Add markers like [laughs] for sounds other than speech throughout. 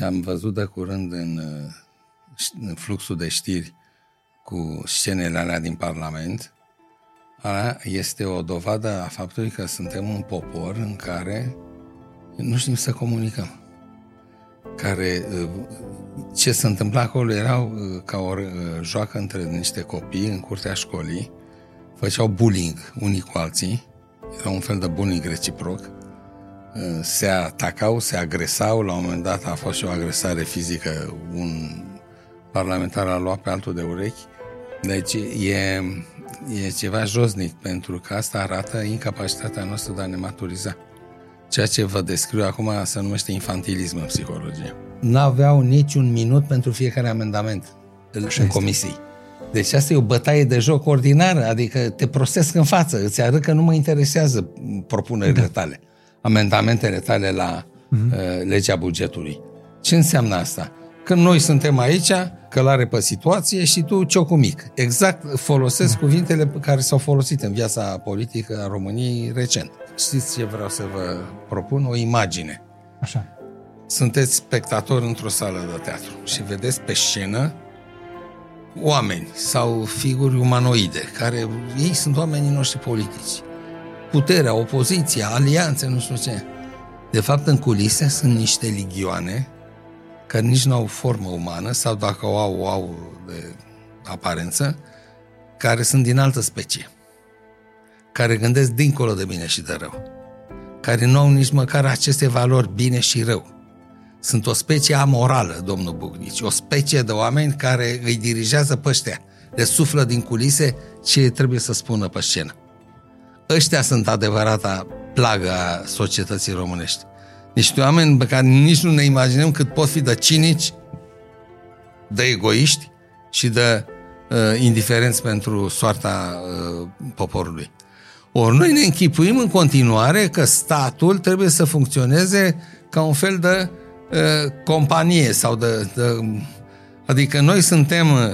ce am văzut de curând în, uh, în fluxul de știri cu scenele alea din Parlament, Aia este o dovadă a faptului că suntem un popor în care nu știm să comunicăm. Care, uh, ce se întâmpla acolo erau uh, ca o uh, joacă între niște copii în curtea școlii, făceau bullying unii cu alții, era un fel de bullying reciproc, se atacau, se agresau, la un moment dat a fost și o agresare fizică, un parlamentar a luat pe altul de urechi, deci e, e ceva josnic, pentru că asta arată incapacitatea noastră de a ne maturiza. Ceea ce vă descriu acum se numește infantilism în psihologie. N-aveau niciun minut pentru fiecare amendament în, în comisii. Deci asta e o bătaie de joc ordinară, adică te prostesc în față, îți arăt că nu mă interesează propunerile da. tale, amendamentele tale la uh-huh. uh, legea bugetului. Ce înseamnă asta? Când noi suntem aici, călare pe situație și tu ciocul mic. Exact folosesc da. cuvintele care s-au folosit în viața politică a României recent. Știți ce vreau să vă propun? O imagine. Așa. Sunteți spectator într-o sală de teatru și vedeți pe scenă oameni sau figuri umanoide, care ei sunt oamenii noștri politici. Puterea, opoziția, alianțe, nu știu ce. De fapt, în culise sunt niște ligioane că nici nu au formă umană sau dacă o au, o au de aparență, care sunt din altă specie, care gândesc dincolo de bine și de rău, care nu au nici măcar aceste valori bine și rău. Sunt o specie amorală, domnul Bugnici, o specie de oameni care îi dirigează pe ăștia, le suflă din culise ce trebuie să spună pe scenă. Ăștia sunt adevărata plagă a societății românești niște oameni pe care nici nu ne imaginăm cât pot fi de cinici, de egoiști și de uh, indiferenți pentru soarta uh, poporului. Ori noi ne închipuim în continuare că statul trebuie să funcționeze ca un fel de uh, companie sau de, de... Adică noi suntem uh,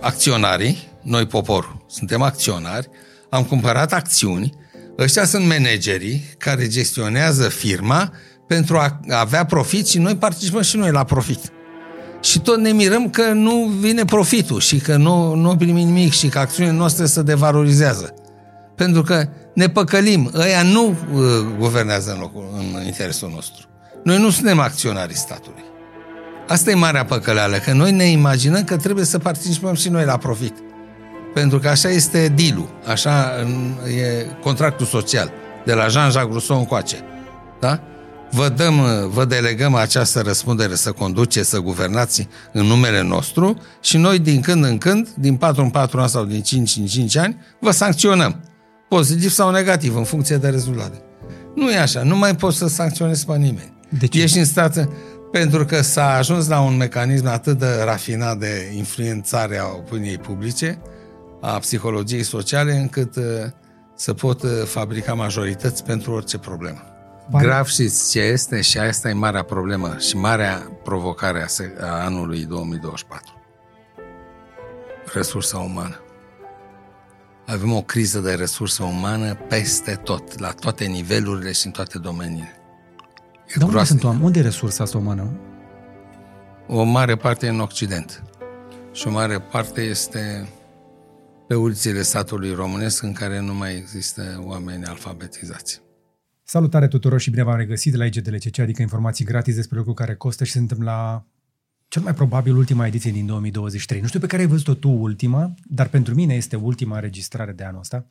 acționarii, noi poporul, suntem acționari, am cumpărat acțiuni, Ăștia sunt managerii care gestionează firma pentru a avea profit și noi participăm și noi la profit. Și tot ne mirăm că nu vine profitul și că nu, nu primim nimic și că acțiunile noastre se devalorizează. Pentru că ne păcălim. Ăia nu uh, guvernează în, locul, în interesul nostru. Noi nu suntem acționarii statului. Asta e marea păcăleală, că noi ne imaginăm că trebuie să participăm și noi la profit. Pentru că așa este deal așa e contractul social, de la Jean-Jacques Rousseau încoace. Da? Vă, dăm, vă delegăm această răspundere să conduce, să guvernați în numele nostru și noi din când în când, din 4 în 4 ani sau din 5 în 5 ani, vă sancționăm. Pozitiv sau negativ, în funcție de rezultate. Nu e așa, nu mai poți să sancționezi pe nimeni. De ce? Ești în stat pentru că s-a ajuns la un mecanism atât de rafinat de influențare a opiniei publice, a psihologiei sociale încât uh, să pot uh, fabrica majorități pentru orice problemă. Bani. Grav știți ce este și asta e marea problemă și marea provocare a, a anului 2024. Resursa umană. Avem o criză de resursă umană peste tot, la toate nivelurile și în toate domeniile. E Dar unde sunt oameni? Unde e resursa asta umană? O mare parte e în Occident. Și o mare parte este pe ulițele statului românesc în care nu mai există oameni alfabetizați. Salutare tuturor și bine v-am regăsit de la IGDLCC, adică informații gratis despre lucruri care costă și suntem la cel mai probabil ultima ediție din 2023. Nu știu pe care ai văzut-o tu ultima, dar pentru mine este ultima înregistrare de anul ăsta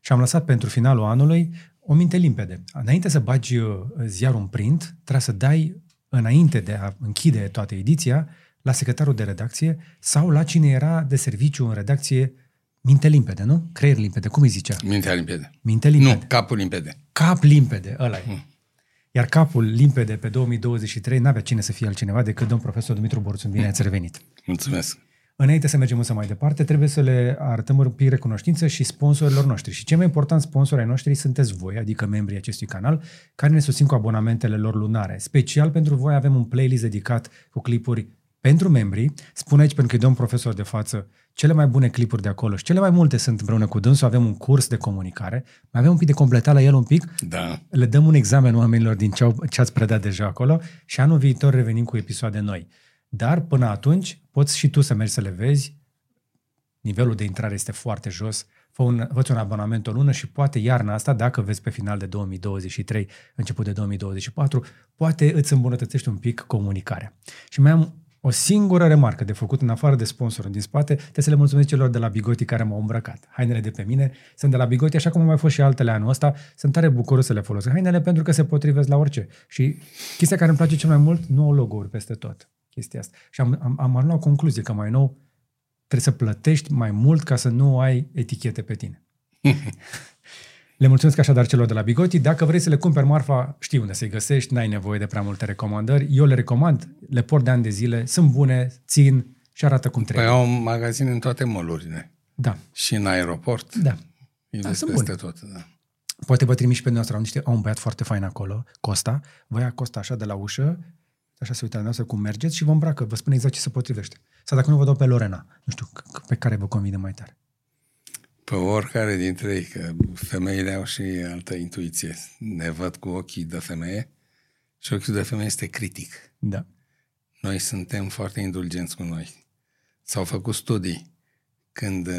și am lăsat pentru finalul anului o minte limpede. Înainte să bagi uh, ziarul în print, trebuie să dai, înainte de a închide toată ediția, la secretarul de redacție sau la cine era de serviciu în redacție Minte limpede, nu? Creier limpede, cum îi zicea? Mintea limpede. Minte limpede. Nu, capul limpede. Cap limpede, ăla e. Hmm. Iar capul limpede pe 2023 n-avea cine să fie altcineva decât domn profesor Dumitru Borțun. Bine ați revenit. Mulțumesc. Înainte să mergem însă mai departe, trebuie să le arătăm un pic recunoștință și sponsorilor noștri. Și cei mai important sponsori ai noștri sunteți voi, adică membrii acestui canal, care ne susțin cu abonamentele lor lunare. Special pentru voi avem un playlist dedicat cu clipuri pentru membrii, spun aici pentru că e domn profesor de față, cele mai bune clipuri de acolo și cele mai multe sunt împreună cu dânsul, avem un curs de comunicare, mai avem un pic de completat la el un pic, Da. le dăm un examen oamenilor din ce, au, ce ați predat deja acolo și anul viitor revenim cu episoade noi. Dar până atunci poți și tu să mergi să le vezi, nivelul de intrare este foarte jos, fă un, fă un abonament o lună și poate iarna asta, dacă vezi pe final de 2023, început de 2024, poate îți îmbunătățești un pic comunicarea. Și mai am o singură remarcă de făcut în afară de sponsor din spate, trebuie să le mulțumesc celor de la Bigoti care m-au îmbrăcat. Hainele de pe mine sunt de la Bigoti, așa cum au mai fost și altele anul ăsta. Sunt tare bucuros să le folosesc hainele pentru că se potrivesc la orice. Și chestia care îmi place cel mai mult, nu au logo-uri peste tot. Chestia asta. Și am, am, am luat o concluzie că mai nou trebuie să plătești mai mult ca să nu ai etichete pe tine. [laughs] Le mulțumesc așadar celor de la Bigoti. Dacă vrei să le cumperi marfa, știi unde să-i găsești, n-ai nevoie de prea multe recomandări. Eu le recomand, le port de ani de zile, sunt bune, țin și arată cum Păi trebuie. au un magazin în toate molurile. Da, Și în aeroport. da. E Da, da, sunt peste tot. Da. Poate vă trimiși pe noastră, au, niște, au un băiat foarte fain acolo, Costa, vă ia Costa așa de la ușă, așa se uită la noastră cum mergeți și vă îmbracă, vă spune exact ce se potrivește. Sau dacă nu vă dau pe Lorena, nu știu, c- c- pe care vă convine mai tare. Pe oricare dintre ei, că femeile au și altă intuiție. Ne văd cu ochii de femeie și ochiul de femeie este critic. Da. Noi suntem foarte indulgenți cu noi. S-au făcut studii. Când uh,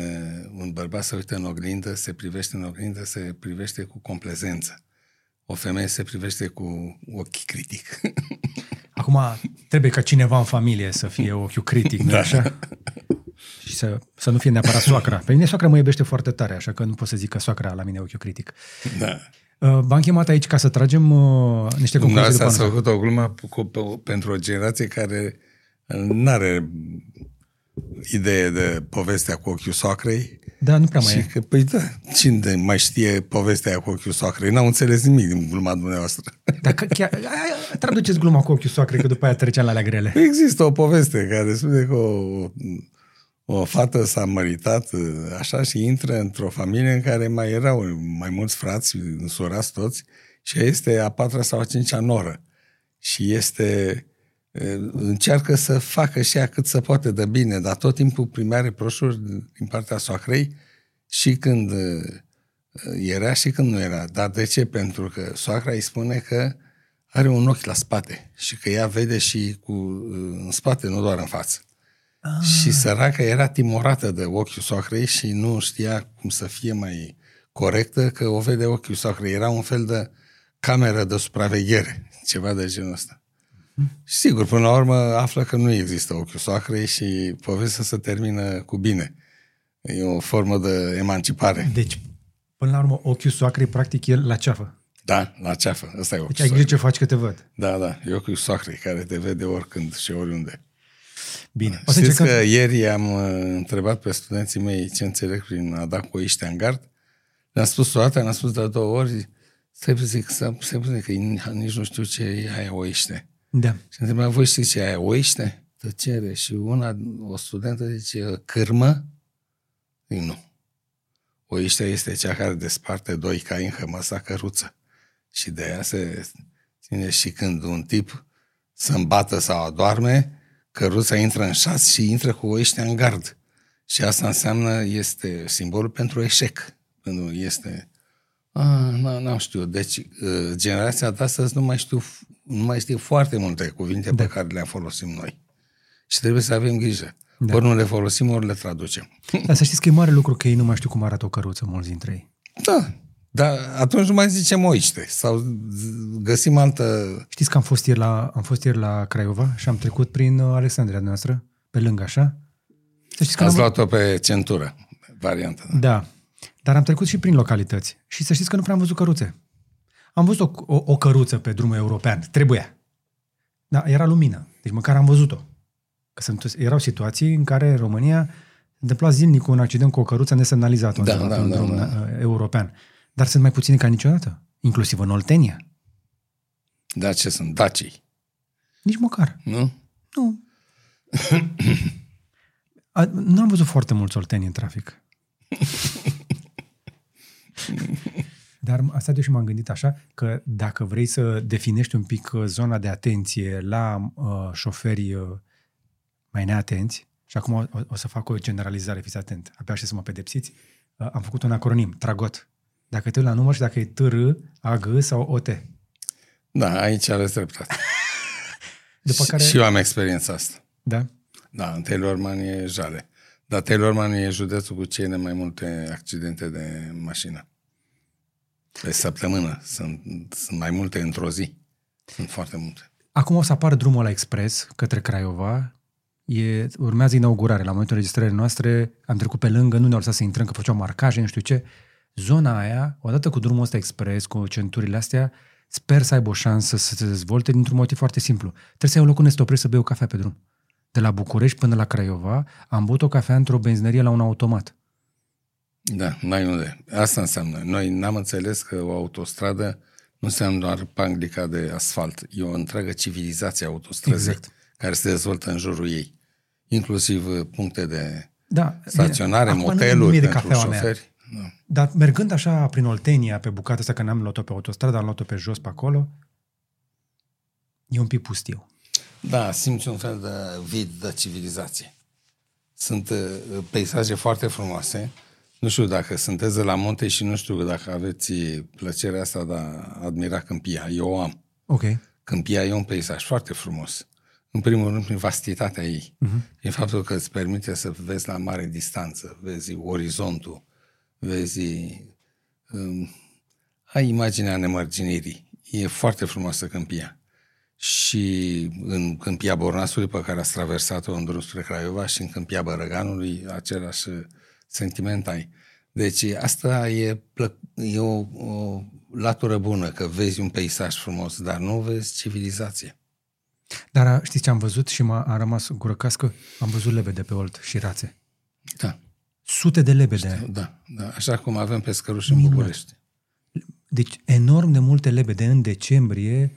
un bărbat se uită în oglindă, se privește în oglindă, se privește cu complezență. O femeie se privește cu ochi critic. [laughs] Acum, trebuie ca cineva în familie să fie ochiul critic, nu Da. așa? [laughs] Și să, să nu fie neapărat soacra. Pe mine soacra mă iubește foarte tare, așa că nu pot să zic că soacra la mine e ochiul critic. da. Uh, V-am chemat aici ca să tragem uh, niște concluzii Dumneavoastră după ați anul. făcut o glumă cu, pe, pentru o generație care nu are idee de povestea cu ochiul soacrei. Da, nu prea mai și e. că, păi da, cine mai știe povestea cu ochiul soacrei? N-au înțeles nimic din gluma dumneavoastră. Dacă chiar, [laughs] ai- ai- traduceți gluma cu ochiul soacrei, că după aia trecem la alea grele. Există o poveste care spune că o, o fată s-a măritat așa și intră într-o familie în care mai erau mai mulți frați, însorați toți, și ea este a patra sau a cincea noră. Și este încearcă să facă și ea cât se poate de bine, dar tot timpul primea reproșuri din partea soacrei și când era și când nu era. Dar de ce? Pentru că soacra îi spune că are un ochi la spate și că ea vede și cu, în spate, nu doar în față. Ah. Și săraca era timorată de ochiul soacrei și nu știa cum să fie mai corectă că o vede ochiul soacrei. Era un fel de cameră de supraveghere, [laughs] ceva de genul ăsta. Și sigur, până la urmă află că nu există ochiul soacrei și povestea se termină cu bine. E o formă de emancipare. Deci, până la urmă, ochiul soacrei, practic, el la ceafă. Da, la ceafă. Ăsta e ochiul Deci ai grijă ce faci că te văd. Da, da, e ochiul soacrei care te vede oricând și oriunde. Bine. O să Știți încercăm... că ieri am uh, întrebat pe studenții mei ce înțeleg prin a da cu oiște în gard? Le-am spus o dată, le-am spus de două ori, stai zic, stai zic că nici nu știu ce e aia oiște. Da. Și întrebam, voi știți ce e aia oiște? Tăcere. Și una, o studentă zice, cârmă? Zic, nu. Oiștea este cea care desparte doi cai în hămăsa căruță. Și de aia se ține și când un tip se îmbată sau adorme, căruța intră în șas și intră cu oiștea în gard. Și asta înseamnă, este simbolul pentru eșec. Când este... Ah, nu, nu știu. Deci, generația de astăzi nu mai știu, nu mai știu foarte multe cuvinte da. pe care le folosim noi. Și trebuie să avem grijă. Da. Ori nu le folosim, ori le traducem. Dar să știți că e mare lucru că ei nu mai știu cum arată o căruță, mulți dintre ei. Da, dar atunci nu mai zicem oiște sau găsim altă... Știți că am fost ieri la, am fost ieri la Craiova și am trecut prin Alexandria noastră, pe lângă așa. Să știți că Ați am... luat-o pe centură, varianta. Da. da, dar am trecut și prin localități. Și să știți că nu prea am văzut căruțe. Am văzut o, o, o căruță pe drumul european, trebuia. Da, era lumină, deci măcar am văzut-o. Că sunt, erau situații în care în România se întâmpla zilnic un accident cu o căruță nesemnalizată da, undeva da, pe un da, drum da. european. Dar sunt mai puțini ca niciodată, inclusiv în Oltenia. Da, ce sunt? Dacii. Nici măcar. Nu? Nu. [laughs] A, nu am văzut foarte mulți olteni în trafic. [laughs] Dar asta de și m-am gândit așa, că dacă vrei să definești un pic zona de atenție la uh, șoferii uh, mai neatenți, și acum o, o să fac o generalizare, fiți atent, abia și să mă pedepsiți, uh, am făcut un acronim, Tragot. Dacă te la număr și dacă e TR, AG sau OT. Da, aici aveți dreptate. [laughs] După care... Și eu am experiența asta. Da? Da, în Taylorman e jale. Dar Taylorman e județul cu cele mai multe accidente de mașină. Pe săptămână. Sunt, sunt mai multe într-o zi. Sunt foarte multe. Acum o să apară drumul la expres către Craiova. E, urmează inaugurare. La momentul înregistrării noastre am trecut pe lângă, nu ne-au lăsat să intrăm, că făceau marcaje, nu știu ce. Zona aia, odată cu drumul ăsta expres, cu centurile astea, sper să aibă o șansă să se dezvolte dintr-un motiv foarte simplu. Trebuie să ai un loc unde să te oprești să bei o cafea pe drum. De la București până la Craiova, am băut o cafea într-o benzinărie la un automat. Da, n-ai unde. Asta înseamnă. Noi n-am înțeles că o autostradă nu înseamnă doar panglica de asfalt. E o întreagă civilizație a autostrăzii Exact. care se dezvoltă în jurul ei. Inclusiv uh, puncte de Da, staționare, bine. Acum nu- nu moteluri e de pentru cafeaua mea. Șoferi. Da. Dar mergând așa prin Oltenia, pe bucata asta, că n-am luat-o pe autostradă, am luat-o pe jos, pe acolo, e un pic pustiu. Da, simți un fel de vid de civilizație. Sunt uh, peisaje foarte frumoase. Nu știu dacă sunteți de la munte și nu știu dacă aveți plăcerea asta de a admira câmpia. Eu o am. Ok. Câmpia e un peisaj foarte frumos. În primul rând, prin vastitatea ei. Uh-huh. Prin faptul că îți permite să vezi la mare distanță, vezi orizontul, vezi... Um, ai imaginea nemărginirii. E foarte frumoasă câmpia. Și în câmpia Bornasului, pe care ați traversat-o în drum spre Craiova, și în câmpia Bărăganului, același sentiment ai. Deci asta e, plă- e o, o latură bună, că vezi un peisaj frumos, dar nu vezi civilizație. Dar a, știți ce am văzut și m-a a rămas gură cască? Am văzut lebede pe Olt și rațe. Da, Sute de lebede. da, da. Așa cum avem pescăruși în Minunat. București. Deci enorm de multe lebede în decembrie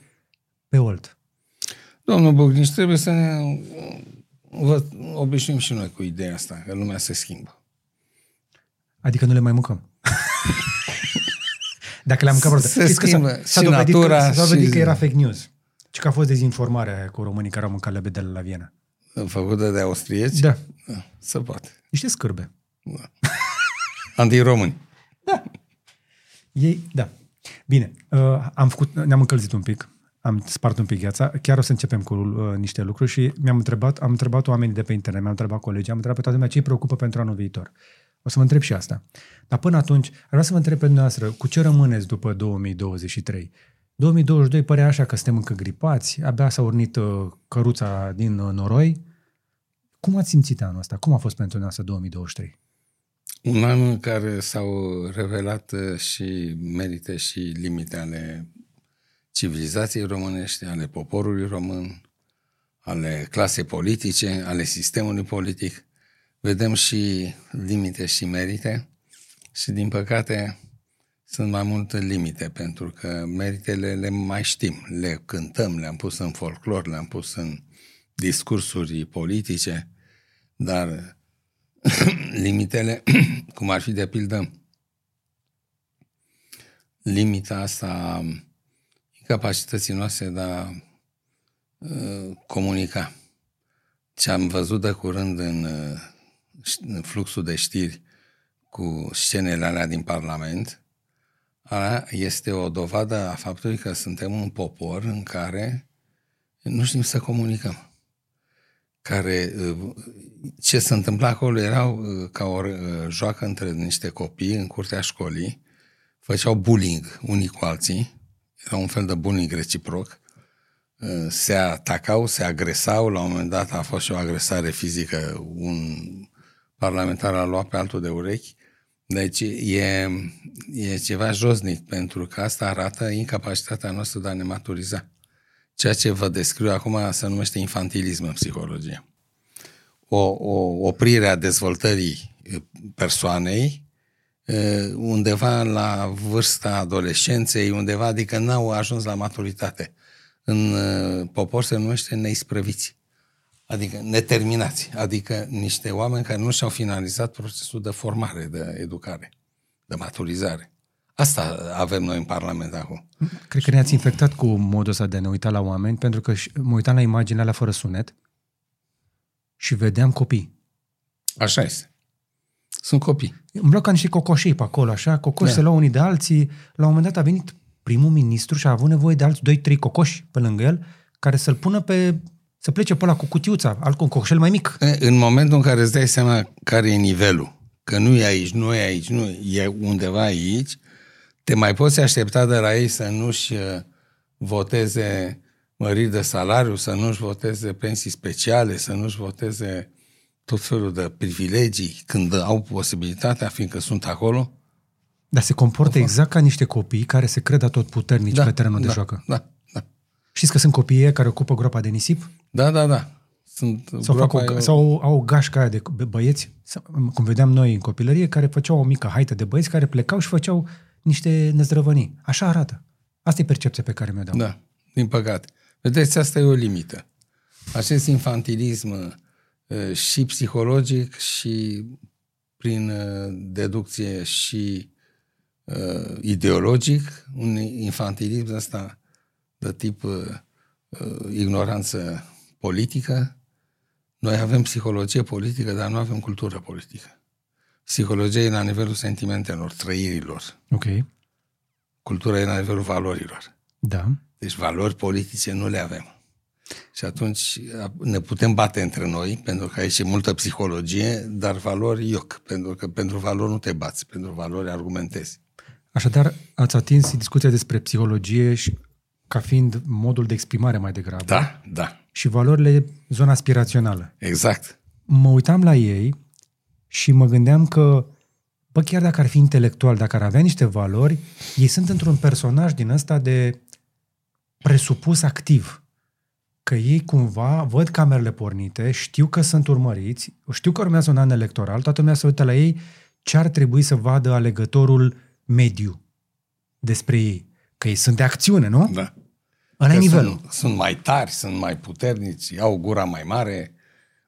pe Olt. Domnul Bognici, trebuie să ne vă obișnuim și noi cu ideea asta, că lumea se schimbă. Adică nu le mai mâncăm. [laughs] Dacă le-am mâncat vreodată. Se Știți că schimbă s-a, s-a și dovedit, natura că, s-a dovedit și- că era fake news. Și că a fost dezinformarea aia cu românii care au mâncat lebedele la Viena. Făcută de austrieci? Da. da se poate. Niște scârbe. Antiromâni. Ei, da. Bine, uh, am făcut, ne-am încălzit un pic, am spart un pic gheața, chiar o să începem cu uh, niște lucruri și mi-am întrebat, am întrebat oamenii de pe internet, mi-am întrebat colegii, am întrebat pe toată lumea ce îi preocupă pentru anul viitor. O să vă întreb și asta. Dar până atunci, ar vrea să vă întreb pe dumneavoastră, cu ce rămâneți după 2023? 2022 părea așa că suntem încă gripați, abia s-a urnit uh, căruța din uh, noroi. Cum ați simțit anul ăsta? Cum a fost pentru dumneavoastră 2023? Un an în care s-au revelat uh, și merite și limite ale civilizației românești, ale poporului român, ale clasei politice, ale sistemului politic. Vedem și limite și merite și, din păcate, sunt mai multe limite, pentru că meritele le mai știm, le cântăm, le-am pus în folclor, le-am pus în discursuri politice, dar [coughs] limitele, [coughs] cum ar fi de pildă limita asta a incapacității noastre de a uh, comunica. Ce am văzut de curând în, uh, în fluxul de știri cu scenele alea din Parlament, aia este o dovadă a faptului că suntem un popor în care nu știm să comunicăm care uh, ce se întâmpla acolo erau uh, ca o uh, joacă între niște copii în curtea școlii, făceau bullying unii cu alții, era un fel de bullying reciproc, uh, se atacau, se agresau, la un moment dat a fost și o agresare fizică, un parlamentar a luat pe altul de urechi, deci e, e ceva josnic, pentru că asta arată incapacitatea noastră de a ne maturiza. Ceea ce vă descriu acum se numește infantilism în psihologie. O, o oprire a dezvoltării eh, persoanei eh, undeva la vârsta adolescenței, undeva, adică n-au ajuns la maturitate. În eh, popor se numește neisprăviți, adică neterminați, adică niște oameni care nu și-au finalizat procesul de formare, de educare, de maturizare. Asta avem noi în Parlament acum. Cred că ne-ați infectat cu modul ăsta de a ne uita la oameni, pentru că și- mă uitam la imaginea alea fără sunet și vedeam copii. Așa este. Sunt copii. Îmi plac ca niște cocoșii pe acolo, așa, cocoși Da. se luau unii de alții. La un moment dat a venit primul ministru și a avut nevoie de alți doi, trei cocoși pe lângă el, care să-l pună pe, să plece pe la cu cutiuța, alt cu un cocoșel mai mic. E, În momentul în care îți dai seama care e nivelul, că nu e aici, nu e aici, nu e, e undeva aici, te mai poți aștepta de la ei să nu-și uh, voteze măriri de salariu, să nu-și voteze pensii speciale, să nu-și voteze tot felul de privilegii când au posibilitatea, fiindcă sunt acolo. Dar se comportă exact ca niște copii care se cred tot puternici pe terenul de da, joacă. Da, da. Știți că sunt copiii ăia care ocupă groapa de nisip? Da, da, da. Sunt Sau, fac groapa o, e- sau au o gașcă aia de bă- băieți, sau, cum vedeam noi în copilărie, care făceau o mică haită de băieți care plecau și făceau niște năzdrăvănii. Așa arată. Asta e percepția pe care mi-o dau. Da, din păcate. Vedeți, asta e o limită. Acest infantilism uh, și psihologic și prin uh, deducție și uh, ideologic, un infantilism ăsta de tip uh, uh, ignoranță politică. Noi avem psihologie politică, dar nu avem cultură politică. Psihologia e la nivelul sentimentelor, trăirilor. Ok. Cultura e la nivelul valorilor. Da. Deci valori politice nu le avem. Și atunci a- ne putem bate între noi, pentru că aici e multă psihologie, dar valori ioc, pentru că pentru valori nu te bați, pentru valori argumentezi. Așadar, ați atins discuția despre psihologie și ca fiind modul de exprimare mai degrabă. Da, da, Și valorile, zona aspirațională. exact. Mă uitam la ei și mă gândeam că, bă, chiar dacă ar fi intelectual, dacă ar avea niște valori, ei sunt într-un personaj din ăsta de presupus activ. Că ei cumva văd camerele pornite, știu că sunt urmăriți, știu că urmează un an electoral, toată lumea se uită la ei ce ar trebui să vadă alegătorul mediu despre ei. Că ei sunt de acțiune, nu? Da. Ăla e Că nivelul. Sunt, sunt mai tari, sunt mai puternici, au gura mai mare,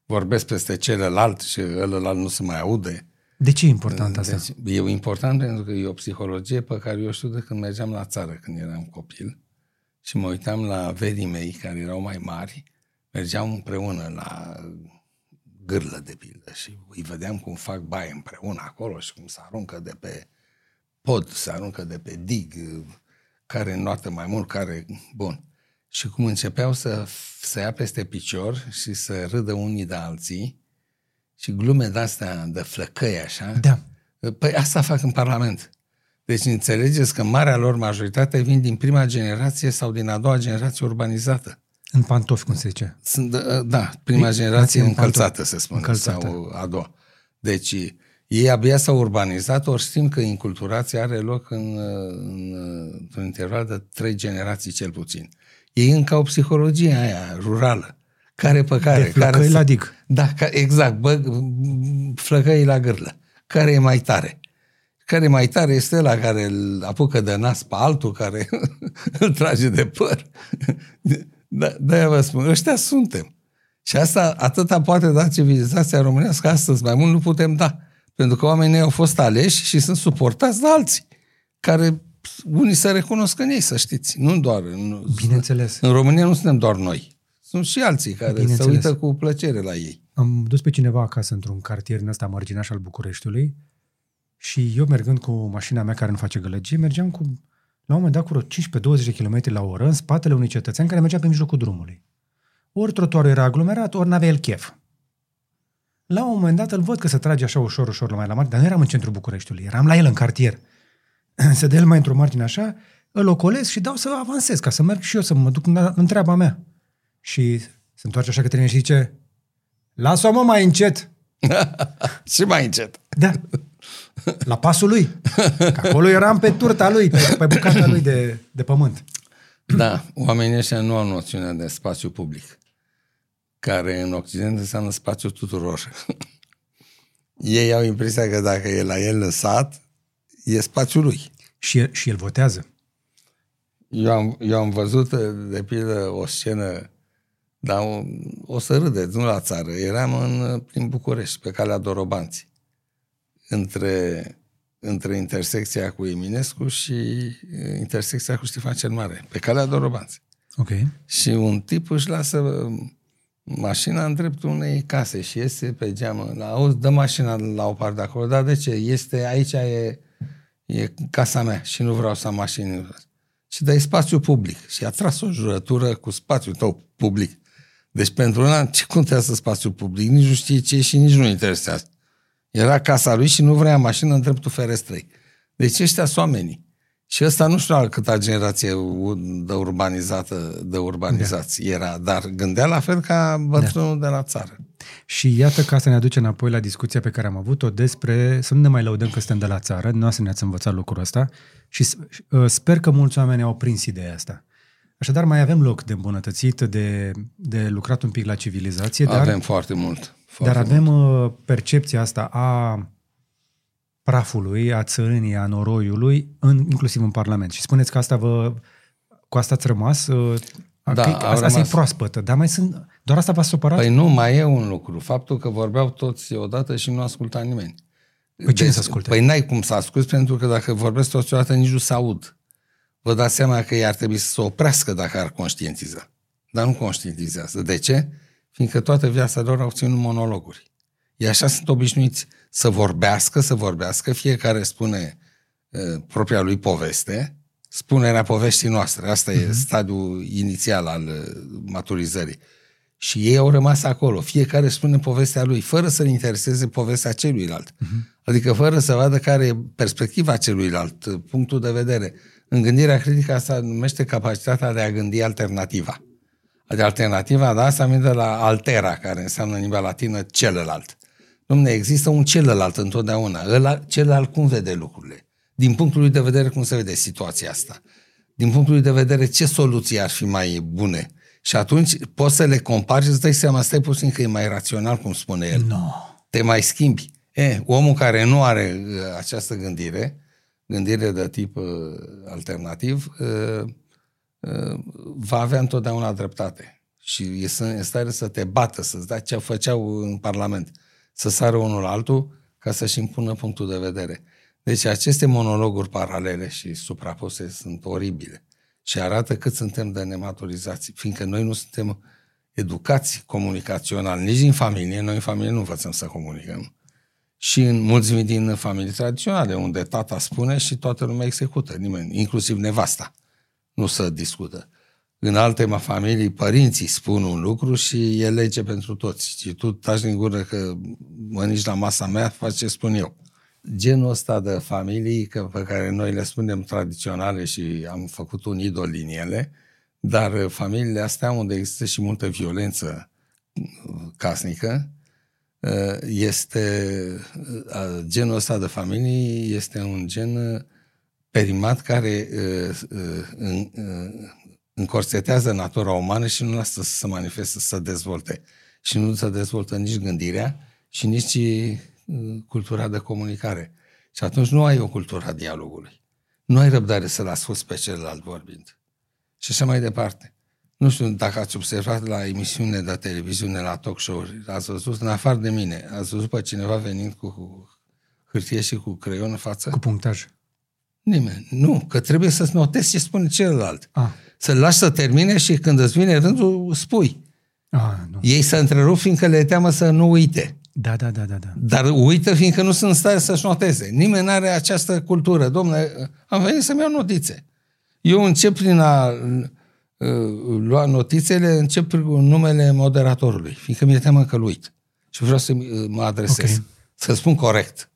vorbesc peste celălalt și ălălalt nu se mai aude. De ce e important asta? Deci, e important pentru că e o psihologie pe care eu știu de când mergeam la țară, când eram copil. Și mă uitam la verii mei, care erau mai mari, mergeam împreună la gârlă, de pildă, și îi vedeam cum fac baie împreună acolo și cum se aruncă de pe pod, se aruncă de pe dig, care înnoată mai mult, care... Bun. Și cum începeau să, să ia peste picior și să râdă unii de alții și glume de-astea de flăcăi așa, Da. Păi asta fac în Parlament. Deci înțelegeți că marea lor majoritate vin din prima generație sau din a doua generație urbanizată. În pantofi, cum se zice. Sunt, uh, da, prima Ei, generație nație în încălțată, pantofi. se spune, Încălțată. sau a doua. Deci ei abia s-au urbanizat, ori știm că inculturația are loc în, în, într-un interval de trei generații cel puțin. Ei încă au psihologia aia rurală, care pe care... De flăcăi care la dig. Da, ca, exact, bă, flăcăii la gârlă. Care e mai tare? Care e mai tare este la care îl apucă de nas pe altul, care [laughs] îl trage de păr. Da, de-aia vă spun, ăștia suntem. Și asta atâta poate da civilizația românească astăzi, mai mult nu putem da. Pentru că oamenii au fost aleși și sunt suportați de alții, care unii se recunosc în ei, să știți. Nu doar în, Bineînțeles. în România nu suntem doar noi. Sunt și alții care se Bineînțeles. uită cu plăcere la ei. Am dus pe cineva acasă într-un cartier în ăsta marginaș al Bucureștiului și eu mergând cu mașina mea care nu face gălăgie, mergeam cu, la un moment dat, cu vreo 15-20 de km la oră în spatele unui cetățean care mergea pe mijlocul drumului. Ori trotuarul era aglomerat, ori n-avea el chef. La un moment dat îl văd că se trage așa ușor, ușor la mai la mare, dar nu eram în centrul Bucureștiului, eram la el în cartier. [clears throat] Se dă el mai într-o margine așa, îl ocolesc și dau să avansez, ca să merg și eu să mă duc în în treaba mea. Și se întoarce așa către mine și zice, lasă-o mă mai încet. [laughs] și mai încet. Da. La pasul lui. Că acolo eram pe turta lui, pe, pe bucata lui de, de pământ. Da, oamenii ăștia nu au noțiunea de spațiu public, care în Occident înseamnă spațiu tuturor. [laughs] Ei au impresia că dacă e la el în sat, e spațiul lui. Și el, și el votează. Eu am, eu am văzut, de pildă, o scenă, dar o, o să râdeți, nu la țară. Eram în, prin București, pe calea Dorobanții, între, între intersecția cu Eminescu și eh, intersecția cu Ștefan cel Mare, pe calea Dorobanții. Ok. Și un tip își lasă mașina în dreptul unei case și iese pe geamă, la, auzi, dă mașina la o parte de acolo, dar de ce? Este, aici e, e casa mea și nu vreau să am mașini. Și dai spațiu public. Și a tras o jurătură cu spațiul tău public. Deci pentru ăla, ce contează spațiul public? Nici nu știe ce și nici nu interesează. Era casa lui și nu vrea mașină în dreptul ferestrei. Deci ăștia sunt oamenii. Și ăsta nu știu la câta generație de urbanizată, de urbanizație da. era, dar gândea la fel ca bătrânul da. de la țară. Și iată ca să ne aduce înapoi la discuția pe care am avut-o despre, să nu ne mai lăudăm că suntem de la țară, nu să ne-ați învățat lucrul ăsta și uh, sper că mulți oameni au prins ideea asta. Așadar, mai avem loc de îmbunătățit, de, de lucrat un pic la civilizație. Dar, avem foarte mult. Foarte dar avem mult. Uh, percepția asta a prafului, a țărânii, a noroiului, în, inclusiv în Parlament. Și spuneți că asta vă, cu asta ați rămas, uh, da, că, asta, asta e proaspătă, dar mai sunt, doar asta v-a supărat? Păi nu, mai e un lucru. Faptul că vorbeau toți odată și nu asculta nimeni. Păi cine să asculte? Păi n-ai cum să asculti, pentru că dacă vorbesc toți odată, nici nu se aud. Vă dați seama că ei ar trebui să se oprească dacă ar conștientiza. Dar nu conștientizează. De ce? Fiindcă toată viața lor au ținut monologuri. E așa sunt obișnuiți să vorbească, să vorbească, fiecare spune uh, propria lui poveste, spunerea poveștii noastre. Asta uh-huh. e mhm. stadiul inițial al uh, maturizării. Și ei au rămas acolo. Fiecare spune povestea lui, fără să-l intereseze povestea celuilalt. Uh-huh. Adică fără să vadă care e perspectiva celuilalt, punctul de vedere. În gândirea critică asta numește capacitatea de a gândi alternativa. De alternativa, da, asta vine de la altera, care înseamnă în limba latină celălalt. Domne, există un celălalt întotdeauna. Ăla, celălalt cum vede lucrurile? Din punctul lui de vedere cum se vede situația asta? Din punctul lui de vedere ce soluții ar fi mai bune? Și atunci poți să le compari și îți dai seama, stai puțin că e mai rațional, cum spune el. No. Te mai schimbi. E, omul care nu are uh, această gândire, gândire de tip uh, alternativ, uh, uh, va avea întotdeauna dreptate. Și e în stare să te bată, să-ți dea ce făceau în Parlament să sară unul altul ca să-și impună punctul de vedere. Deci aceste monologuri paralele și suprapuse sunt oribile și arată cât suntem de nematurizați, fiindcă noi nu suntem educați comunicațional, nici din familie, noi în familie nu învățăm să comunicăm. Și în mulți din familii tradiționale, unde tata spune și toată lumea execută, nimeni, inclusiv nevasta, nu să discută. În alte familii, părinții spun un lucru și e lege pentru toți. Și tu taci din gură că mănânci la masa mea, faci ce spun eu. Genul ăsta de familii că, pe care noi le spunem tradiționale și am făcut un idol din ele, dar familiile astea unde există și multă violență casnică, este genul ăsta de familii este un gen perimat care încorsetează natura umană și nu lasă să se manifeste, să se dezvolte. Și nu se dezvoltă nici gândirea și nici uh, cultura de comunicare. Și atunci nu ai o cultură a dialogului. Nu ai răbdare să-l asculți pe celălalt vorbind. Și așa mai departe. Nu știu dacă ați observat la emisiune de televiziune, la talk show-uri, ați văzut, în afară de mine, ați văzut pe cineva venind cu hârtie și cu creion în față? Cu punctaj. Nimeni. Nu, că trebuie să-ți notezi ce spune celălalt. Ah să-l lași să termine și când îți vine rândul, spui. Ah, nu. Ei să întrerup fiindcă le teamă să nu uite. Da, da, da, da, da. Dar uită fiindcă nu sunt în stare să-și noteze. Nimeni nu are această cultură. Domnule, am venit să-mi iau notițe. Eu încep prin a uh, lua notițele, încep cu numele moderatorului, fiindcă mi-e teamă că-l uit. Și vreau să mă adresez. Okay. Să spun corect.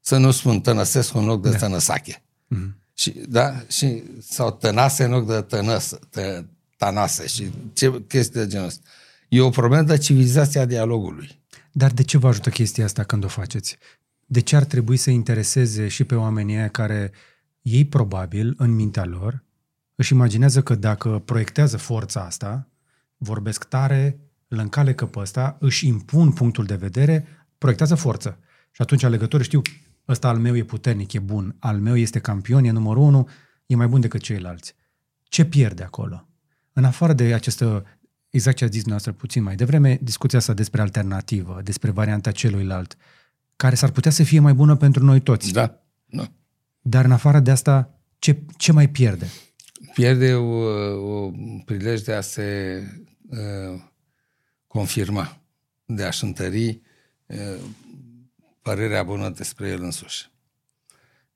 Să nu spun tănăsesc în loc de da. tănăsache. Mm-hmm. Și, da? și, sau tănase în loc de tănăs, tă, tanase și ce chestii de genul ăsta. E o problemă de civilizația dialogului. Dar de ce vă ajută chestia asta când o faceți? De ce ar trebui să intereseze și pe oamenii aia care ei probabil, în mintea lor, își imaginează că dacă proiectează forța asta, vorbesc tare, îl încalecă pe ăsta, își impun punctul de vedere, proiectează forță. Și atunci alegătorii știu, ăsta al meu e puternic, e bun, al meu este campion, e numărul unu, e mai bun decât ceilalți. Ce pierde acolo? În afară de această, exact ce a zis noastră puțin mai devreme, discuția asta despre alternativă, despre varianta celuilalt, care s-ar putea să fie mai bună pentru noi toți. Da, da. Dar în afară de asta, ce, ce mai pierde? Pierde o, o prilej de a se uh, confirma, de a-și întări părerea bună despre el însuși.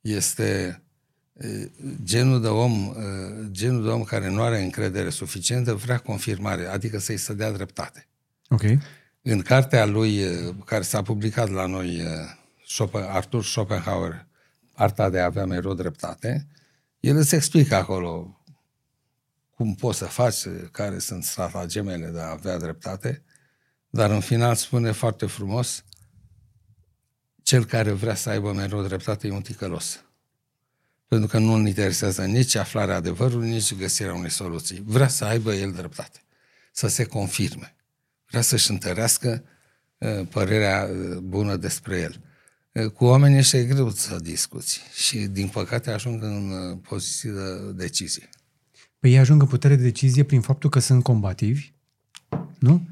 Este genul de om, genul de om care nu are încredere suficientă, vrea confirmare, adică să-i se dea dreptate. Ok. În cartea lui, care s-a publicat la noi, Arthur Schopenhauer, Arta de a avea mereu dreptate, el îți explică acolo cum poți să faci, care sunt stratagemele de a avea dreptate, dar în final spune foarte frumos, cel care vrea să aibă mereu dreptate e un ticălos. Pentru că nu îl interesează nici aflarea adevărului, nici găsirea unei soluții. Vrea să aibă el dreptate, să se confirme. Vrea să-și întărească uh, părerea uh, bună despre el. Uh, cu oamenii ăștia e greu să discuți și, din păcate, ajung în poziții de decizie. Păi ei ajung în putere de decizie prin faptul că sunt combativi, nu?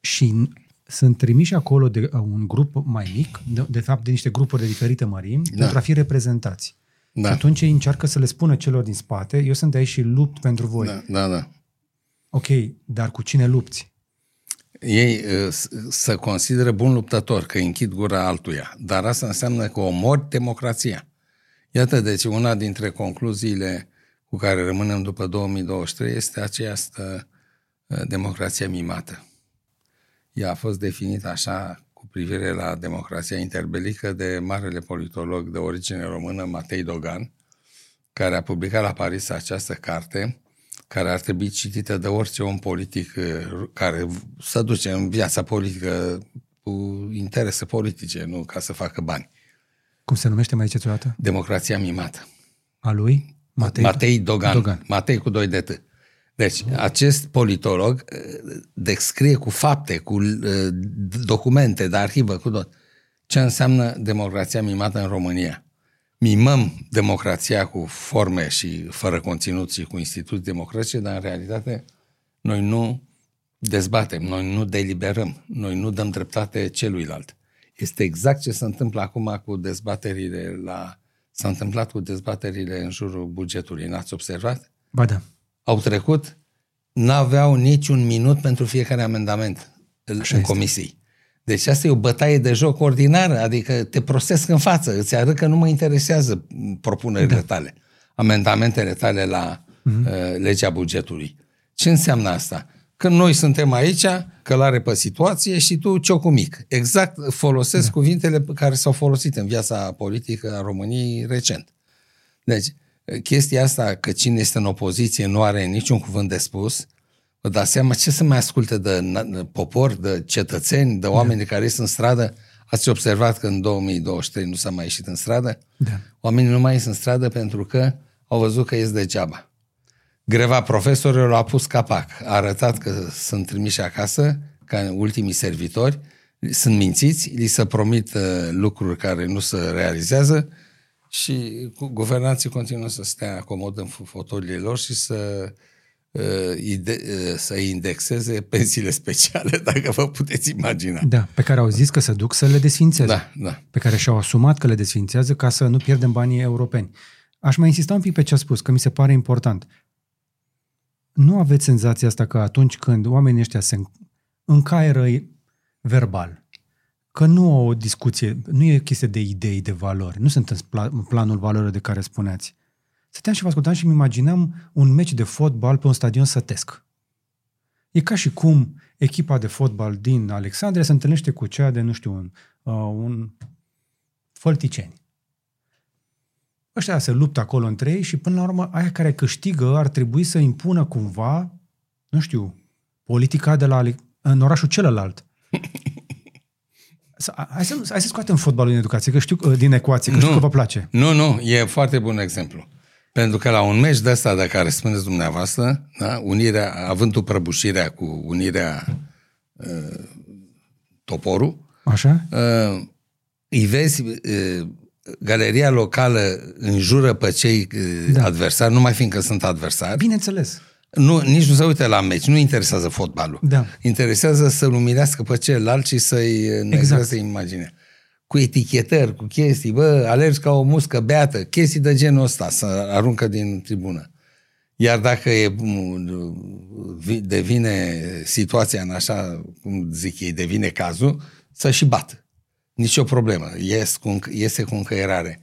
Și sunt trimiși acolo de un grup mai mic, de, de fapt de niște grupuri de diferite mărimi, da. pentru a fi reprezentați. Da. Și atunci ei încearcă să le spună celor din spate, eu sunt de aici și lupt pentru voi. Da, da, da. Ok, dar cu cine lupți? Ei uh, să consideră bun luptător, că închid gura altuia. Dar asta înseamnă că omori democrația. Iată, deci, una dintre concluziile cu care rămânem după 2023 este această uh, democrație mimată. Ea a fost definită așa cu privire la democrația interbelică de marele politolog de origine română Matei Dogan, care a publicat la Paris această carte, care ar trebui citită de orice om politic uh, care să duce în viața politică cu interese politice, nu ca să facă bani. Cum se numește mai ziceți o dată? Democrația mimată. A lui? Matei, Matei Dogan. Dogan. Matei cu doi de T. Deci, acest politolog uh, descrie cu fapte, cu uh, documente de arhivă, cu tot, ce înseamnă democrația mimată în România. Mimăm democrația cu forme și fără conținut și cu instituții democratice, dar în realitate noi nu dezbatem, noi nu deliberăm, noi nu dăm dreptate celuilalt. Este exact ce se întâmplă acum cu dezbaterile la... S-a întâmplat cu dezbaterile în jurul bugetului. N-ați observat? Ba da au trecut, n-aveau niciun minut pentru fiecare amendament Așa în comisii. Deci asta e o bătaie de joc ordinară, adică te prostesc în față, îți arăt că nu mă interesează propunerile da. tale, amendamentele tale la uh-huh. uh, legea bugetului. Ce înseamnă asta? Că noi suntem aici, călare pe situație și tu ciocu mic. Exact folosesc da. cuvintele care s-au folosit în viața politică a României recent. Deci, chestia asta că cine este în opoziție nu are niciun cuvânt de spus, vă dați seama ce să mai asculte de popor, de cetățeni, de oameni da. care sunt în stradă. Ați observat că în 2023 nu s-a mai ieșit în stradă? Da. Oamenii nu mai ies în stradă pentru că au văzut că ies degeaba. Greva profesorilor a pus capac. A arătat că sunt trimiși acasă ca ultimii servitori, sunt mințiți, li se promit uh, lucruri care nu se realizează și guvernanții continuă să stea acomod în fotolile lor și să uh, ide, uh, să indexeze pensiile speciale, [laughs] dacă vă puteți imagina. Da, pe care au zis că se duc să le desfințeze. Da, da. Pe care și-au asumat că le desfințează ca să nu pierdem banii europeni. Aș mai insista un pic pe ce a spus, că mi se pare important. Nu aveți senzația asta că atunci când oamenii ăștia se încaieră verbal, că nu o discuție, nu e chestie de idei, de valori, nu sunt în planul valorilor de care spuneați. Stăteam și vă ascultam și îmi imaginam un meci de fotbal pe un stadion sătesc. E ca și cum echipa de fotbal din Alexandria se întâlnește cu cea de, nu știu, un, uh, un fălticeni. Ăștia se luptă acolo între ei și până la urmă aia care câștigă ar trebui să impună cumva, nu știu, politica de la în orașul celălalt. Hai să, hai să scoatem fotbalul din educație, că știu, din ecuație, că nu, știu că vă place. Nu, nu, e foarte bun exemplu. Pentru că la un meci de ăsta de care spuneți dumneavoastră, da, unirea, având prăbușirea cu unirea uh, toporul, Așa? Uh, îi vezi, uh, galeria locală înjură pe cei uh, da. adversari, numai fiindcă sunt adversari. Bineînțeles. Nu, nici nu se uită la meci, nu interesează fotbalul. Da. Interesează să-l umilească pe celălalt și să-i exact. imaginea. Cu etichetări, cu chestii, bă, alergi ca o muscă beată, chestii de genul ăsta să aruncă din tribună. Iar dacă e, devine situația în așa, cum zic ei, devine cazul, să și bat. Nici o problemă. Ies cu, iese cu încăierare.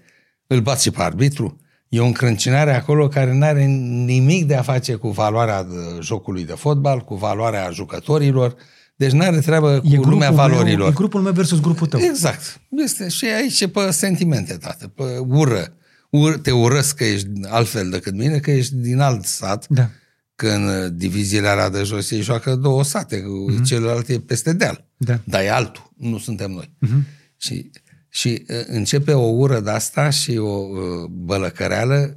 Îl bat și pe arbitru. E o încrâncinare acolo care nu are nimic de a face cu valoarea jocului de fotbal, cu valoarea jucătorilor. Deci nu are treabă cu lumea valorilor. Meu, e grupul meu versus grupul tău. Exact. Este și aici e pe sentimente, tată, pe ură. Ur, te urăsc că ești altfel decât mine, că ești din alt sat. Da. Că în diviziile alea de jos ei joacă două sate, uh-huh. celălalt e peste deal. Da. Dar e altul, nu suntem noi. Uh-huh. Și și uh, începe o ură de asta și o uh, bălăcăreală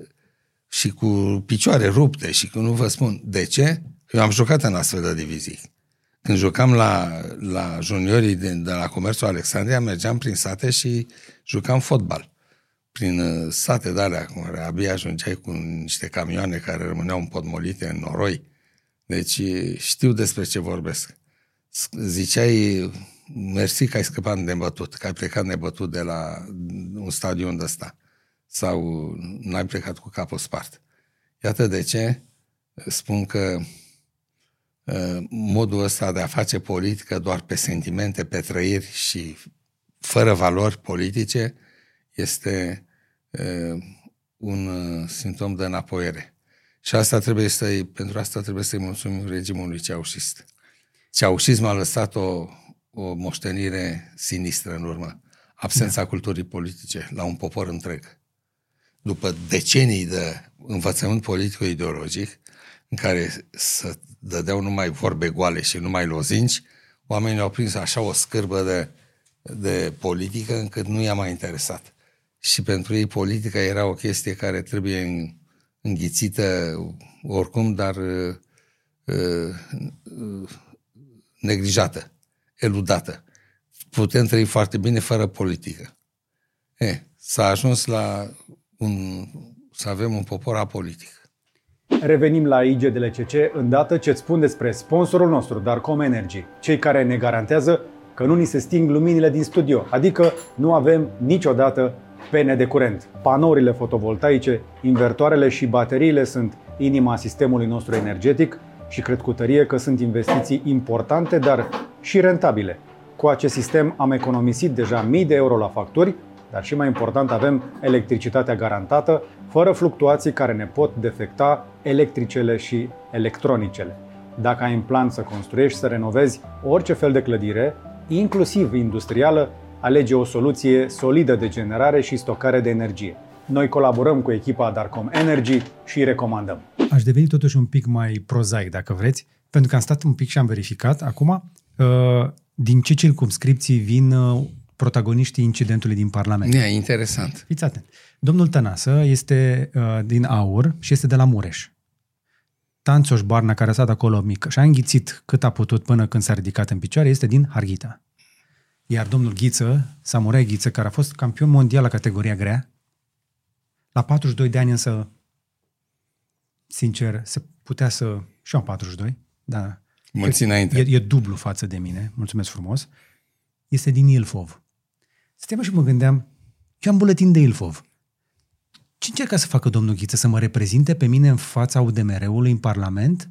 și cu picioare rupte și cu nu vă spun de ce. Eu am jucat în astfel de divizii. Când jucam la, la juniorii de, de la Comerțul Alexandria, mergeam prin sate și jucam fotbal. Prin uh, sate de alea, cum abia ajungeai cu niște camioane care rămâneau împotmolite în noroi. Deci știu despre ce vorbesc. Ziceai mersi că ai scăpat nebătut, că ai plecat nebătut de la un stadion de ăsta sau n-ai plecat cu capul spart. Iată de ce spun că ă, modul ăsta de a face politică doar pe sentimente, pe trăiri și fără valori politice este ă, un ă, simptom de înapoiere. Și asta trebuie să pentru asta trebuie să-i mulțumim regimului ceaușist. Ceaușismul a lăsat o o moștenire sinistră în urmă. Absența da. culturii politice la un popor întreg. După decenii de învățământ politico-ideologic, în care să dădeau numai vorbe goale și numai lozinci, oamenii au prins așa o scârbă de, de politică încât nu i-a mai interesat. Și pentru ei politica era o chestie care trebuie înghițită oricum, dar uh, uh, neglijată eludată. Putem trăi foarte bine fără politică. E, s-a ajuns la un, să avem un popor apolitic. Revenim la IGDLCC îndată ce îți spun despre sponsorul nostru, Darcom Energy, cei care ne garantează că nu ni se sting luminile din studio, adică nu avem niciodată pene de curent. Panourile fotovoltaice, invertoarele și bateriile sunt inima sistemului nostru energetic și cred cu tărie că sunt investiții importante, dar și rentabile. Cu acest sistem am economisit deja mii de euro la facturi, dar și mai important avem electricitatea garantată, fără fluctuații care ne pot defecta electricele și electronicele. Dacă ai în plan să construiești, să renovezi orice fel de clădire, inclusiv industrială, alege o soluție solidă de generare și stocare de energie. Noi colaborăm cu echipa Darcom Energy și îi recomandăm. Aș deveni totuși un pic mai prozaic, dacă vreți, pentru că am stat un pic și am verificat acum uh, din ce circumscripții vin uh, protagoniștii incidentului din Parlament. E interesant. Fiți atent. Domnul Tănasă este uh, din Aur și este de la Mureș. Tanțoș Barna, care a stat acolo mică și a înghițit cât a putut până când s-a ridicat în picioare, este din Harghita. Iar domnul Ghiță, Samurai Ghiță, care a fost campion mondial la categoria grea, la 42 de ani însă, sincer, se putea să... Și am 42, da. Mulți înainte. E, e dublu față de mine, mulțumesc frumos. Este din Ilfov. Stăteam și mă gândeam, eu am buletin de Ilfov. Ce încerca să facă domnul Ghiță? Să mă reprezinte pe mine în fața UDMR-ului în Parlament?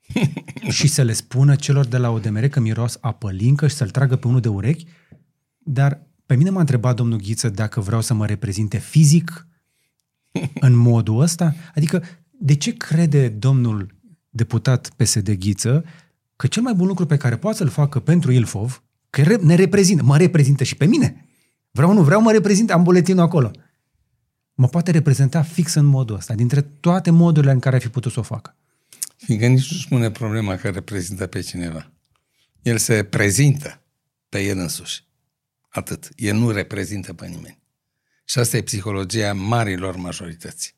[laughs] și să le spună celor de la UDMR că miros apălincă și să-l tragă pe unul de urechi? Dar pe mine m-a întrebat domnul Ghiță dacă vreau să mă reprezinte fizic în modul ăsta. Adică, de ce crede domnul deputat PSD Ghiță că cel mai bun lucru pe care poate să-l facă pentru Ilfov, că ne reprezintă, mă reprezintă și pe mine. Vreau, nu vreau, mă reprezintă, am buletinul acolo. Mă poate reprezenta fix în modul ăsta, dintre toate modurile în care ar fi putut să o facă. Fiindcă nici nu spune problema că reprezintă pe cineva. El se prezintă pe el însuși. Atât. El nu reprezintă pe nimeni. Și asta e psihologia marilor majorități.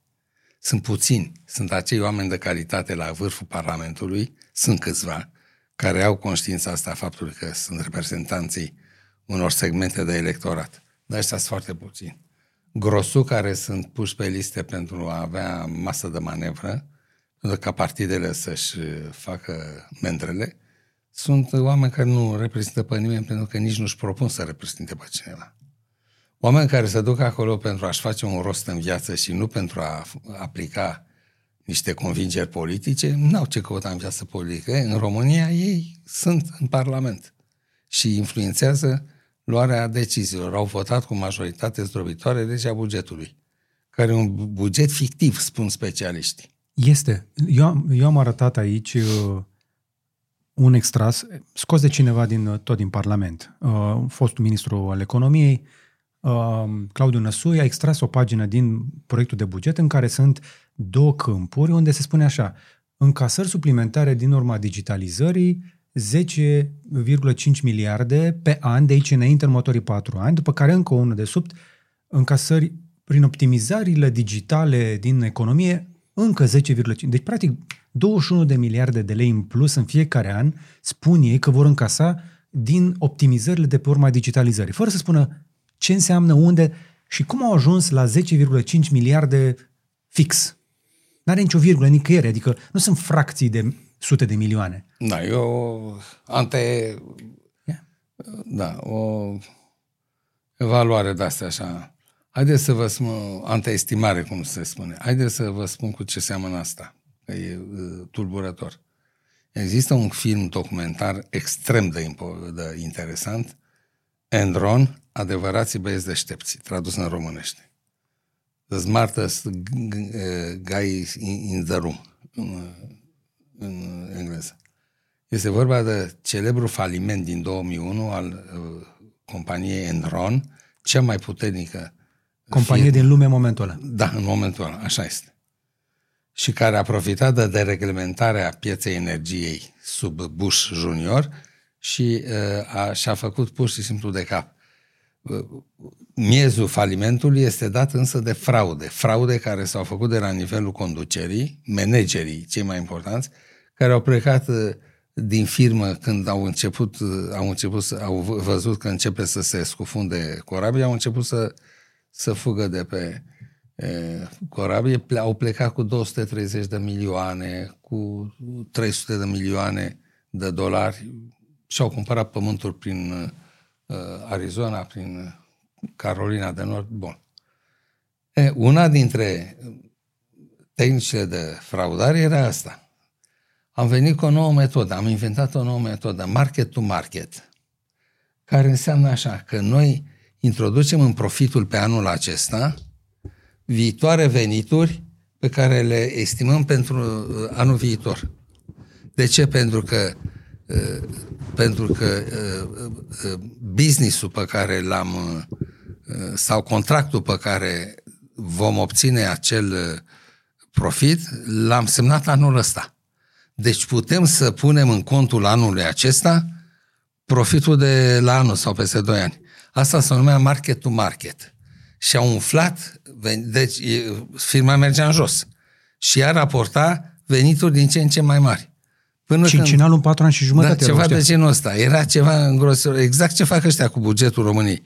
Sunt puțini, sunt acei oameni de calitate la vârful Parlamentului, sunt câțiva, care au conștiința asta faptului că sunt reprezentanții unor segmente de electorat. Dar ăștia sunt foarte puțini. Grosul care sunt puși pe liste pentru a avea masă de manevră, pentru ca partidele să-și facă mendrele, sunt oameni care nu reprezintă pe nimeni pentru că nici nu-și propun să reprezinte pe cineva. Oameni care se duc acolo pentru a-și face un rost în viață și nu pentru a aplica niște convingeri politice, n-au ce căuta în viață politică. În România ei sunt în Parlament și influențează luarea deciziilor. Au votat cu majoritate zdrobitoare legea bugetului, care e un buget fictiv, spun specialiștii. Este. Eu, am- eu am arătat aici uh, un extras scos de cineva din, uh, tot din Parlament. Uh, fostul ministru al economiei, uh, Claudiu Năsui, a extras o pagină din proiectul de buget în care sunt două câmpuri unde se spune așa, încasări suplimentare din urma digitalizării, 10,5 miliarde pe an de aici înainte în următorii patru ani, după care încă unul de sub încasări prin optimizările digitale din economie, încă 10,5. Deci, practic, 21 de miliarde de lei în plus în fiecare an spun ei că vor încasa din optimizările de pe urma digitalizării, fără să spună ce înseamnă, unde și cum au ajuns la 10,5 miliarde fix. N-are nicio virgulă nicăieri, adică nu sunt fracții de sute de milioane. Da, eu ante... Ia. Da, o evaluare de astea așa. Haideți să vă spun, anteestimare, cum se spune. Haideți să vă spun cu ce seamănă asta, că e uh, tulburător. Există un film documentar extrem de, impo- de interesant, Enron, adevărații băieți deștepți, tradus în românește. The smartest g- g- uh, guy in, in the room, în, în engleză. Este vorba de celebrul faliment din 2001 al uh, companiei Enron, cea mai puternică Companie fir- din lume în momentul ăla. Da, în momentul ăla, așa este. Și care a profitat de dereglementarea pieței energiei sub Bush Junior și uh, a, și-a făcut pur și simplu de cap. Uh, Miezul falimentului este dat însă de fraude. Fraude care s-au făcut de la nivelul conducerii, managerii, cei mai importanți, care au plecat uh, din firmă când au început, uh, au început să, au v- văzut că începe să se scufunde corabia, au început să, să fugă de pe e, corabie, ple- au plecat cu 230 de milioane, cu 300 de milioane de dolari și au cumpărat pământuri prin uh, Arizona, prin Carolina de Nord. Bun. E, una dintre tehnicile de fraudare era asta. Am venit cu o nouă metodă, am inventat o nouă metodă, market to market, care înseamnă așa, că noi introducem în profitul pe anul acesta viitoare venituri pe care le estimăm pentru uh, anul viitor. De ce? Pentru că uh, pentru că uh, uh, businessul pe care l-am uh, sau contractul pe care vom obține acel uh, profit, l-am semnat anul ăsta. Deci putem să punem în contul anului acesta profitul de la anul sau peste 2 ani. Asta se numea market to market. Și a umflat, ven- deci e- firma mergea în jos. Și ea raporta venituri din ce în ce mai mari. Până Cincinalul în patru ani și da, jumătate. ceva erau de ăștia. genul ăsta. Era ceva îngrosător. Exact ce fac ăștia cu bugetul României.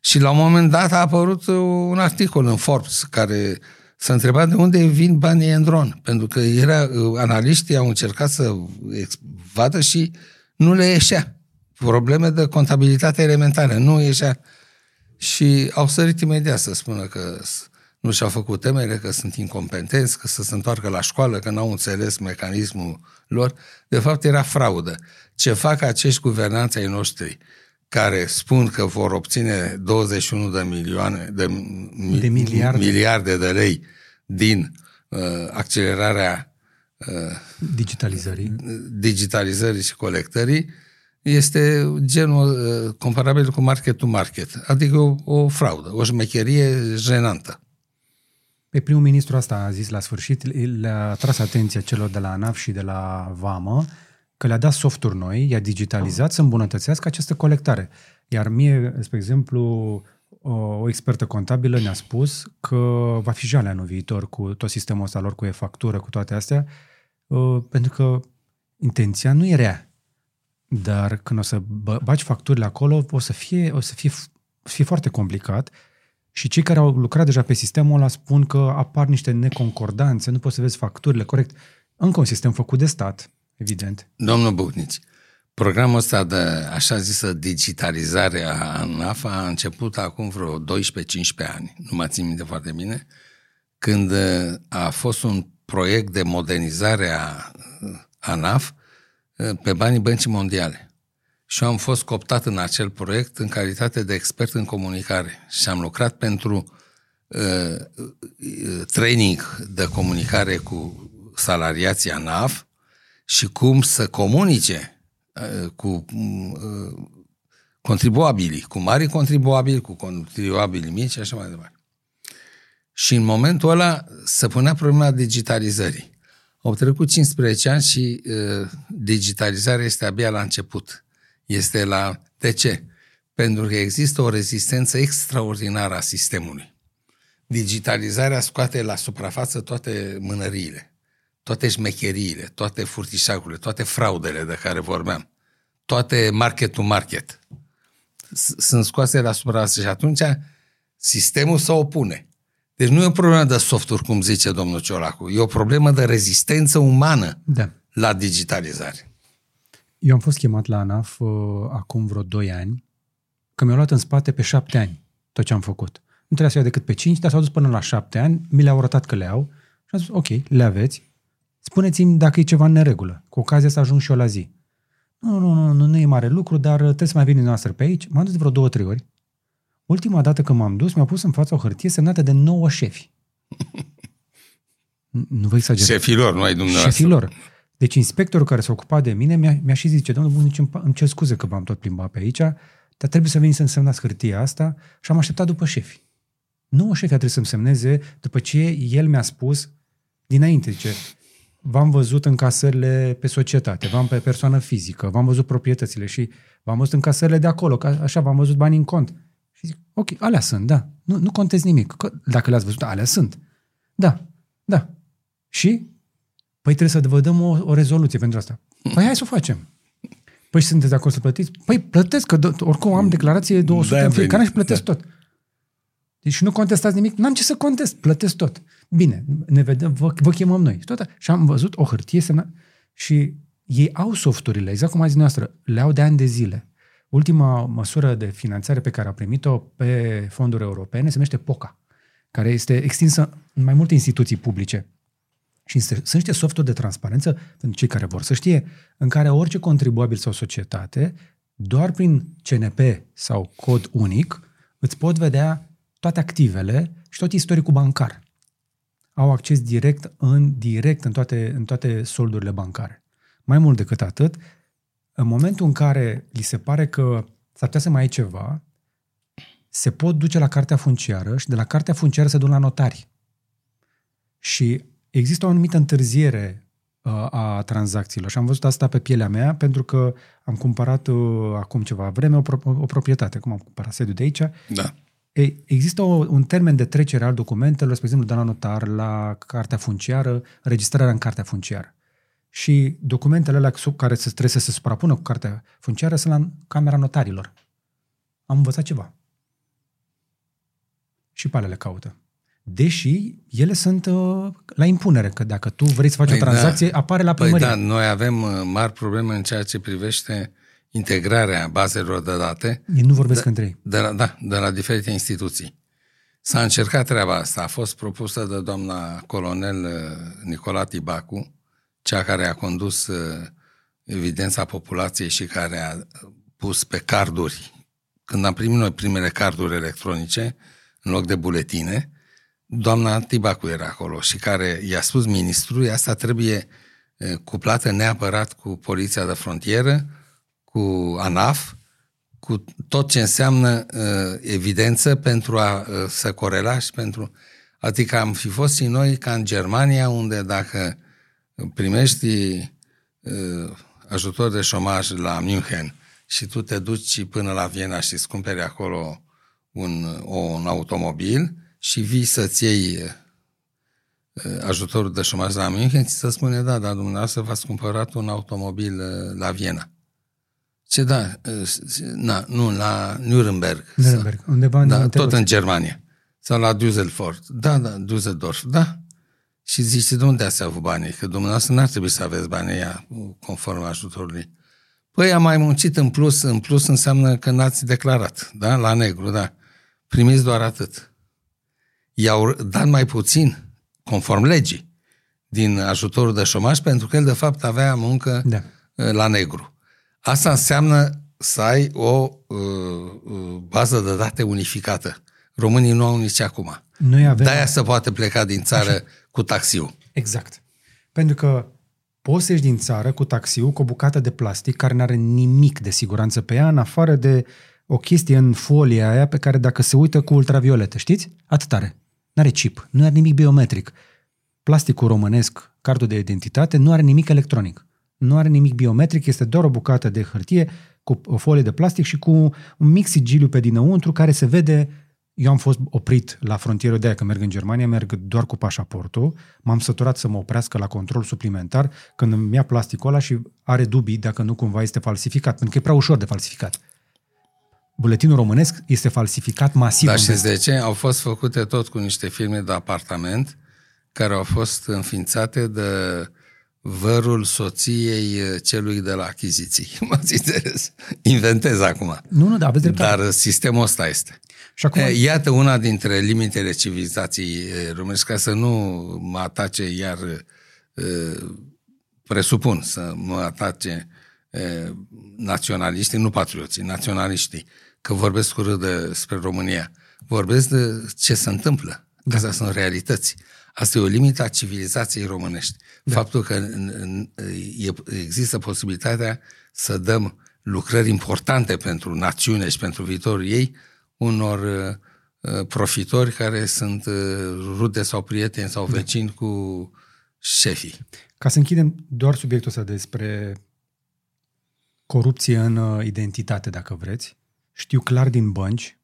Și la un moment dat a apărut uh, un articol în Forbes care s-a întrebat de unde vin banii Endron. Pentru că era, uh, analiștii au încercat să ex- vadă și nu le ieșea. Probleme de contabilitate elementare. Nu ieșea. Și au sărit imediat să spună că s- nu și-au făcut temere, că sunt incompetenți, că să se întoarcă la școală, că n-au înțeles mecanismul lor. De fapt, era fraudă. Ce fac acești guvernanți ai noștri care spun că vor obține 21 de milioane de, mi- De miliarde. miliarde de lei din uh, accelerarea uh, Digitalizării. digitalizării și colectării este genul uh, comparabil cu market to market, adică o, o fraudă, o șmecherie jenantă. Pe primul ministru asta a zis la sfârșit, le-a tras atenția celor de la ANAF și de la VAMă că le-a dat softuri noi, i-a digitalizat să îmbunătățească această colectare. Iar mie, spre exemplu, o, o expertă contabilă ne-a spus că va fi jale anul viitor cu tot sistemul ăsta lor, cu e-factură, cu toate astea, uh, pentru că intenția nu e rea. Dar când o să bă- bagi facturile acolo, o să fie, o să fie, o să fie foarte complicat și cei care au lucrat deja pe sistemul ăla spun că apar niște neconcordanțe, nu poți să vezi facturile corect. Încă un sistem făcut de stat, evident. Domnul Bucnici, programul ăsta de așa zisă digitalizare a ANAF a început acum vreo 12-15 ani, nu mă țin minte foarte bine, când uh, a fost un proiect de modernizare a ANAF pe banii băncii mondiale. Și eu am fost cooptat în acel proiect în calitate de expert în comunicare și am lucrat pentru uh, training de comunicare cu salariații ANAF și cum să comunice uh, cu uh, contribuabilii, cu mari contribuabili, cu contribuabili mici și așa mai departe. Și în momentul ăla se punea problema digitalizării. Au trecut 15 ani și uh, digitalizarea este abia la început. Este la... De ce? Pentru că există o rezistență extraordinară a sistemului. Digitalizarea scoate la suprafață toate mânăriile, toate șmecheriile, toate furtișacurile, toate fraudele de care vorbeam, toate market-to-market. Sunt scoase la suprafață și atunci sistemul se opune. Deci nu e o problemă de softuri, cum zice domnul Ciolacu, e o problemă de rezistență umană da. la digitalizare. Eu am fost chemat la ANAF uh, acum vreo 2 ani, că mi-au luat în spate pe 7 ani tot ce am făcut. Nu trebuia să iau decât pe 5, dar s-au dus până la 7 ani, mi le-au arătat că le au și am zis, ok, le aveți, spuneți-mi dacă e ceva în neregulă, cu ocazia să ajung și eu la zi. Nu, nu, nu, nu, nu e mare lucru, dar trebuie să mai vin noastră pe aici. M-am dus vreo două, trei ori Ultima dată când m-am dus, mi-au pus în fața o hărtie semnată de nouă șefi. [laughs] nu vă exagerez. Șefilor, nu ai dumneavoastră. Șefilor. Deci inspectorul care s-a ocupat de mine mi-a, mi-a și zice, domnul Bunici, îmi cer scuze că m-am tot plimbat pe aici, dar trebuie să veni să însemnați hârtia asta și am așteptat după șefi. Nouă șefi a trebuit să-mi semneze după ce el mi-a spus dinainte, zice, v-am văzut în casările pe societate, v-am pe persoană fizică, v-am văzut proprietățile și v-am văzut în casările de acolo, ca așa v-am văzut banii în cont. Și zic, ok, alea sunt, da. Nu, nu contez nimic. Dacă le-ați văzut, alea sunt. Da, da. Și? Păi trebuie să vă dăm o, o rezoluție pentru asta. Păi hai să o facem. Păi sunteți de acord să plătiți? Păi plătesc, că oricum am declarație 200 da, în fiecare și plătesc da. tot. Deci nu contestați nimic? N-am ce să contest, plătesc tot. Bine, ne vedem, vă, vă chemăm noi. Tot, și am văzut o hârtie semnă și ei au softurile, exact cum a zis noastră, le au de ani de zile. Ultima măsură de finanțare pe care a primit-o pe fonduri europene se numește POCA, care este extinsă în mai multe instituții publice. Și sunt niște softuri de transparență, pentru cei care vor să știe, în care orice contribuabil sau societate, doar prin CNP sau cod unic, îți pot vedea toate activele și tot istoricul bancar. Au acces direct în, direct în toate, în toate soldurile bancare. Mai mult decât atât, în momentul în care li se pare că s-ar putea să mai ai ceva, se pot duce la cartea funciară și de la cartea funciară se duc la notari. Și există o anumită întârziere uh, a tranzacțiilor și am văzut asta pe pielea mea pentru că am cumpărat uh, acum ceva vreme o, pro- o proprietate, cum am cumpărat sediul de aici. Da. Ei, există o, un termen de trecere al documentelor, spre exemplu, de la notar, la cartea funciară, registrarea în cartea funciară și documentele alea sub care se trebuie să se suprapună cu cartea funciară sunt la camera notarilor. Am învățat ceva. Și pe alea le caută. Deși ele sunt uh, la impunere, că dacă tu vrei să faci păi o tranzacție, da. apare la primărie. Păi da, noi avem uh, mari probleme în ceea ce privește integrarea bazelor de date. Ei nu vorbesc de, între ei. De la, da, de la diferite instituții. S-a încercat treaba asta, a fost propusă de doamna colonel uh, Nicola Tibacu, cea care a condus uh, evidența populației și care a pus pe carduri, când am primit noi primele carduri electronice, în loc de buletine, doamna Tibacu era acolo și care i-a spus ministrului, asta trebuie uh, cuplată neapărat cu poliția de frontieră, cu ANAF, cu tot ce înseamnă uh, evidență pentru a uh, să corela și pentru... Adică am fi fost și noi ca în Germania, unde dacă primești uh, ajutor de șomaj la München și tu te duci până la Viena și îți cumperi acolo un, o, un automobil și vii să-ți iei uh, ajutorul de șomaj la München, ți se spune, da, dar dumneavoastră v-ați cumpărat un automobil uh, la Viena. Ce da, uh, na, nu, la Nuremberg. Nuremberg, sau, undeva da, tot în Germania. Sau la Düsseldorf. Da, da, Düsseldorf, da. Și zice, de unde ați avut banii? Că dumneavoastră n-ar trebui să aveți banii ăia conform ajutorului. Păi am mai muncit în plus, în plus înseamnă că n-ați declarat, da? La negru, da. Primiți doar atât. I-au dat mai puțin, conform legii, din ajutorul de șomaj pentru că el de fapt avea muncă Da. uh, la negru. Asta înseamnă să ai o uh, uh, bază de date unificată. Românii nu au nici acum. Noi avem... De-aia se poate pleca din țară Așa. cu taxiul. Exact. Pentru că poți să ieși din țară cu taxiul, cu o bucată de plastic care nu are nimic de siguranță pe ea, în afară de o chestie în folia aia pe care dacă se uită cu ultraviolete, știți? Atât are. Nu are chip, nu are nimic biometric. Plasticul românesc, cardul de identitate, nu are nimic electronic. Nu are nimic biometric, este doar o bucată de hârtie cu o folie de plastic și cu un mic sigiliu pe dinăuntru care se vede eu am fost oprit la frontieră de aia că merg în Germania, merg doar cu pașaportul, m-am săturat să mă oprească la control suplimentar când îmi ia plasticul ăla și are dubii dacă nu cumva este falsificat, pentru că e prea ușor de falsificat. Buletinul românesc este falsificat masiv. Dar în știți vest. de ce? Au fost făcute tot cu niște firme de apartament care au fost înființate de vărul soției eh, celui de la achiziții. [laughs] Mă înțeles? Inventez acum. Nu, nu, da, aveți dreptate. Dar sistemul ăsta este. și acum, E, Iată una dintre limitele civilizației e, românești, ca să nu mă atace iar, e, presupun, să mă atace e, naționaliștii, nu patrioții, naționaliștii, că vorbesc urât despre România. Vorbesc de ce se întâmplă. Da. Astea sunt realități. Asta e o limită a civilizației românești. Da. Faptul că în- în- e- există posibilitatea să dăm lucrări importante pentru națiune și pentru viitorul ei unor uh, uh, profitori care sunt uh, rude sau prieteni sau vecini cu șefii. ca să închidem doar subiectul ăsta despre corupție în uh, identitate, dacă vreți, știu clar din bănci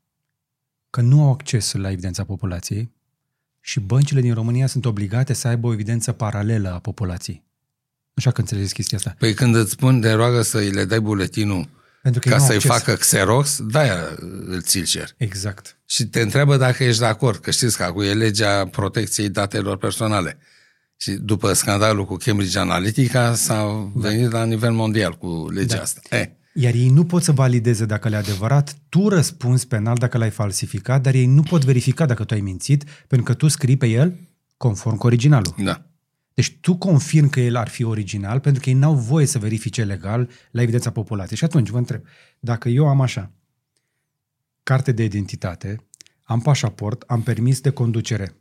că nu au acces la evidența populației și băncile din România sunt obligate să aibă o evidență paralelă a populației. Așa că înțelegeți chestia asta. Păi când îți spun de roagă să îi le dai buletinul Pentru că ca ei nu au să-i acces. facă Xerox, da, îl ți-l cer. Exact. Și te întreabă dacă ești de acord, că știți că acum e legea protecției datelor personale. Și după scandalul cu Cambridge Analytica s-a venit la nivel mondial cu legea Da. asta. E, Iar ei nu pot să valideze dacă le adevărat, tu răspunzi penal dacă l-ai falsificat, dar ei nu pot verifica dacă tu ai mințit, pentru că tu scrii pe el conform cu originalul. da. Deci tu confirmi că el ar fi original, pentru că ei n-au voie să verifice legal la evidența populației. Și atunci vă întreb, dacă eu am așa, carte de identitate, am pașaport, am permis de conducere,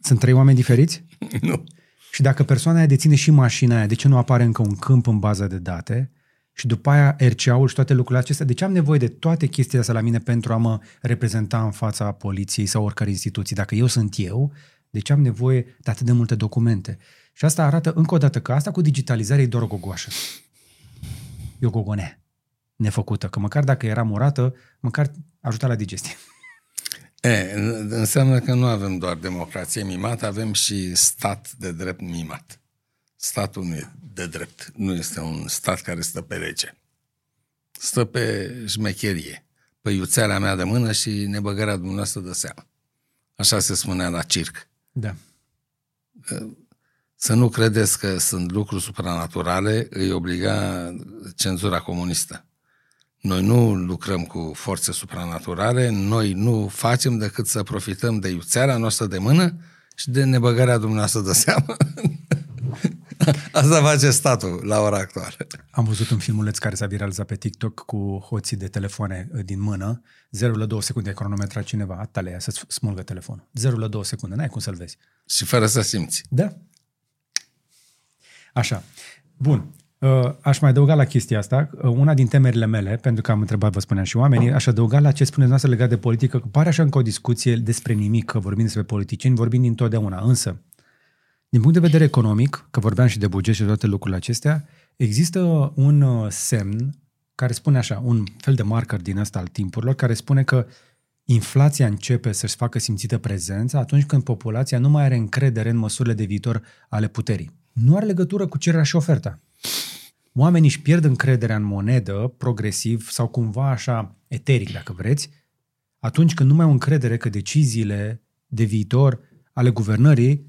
sunt trei oameni diferiți? [laughs] Nu. Și dacă persoana aia deține și mașina aia, de ce nu apare încă un câmp în baza de date? Și după aia RCA-ul și toate lucrurile acestea, de ce am nevoie de toate chestiile astea la mine pentru a mă reprezenta în fața poliției sau oricare instituții? Dacă eu sunt eu, de ce am nevoie de atât de multe documente? Și asta arată încă o dată că asta cu digitalizarea e doar o gogoașă. E o gogonea nefăcută, că măcar dacă era murată, măcar ajuta la digestie. E, înseamnă că nu avem doar democrație mimată, avem și stat de drept mimat. Statul nu e de drept, nu este un stat care stă pe lege. Stă pe șmecherie, pe iuțeala mea de mână și nebăgarea dumneavoastră de seamă. Așa se spunea la circ. Da. Să nu credeți că sunt lucruri supranaturale, îi obliga cenzura comunistă. Noi nu lucrăm cu forțe supranaturale, noi nu facem decât să profităm de iuțeala noastră de mână și de nebăgarea dumneavoastră de seamă. [laughs] Asta face statul la ora actuală. Am văzut un filmuleț care s-a viralizat pe TikTok cu hoții de telefoane uh, din mână, 0 la 2 secunde cronometra cineva, atalea să smulgă telefonul. 0 la 2 secunde, n-ai cum să-l vezi. Și fără să simți. Da. Așa. Bun. Uh, Aș mai adăuga la chestia asta, uh, una din temerile mele, pentru că am întrebat, vă spuneam și oamenii, aș adăuga la ce spuneți noastră legat de politică, că pare așa încă o discuție despre nimic, că vorbim despre politicieni, vorbim dintotdeauna. Însă, din punct de vedere economic, că vorbeam și de buget și de toate lucrurile acestea, există un uh, semn care spune așa, un fel de marker din ăsta al timpurilor, care spune că inflația începe să-și facă simțită prezența atunci când populația nu mai are încredere în măsurile de viitor ale puterii. Nu are legătură cu cererea și oferta. Oamenii își pierd încrederea în monedă progresiv sau cumva așa eteric, dacă vreți, atunci când nu mai au încredere că deciziile de viitor ale guvernării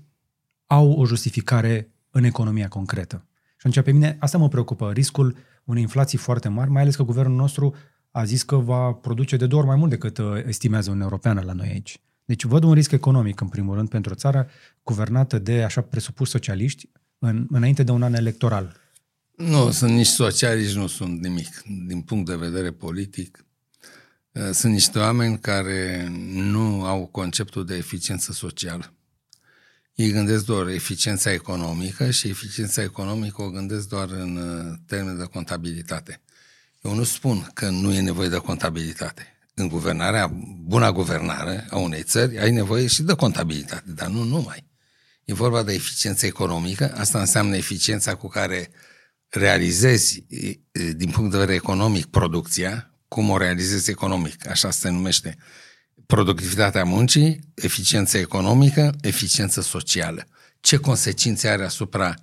au o justificare în economia concretă. Și atunci pe mine asta mă preocupă, riscul unei inflații foarte mari, mai ales că guvernul nostru a zis că va produce de două ori mai mult decât uh, estimează Uniunea Europeană la noi aici. Deci văd un risc economic, în primul rând, pentru o țară guvernată de, așa presupus, socialiști, în, înainte de un an electoral. Nu, sunt nici socialiști, nu sunt nimic. Din punct de vedere politic, uh, sunt niște oameni care nu au conceptul de eficiență socială. Ei gândesc doar eficiența economică și eficiența economică o gândesc doar în uh, termen de contabilitate. Eu nu spun că nu e nevoie de contabilitate. În guvernarea, buna guvernare a unei țări, ai nevoie și de contabilitate, dar nu numai. E vorba de eficiență economică, asta înseamnă eficiența cu care realizezi, din punct de vedere economic, producția, cum o realizezi economic, așa se numește productivitatea muncii, eficiență economică, eficiență socială. Ce consecințe are asupra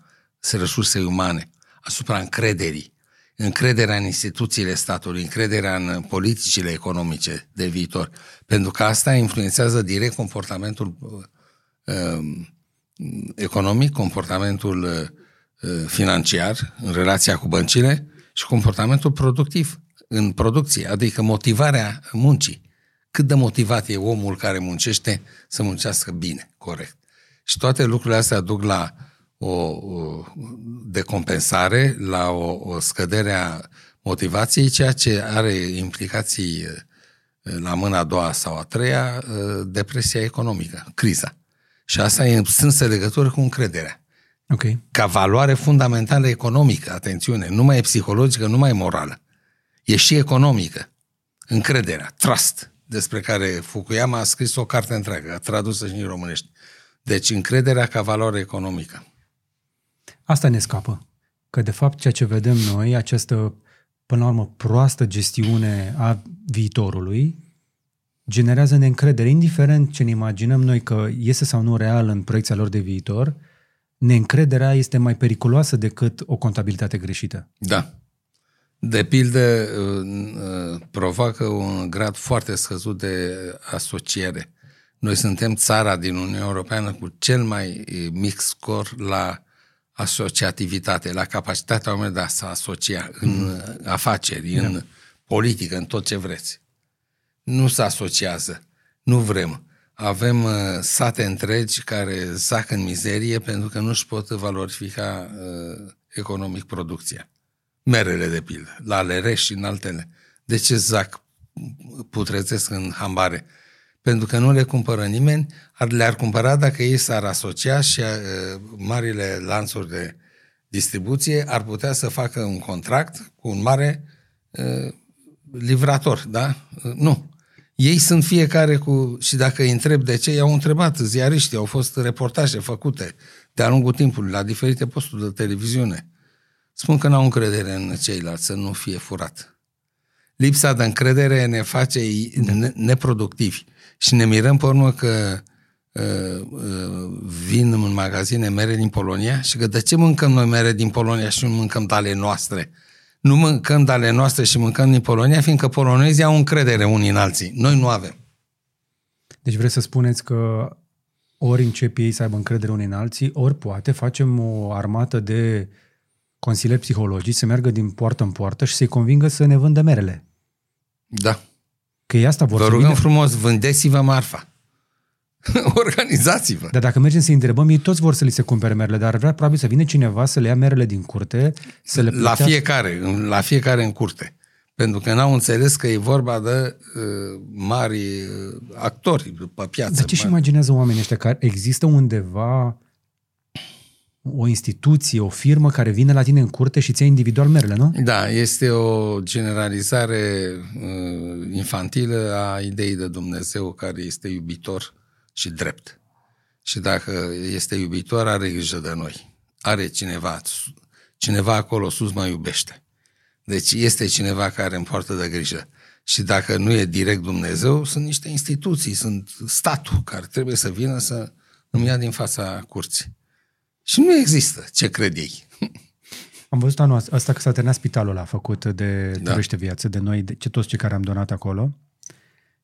resursei umane, asupra încrederii, încrederea în instituțiile statului, încrederea în politicile economice de viitor. Pentru că asta influențează direct comportamentul uh, economic, comportamentul uh, financiar în relația cu băncile și comportamentul productiv în producție, adică motivarea muncii. Cât de motivat e omul care muncește să muncească bine, corect. Și toate lucrurile astea duc la o, o decompensare, la o, o scădere a motivației, ceea ce are implicații la mâna a doua sau a treia, depresia economică, criza. Și asta e în strânsă legătură cu încrederea. Okay. Ca valoare fundamentală economică, atențiune, nu mai e psihologică, nu mai e morală. E și economică. Încrederea, trust, despre care Fukuyama a scris o carte întreagă, tradusă și în românești. Deci încrederea ca valoare economică. Asta ne scapă. Că de fapt ceea ce vedem noi, această, până la urmă, proastă gestiune a viitorului, generează neîncredere, indiferent ce ne imaginăm noi că iese sau nu real în proiecția lor de viitor, neîncrederea este mai periculoasă decât o contabilitate greșită. Da. De pildă, provoacă un grad foarte scăzut de asociere. Noi suntem țara din Uniunea Europeană cu cel mai mic scor la asociativitate, la capacitatea oamenilor de a se asocia în mm. afaceri, în da. politică, în tot ce vreți nu se asociază. Nu vrem. Avem uh, sate întregi care zac în mizerie pentru că nu își pot valorifica uh, economic producția. Merele, de pildă, la Lereș și în altele. De ce zac putrezesc în hambare? Pentru că nu le cumpără nimeni, ar, le-ar cumpăra dacă ei s-ar asocia și uh, marile lanțuri de distribuție ar putea să facă un contract cu un mare uh, livrator, da? Uh, nu. Ei sunt fiecare cu... Și dacă îi întreb de ce, i-au întrebat ziariștii, au fost reportaje făcute de-a lungul timpului la diferite posturi de televiziune. Spun că n-au încredere în ceilalți, să nu fie furat. Lipsa de încredere ne face da. neproductivi și ne mirăm pe urmă că uh, uh, vin în magazine mere din Polonia și că de ce mâncăm noi mere din Polonia și nu mâncăm ale noastre? Nu mâncăm de ale noastre și mâncăm din Polonia, fiindcă polonezii au încredere unii în alții. Noi nu avem. Deci vreți să spuneți că ori încep ei să aibă încredere unii în alții, ori poate facem o armată de consilieri psihologici să meargă din poartă în poartă și să-i convingă să ne vândă merele. Da. Că e asta vor Vă rugăm frumos, vândeți-vă marfa. [laughs] Organizați-vă. Dar dacă mergem să întrebăm, ei toți vor să li se cumpere merele, dar vrea probabil să vină cineva să le ia merele din curte, să le La fiecare, la fiecare în curte. Pentru că n-au înțeles că e vorba de uh, mari uh, actori pe piață. Dar ce-și imaginează oamenii ăștia? Că există undeva o instituție, o firmă care vine la tine în curte și ți individual merele, nu? Da, este o generalizare uh, infantilă a ideii de Dumnezeu care este iubitor și drept. Și dacă este iubitor, are grijă de noi. Are cineva, cineva acolo sus mă iubește. Deci este cineva care îmi poartă de grijă. Și dacă nu e direct Dumnezeu, sunt niște instituții, sunt statul care trebuie să vină să îmi ia din fața curții. Și nu există ce cred ei. [laughs] Am văzut anul ăsta că s-a terminat spitalul ăla făcut de da. Viață, de noi, de ce toți cei care am donat acolo.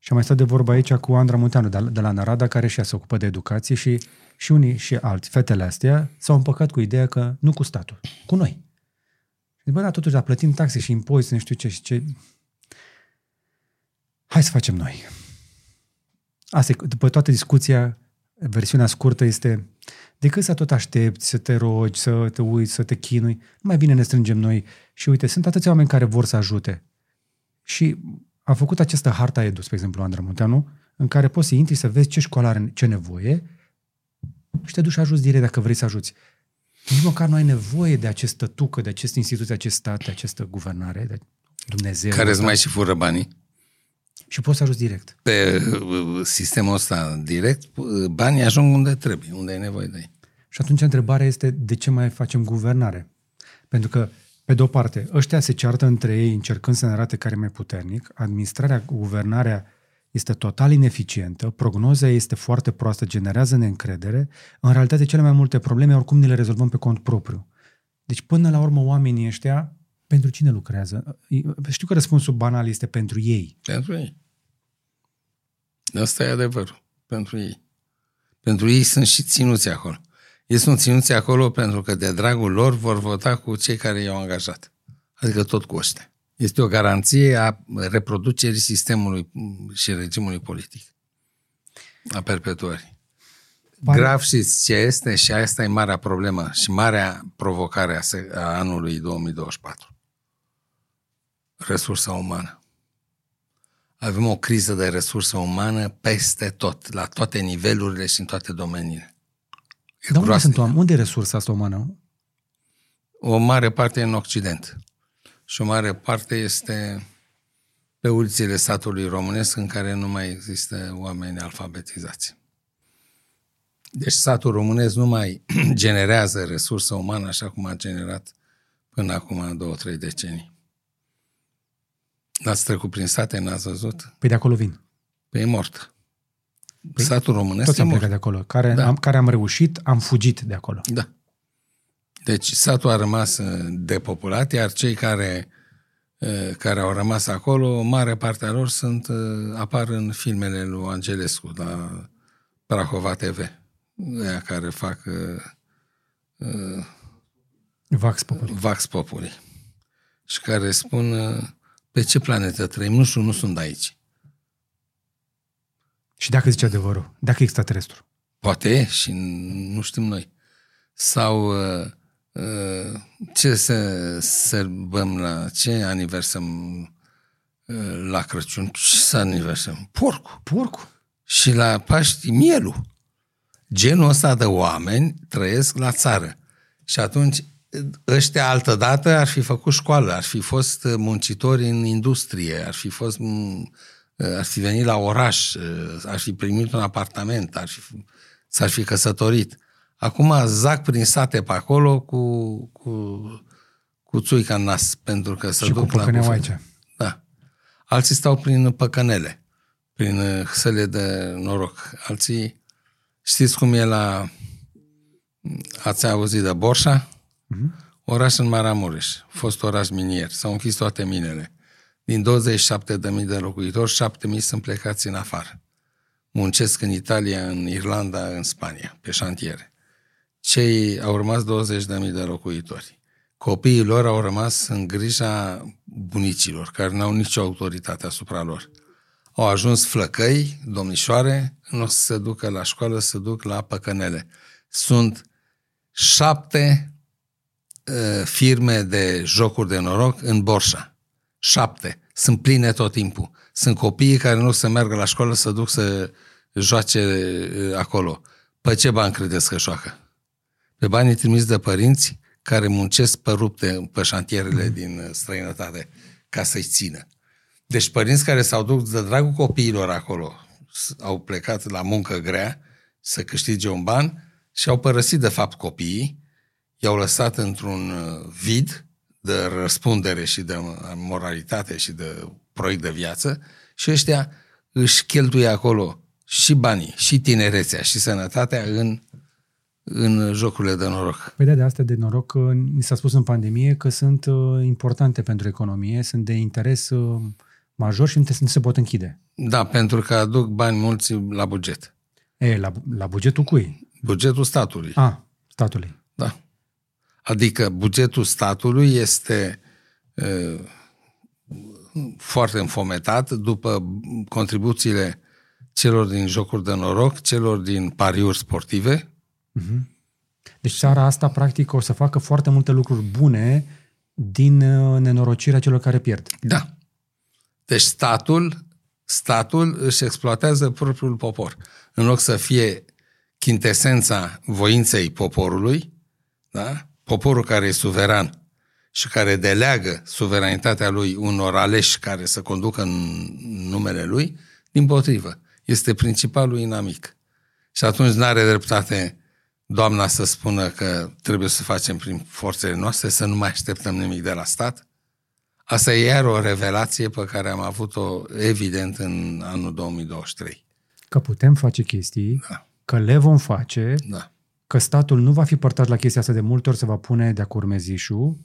Și am mai stat de vorba aici cu Andra Munteanu de, de la Narada, care și ea se ocupă de educație și, și unii și alți, fetele astea, s-au împăcat cu ideea că nu cu statul, cu noi. Și bă, da, totuși, dar plătim taxe și impozite, nu știu ce și ce. Hai să facem noi. Asta e, după toată discuția, versiunea scurtă este decât să tot aștepți, să te rogi, să te uiți, să te chinui, mai bine ne strângem noi și uite, sunt atâția oameni care vor să ajute. Și a făcut această harta Edu, spre exemplu, Andra Munteanu, în care poți să intri să vezi ce școală are ce nevoie și te duci și ajuți direct dacă vrei să ajuți. Nici măcar nu ai nevoie de acest tătucă, de acest instituție, acest stat, de această guvernare, de Dumnezeu. Care îți mai și fură banii? Și poți să ajuți direct. Pe uh, sistemul ăsta direct, uh, banii ajung unde trebuie, unde ai nevoie de ei. Și atunci întrebarea este de ce mai facem guvernare? Pentru că, pe de-o parte, ăștia se ceartă între ei încercând să ne arate care e mai puternic, administrarea, guvernarea este total ineficientă, prognoza este foarte proastă, generează neîncredere, în realitate cele mai multe probleme oricum ne le rezolvăm pe cont propriu. Deci până la urmă oamenii ăștia, pentru cine lucrează? Știu că răspunsul banal este pentru ei. Pentru ei. Asta e adevărul. Pentru ei. Pentru ei sunt și ținuți acolo. Ei sunt ținuți acolo pentru că de dragul lor vor vota cu cei care i-au angajat. Adică tot cu ăștia. Este o garanție a reproducerii sistemului și regimului politic. A perpetuării. Pare... Grav știți ce este și asta e marea problemă și marea provocare a anului 2024. Resursa umană. Avem o criză de resursă umană peste tot, la toate nivelurile și în toate domeniile. E Dar unde sunt oameni? Unde e resursa asta umană? O mare parte e în Occident și o mare parte este pe ulițele satului românesc în care nu mai există oameni alfabetizați. Deci satul românesc nu mai [clears throat] generează resursă umană așa cum a generat până acum două, trei decenii. N-ați trecut prin sate, n-ați văzut? Păi de acolo vin. Păi e mort. Păi, satul românesc Toți am plecat de acolo. Care, da. am, care am reușit, am fugit de acolo. Da. Deci satul a rămas uh, depopulat, iar cei care, uh, care au rămas acolo, mare parte a lor sunt, uh, apar în filmele lui Angelescu, la Prahova TV, aia care fac uh, Vax Populi. Vax Populi. Și care spun pe ce planetă trăim, nu știu, nu sunt de aici. Și dacă zice adevărul, dacă e extraterestru? Poate și nu știm noi. Sau uh, ce să sărbăm la, ce aniversăm uh, la Crăciun? Ce să aniversăm? Porcul. Porcul. Și la Paști, mielul. Genul ăsta de oameni trăiesc la țară. Și atunci ăștia altădată ar fi făcut școală, ar fi fost muncitori în industrie, ar fi fost ar fi venit la oraș, ar fi primit un apartament, ar fi, s-ar fi căsătorit. Acum zac prin sate pe acolo cu, cu, cu țuica în nas, pentru că se duc la aici. Da. Alții stau prin păcănele, prin săle de noroc. Alții, știți cum e la... Ați auzit de Borșa? Mm-hmm. Oraș în Maramureș, fost oraș minier. S-au închis toate minele. Din 27.000 de locuitori, 7.000 sunt plecați în afară. Muncesc în Italia, în Irlanda, în Spania, pe șantiere cei au rămas 20.000 de locuitori. Copiii lor au rămas în grija bunicilor, care n-au nicio autoritate asupra lor. Au ajuns flăcăi, domnișoare, nu o să se ducă la școală, se duc la păcănele. Sunt șapte uh, firme de jocuri de noroc în Borșa. Șapte. Sunt pline tot timpul. Sunt copiii care nu să meargă la școală să duc să joace uh, acolo. Pe ce bani credeți că joacă? pe banii trimiși de părinți care muncesc pe rupte pe șantierele mm. din străinătate ca să-i țină. Deci părinți care s-au dus de dragul copiilor acolo, au plecat la muncă grea să câștige un ban și au părăsit de fapt copiii, i-au lăsat într-un uh, vid de răspundere și de moralitate și de proiect de viață și ăștia își cheltuie acolo și banii, și tinerețea, și sănătatea în în jocurile de noroc. Păi da, de astea de noroc, ni s-a spus în pandemie că sunt uh, importante pentru economie, sunt de interes uh, major și nu se pot închide. Da, pentru că aduc bani mulți la buget. E, la, la bugetul cui? Bugetul statului. A, statului. Da. Adică bugetul statului este uh, foarte înfometat după contribuțiile celor din jocuri de noroc, celor din pariuri sportive. Uh-huh. Deci țara asta, practic, o să facă foarte multe lucruri bune din uh, nenorocirea celor care pierd. Da. Deci statul, statul își exploatează propriul popor. În loc să fie chintesența voinței poporului, da? Poporul care e suveran și care deleagă suveranitatea lui unor aleși care să conducă în numele lui, din potrivă, este principalul inamic. Și atunci nu are dreptate doamna să spună că trebuie să facem prin forțele noastre, să nu mai așteptăm nimic de la stat. Asta e iar o revelație pe care am avut-o evident în anul 2023. Că putem face chestii, Da. că le vom face, Da. Că statul nu va fi părtat la chestia asta de multe ori, se va pune de-a curmezișul,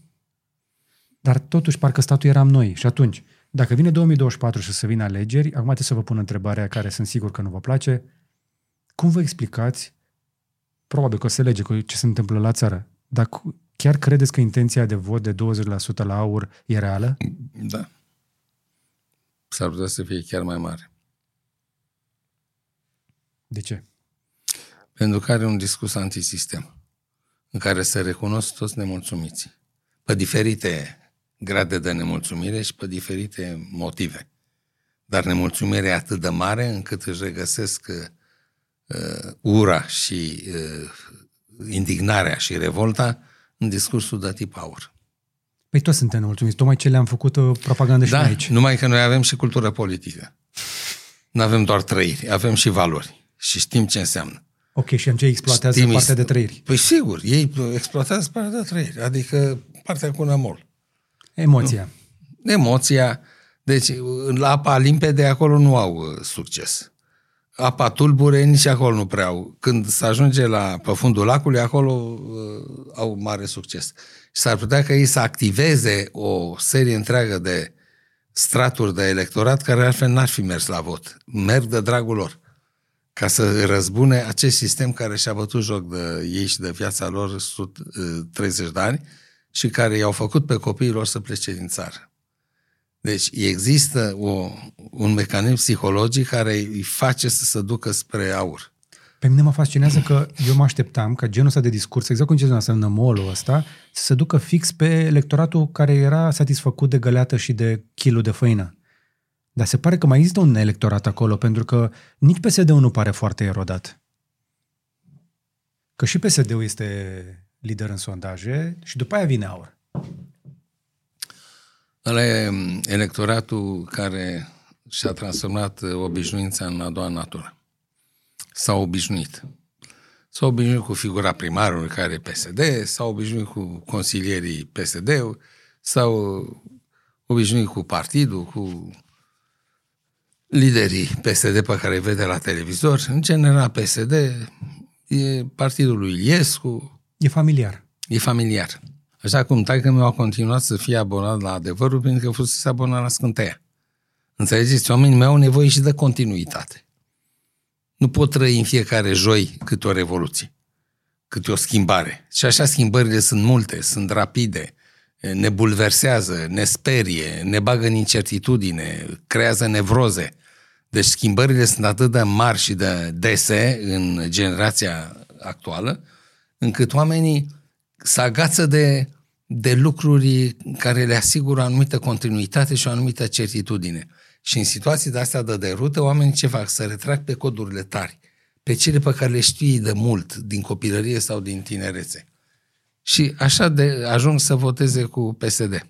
dar totuși parcă statul eram noi. Și atunci, dacă vine 2024 și să vină alegeri, acum trebuie să vă pun întrebarea care sunt sigur că nu vă place, cum vă explicați, probabil că o să lege cu ce se întâmplă la țară, dar cu- chiar credeți că intenția de vot de 20% la aur e reală? Da. S-ar putea să fie chiar mai mare. De ce? Pentru că are un discurs antisistem, în care se recunosc toți nemulțumiții, pe diferite grade de nemulțumire și pe diferite motive. Dar nemulțumirea e atât de mare încât își regăsesc uh, ura și uh, indignarea și revolta în discursul de tip aur. Păi toți suntem nemulțumiți, tocmai ce le-am făcut uh, propagandă și Da, noi aici. numai că noi avem și cultură politică. Nu avem doar trăiri, avem și valori și știm ce înseamnă. Ok, și ce exploatează Știm partea ist- de trăiri. Păi sigur, ei exploatează partea de trăiri, adică partea cu nămol. Emoția. Emoția, deci la apa limpede acolo nu au uh, succes. Apa tulbure nici acolo nu prea au. Când se ajunge la pe fundul lacului, acolo uh, au mare succes. Și s-ar putea ca ei să activeze o serie întreagă de straturi de electorat care altfel n-ar fi mers la vot. Merg de dragul lor ca să răzbune acest sistem care și-a bătut joc de ei și de viața lor sut, uh, 30 de ani și care i-au făcut pe copiii lor să plece din țară. Deci există o, un mecanism psihologic care îi face să se ducă spre aur. Pe mine mă fascinează că eu mă așteptam ca genul ăsta de discurs, exact cum ce să nămolul ăsta, să se ducă fix pe electoratul care era satisfăcut de găleată și de kilul de făină. Dar se pare că mai există un electorat acolo, pentru că nici PSD-ul nu pare foarte erodat. Că și PSD-ul este lider în sondaje și după aia vine aur. Ăla e mm, electoratul care și-a transformat uh, obișnuința în a doua natură. S-a obișnuit. S-a obișnuit cu figura primarului care e PSD, s-a obișnuit cu consilierii PSD, s-au obișnuit cu partidul, cu liderii PSD pe care îi vede la televizor. În general, PSD e partidul lui Iliescu, E familiar. E familiar. Așa cum taică meu a continuat să fie abonat la adevărul pentru că fusese abonat la scânteia. Înțelegeți? Oamenii mei au nevoie și de continuitate. Nu pot trăi în fiecare joi câte o revoluție, câte o schimbare. Și așa schimbările sunt multe, sunt rapide, ne bulversează, ne sperie, ne bagă în incertitudine, creează nevroze. Deci schimbările sunt atât de mari și de dese în generația actuală, încât oamenii se agață de, de lucruri care le asigură o anumită continuitate și o anumită certitudine. Și în situații de astea de derută, oamenii ce fac? Să retrag pe codurile tari, pe cele pe care le știi de mult, din copilărie sau din tinerețe. Și așa de ajung să voteze cu PSD.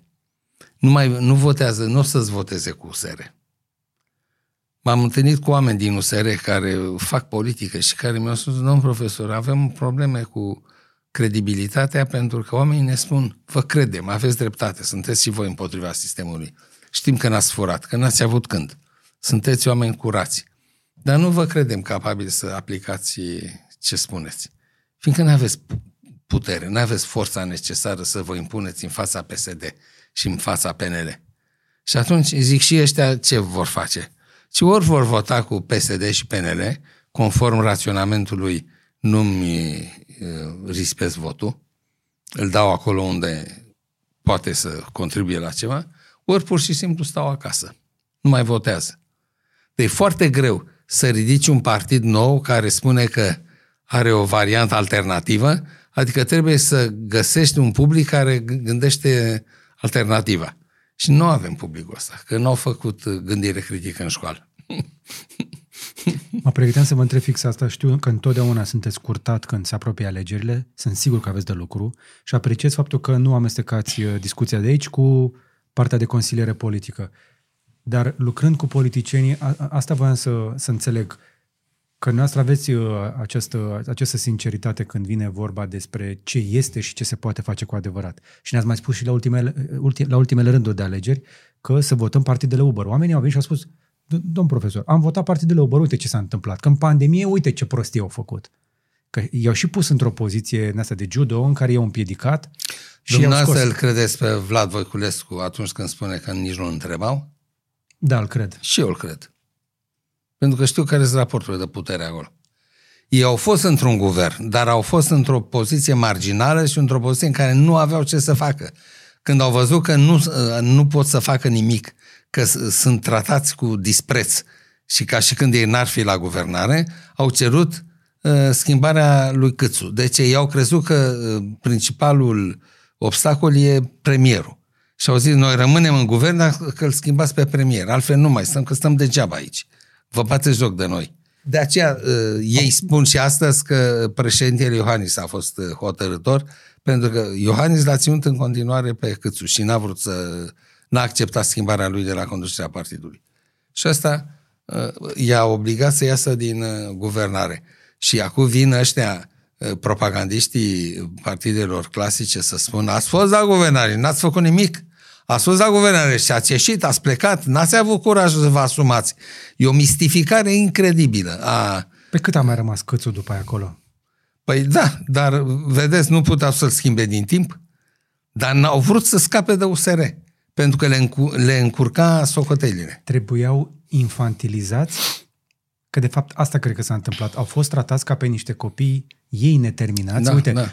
Nu, mai, nu votează, nu o să-ți voteze cu USR. M-am întâlnit cu oameni din USR care fac politică și care mi-au spus, domn profesor, avem probleme cu credibilitatea pentru că oamenii ne spun, vă credem, aveți dreptate, sunteți și voi împotriva sistemului. Știm că n-ați furat, că n-ați avut când. Sunteți oameni curați. Dar nu vă credem capabili să aplicați ce spuneți. Fiindcă nu aveți putere, nu aveți forța necesară să vă impuneți în fața PSD și în fața PNL. Și atunci zic și ăștia ce vor face. Și ori vor vota cu PSD și PNL, conform raționamentului nu-mi uh, rispesc votul, îl dau acolo unde poate să contribuie la ceva, ori pur și simplu stau acasă. Nu mai votează. Deci e foarte greu să ridici un partid nou care spune că are o variantă alternativă, adică trebuie să găsești un public care gândește alternativa. Și nu avem publicul ăsta, că nu au făcut gândire critică în școală. [laughs] Mă pregăteam să vă întreb fix asta. Știu că întotdeauna sunteți scurtat când se apropie alegerile. Sunt sigur că aveți de lucru și apreciez faptul că nu amestecați uh, discuția de aici cu partea de consiliere politică. Dar lucrând cu politicienii, a, asta voiam să, să înțeleg. Că noastră aveți uh, această, această sinceritate când vine vorba despre ce este și ce se poate face cu adevărat. Și ne-ați mai spus și la ultimele, ulti, la ultimele rânduri de alegeri că să votăm partidele Uber. Oamenii au venit și au spus, domn profesor, am votat partidele Uber, uite ce s-a întâmplat. Că în pandemie, uite ce prostie au făcut. Că i-au și pus într-o poziție în asta de judo în care i-au împiedicat și Dumneavoastră îl credeți pe Vlad Voiculescu atunci când spune că nici nu întrebau? Da, îl cred. Și eu îl cred. Pentru că știu care sunt raporturile de putere acolo. Ei au fost într-un guvern, dar au fost într-o poziție marginală și într-o poziție în care nu aveau ce să facă. Când au văzut că nu, nu pot să facă nimic, că sunt tratați cu dispreț și ca și când ei n-ar fi la guvernare, au cerut uh, schimbarea lui Câțu. Deci ei au crezut că uh, principalul obstacol e premierul. Și au zis, noi rămânem în guvern, dar că îl schimbați pe premier. Altfel nu mai stăm, că stăm degeaba aici. Vă bateți joc de noi. De aceea uh, ei spun și astăzi că președintele Iohannis a fost uh, hotărător, pentru că Iohannis l-a ținut în continuare pe Câțu și n-a vrut să... n-a acceptat schimbarea lui de la conducerea partidului. Și asta uh, i-a obligat să iasă din uh, guvernare. Și acum vin ăștia uh, propagandiștii partidelor clasice să spună ați fost la guvernare, n-ați făcut nimic. Ați fost la guvernare și ați ieșit, ați plecat, n-ați avut curajul să vă asumați. E o mistificare incredibilă. A... Pe cât a mai rămas cățul după aia acolo? Păi da, dar vedeți, nu puteau să-l schimbe din timp, dar n-au vrut să scape de USR, pentru că le, încu- le încurca socotelile. Trebuiau infantilizați? Că de fapt asta cred că s-a întâmplat. Au fost tratați ca pe niște copii ei neterminați. Da, uite, da.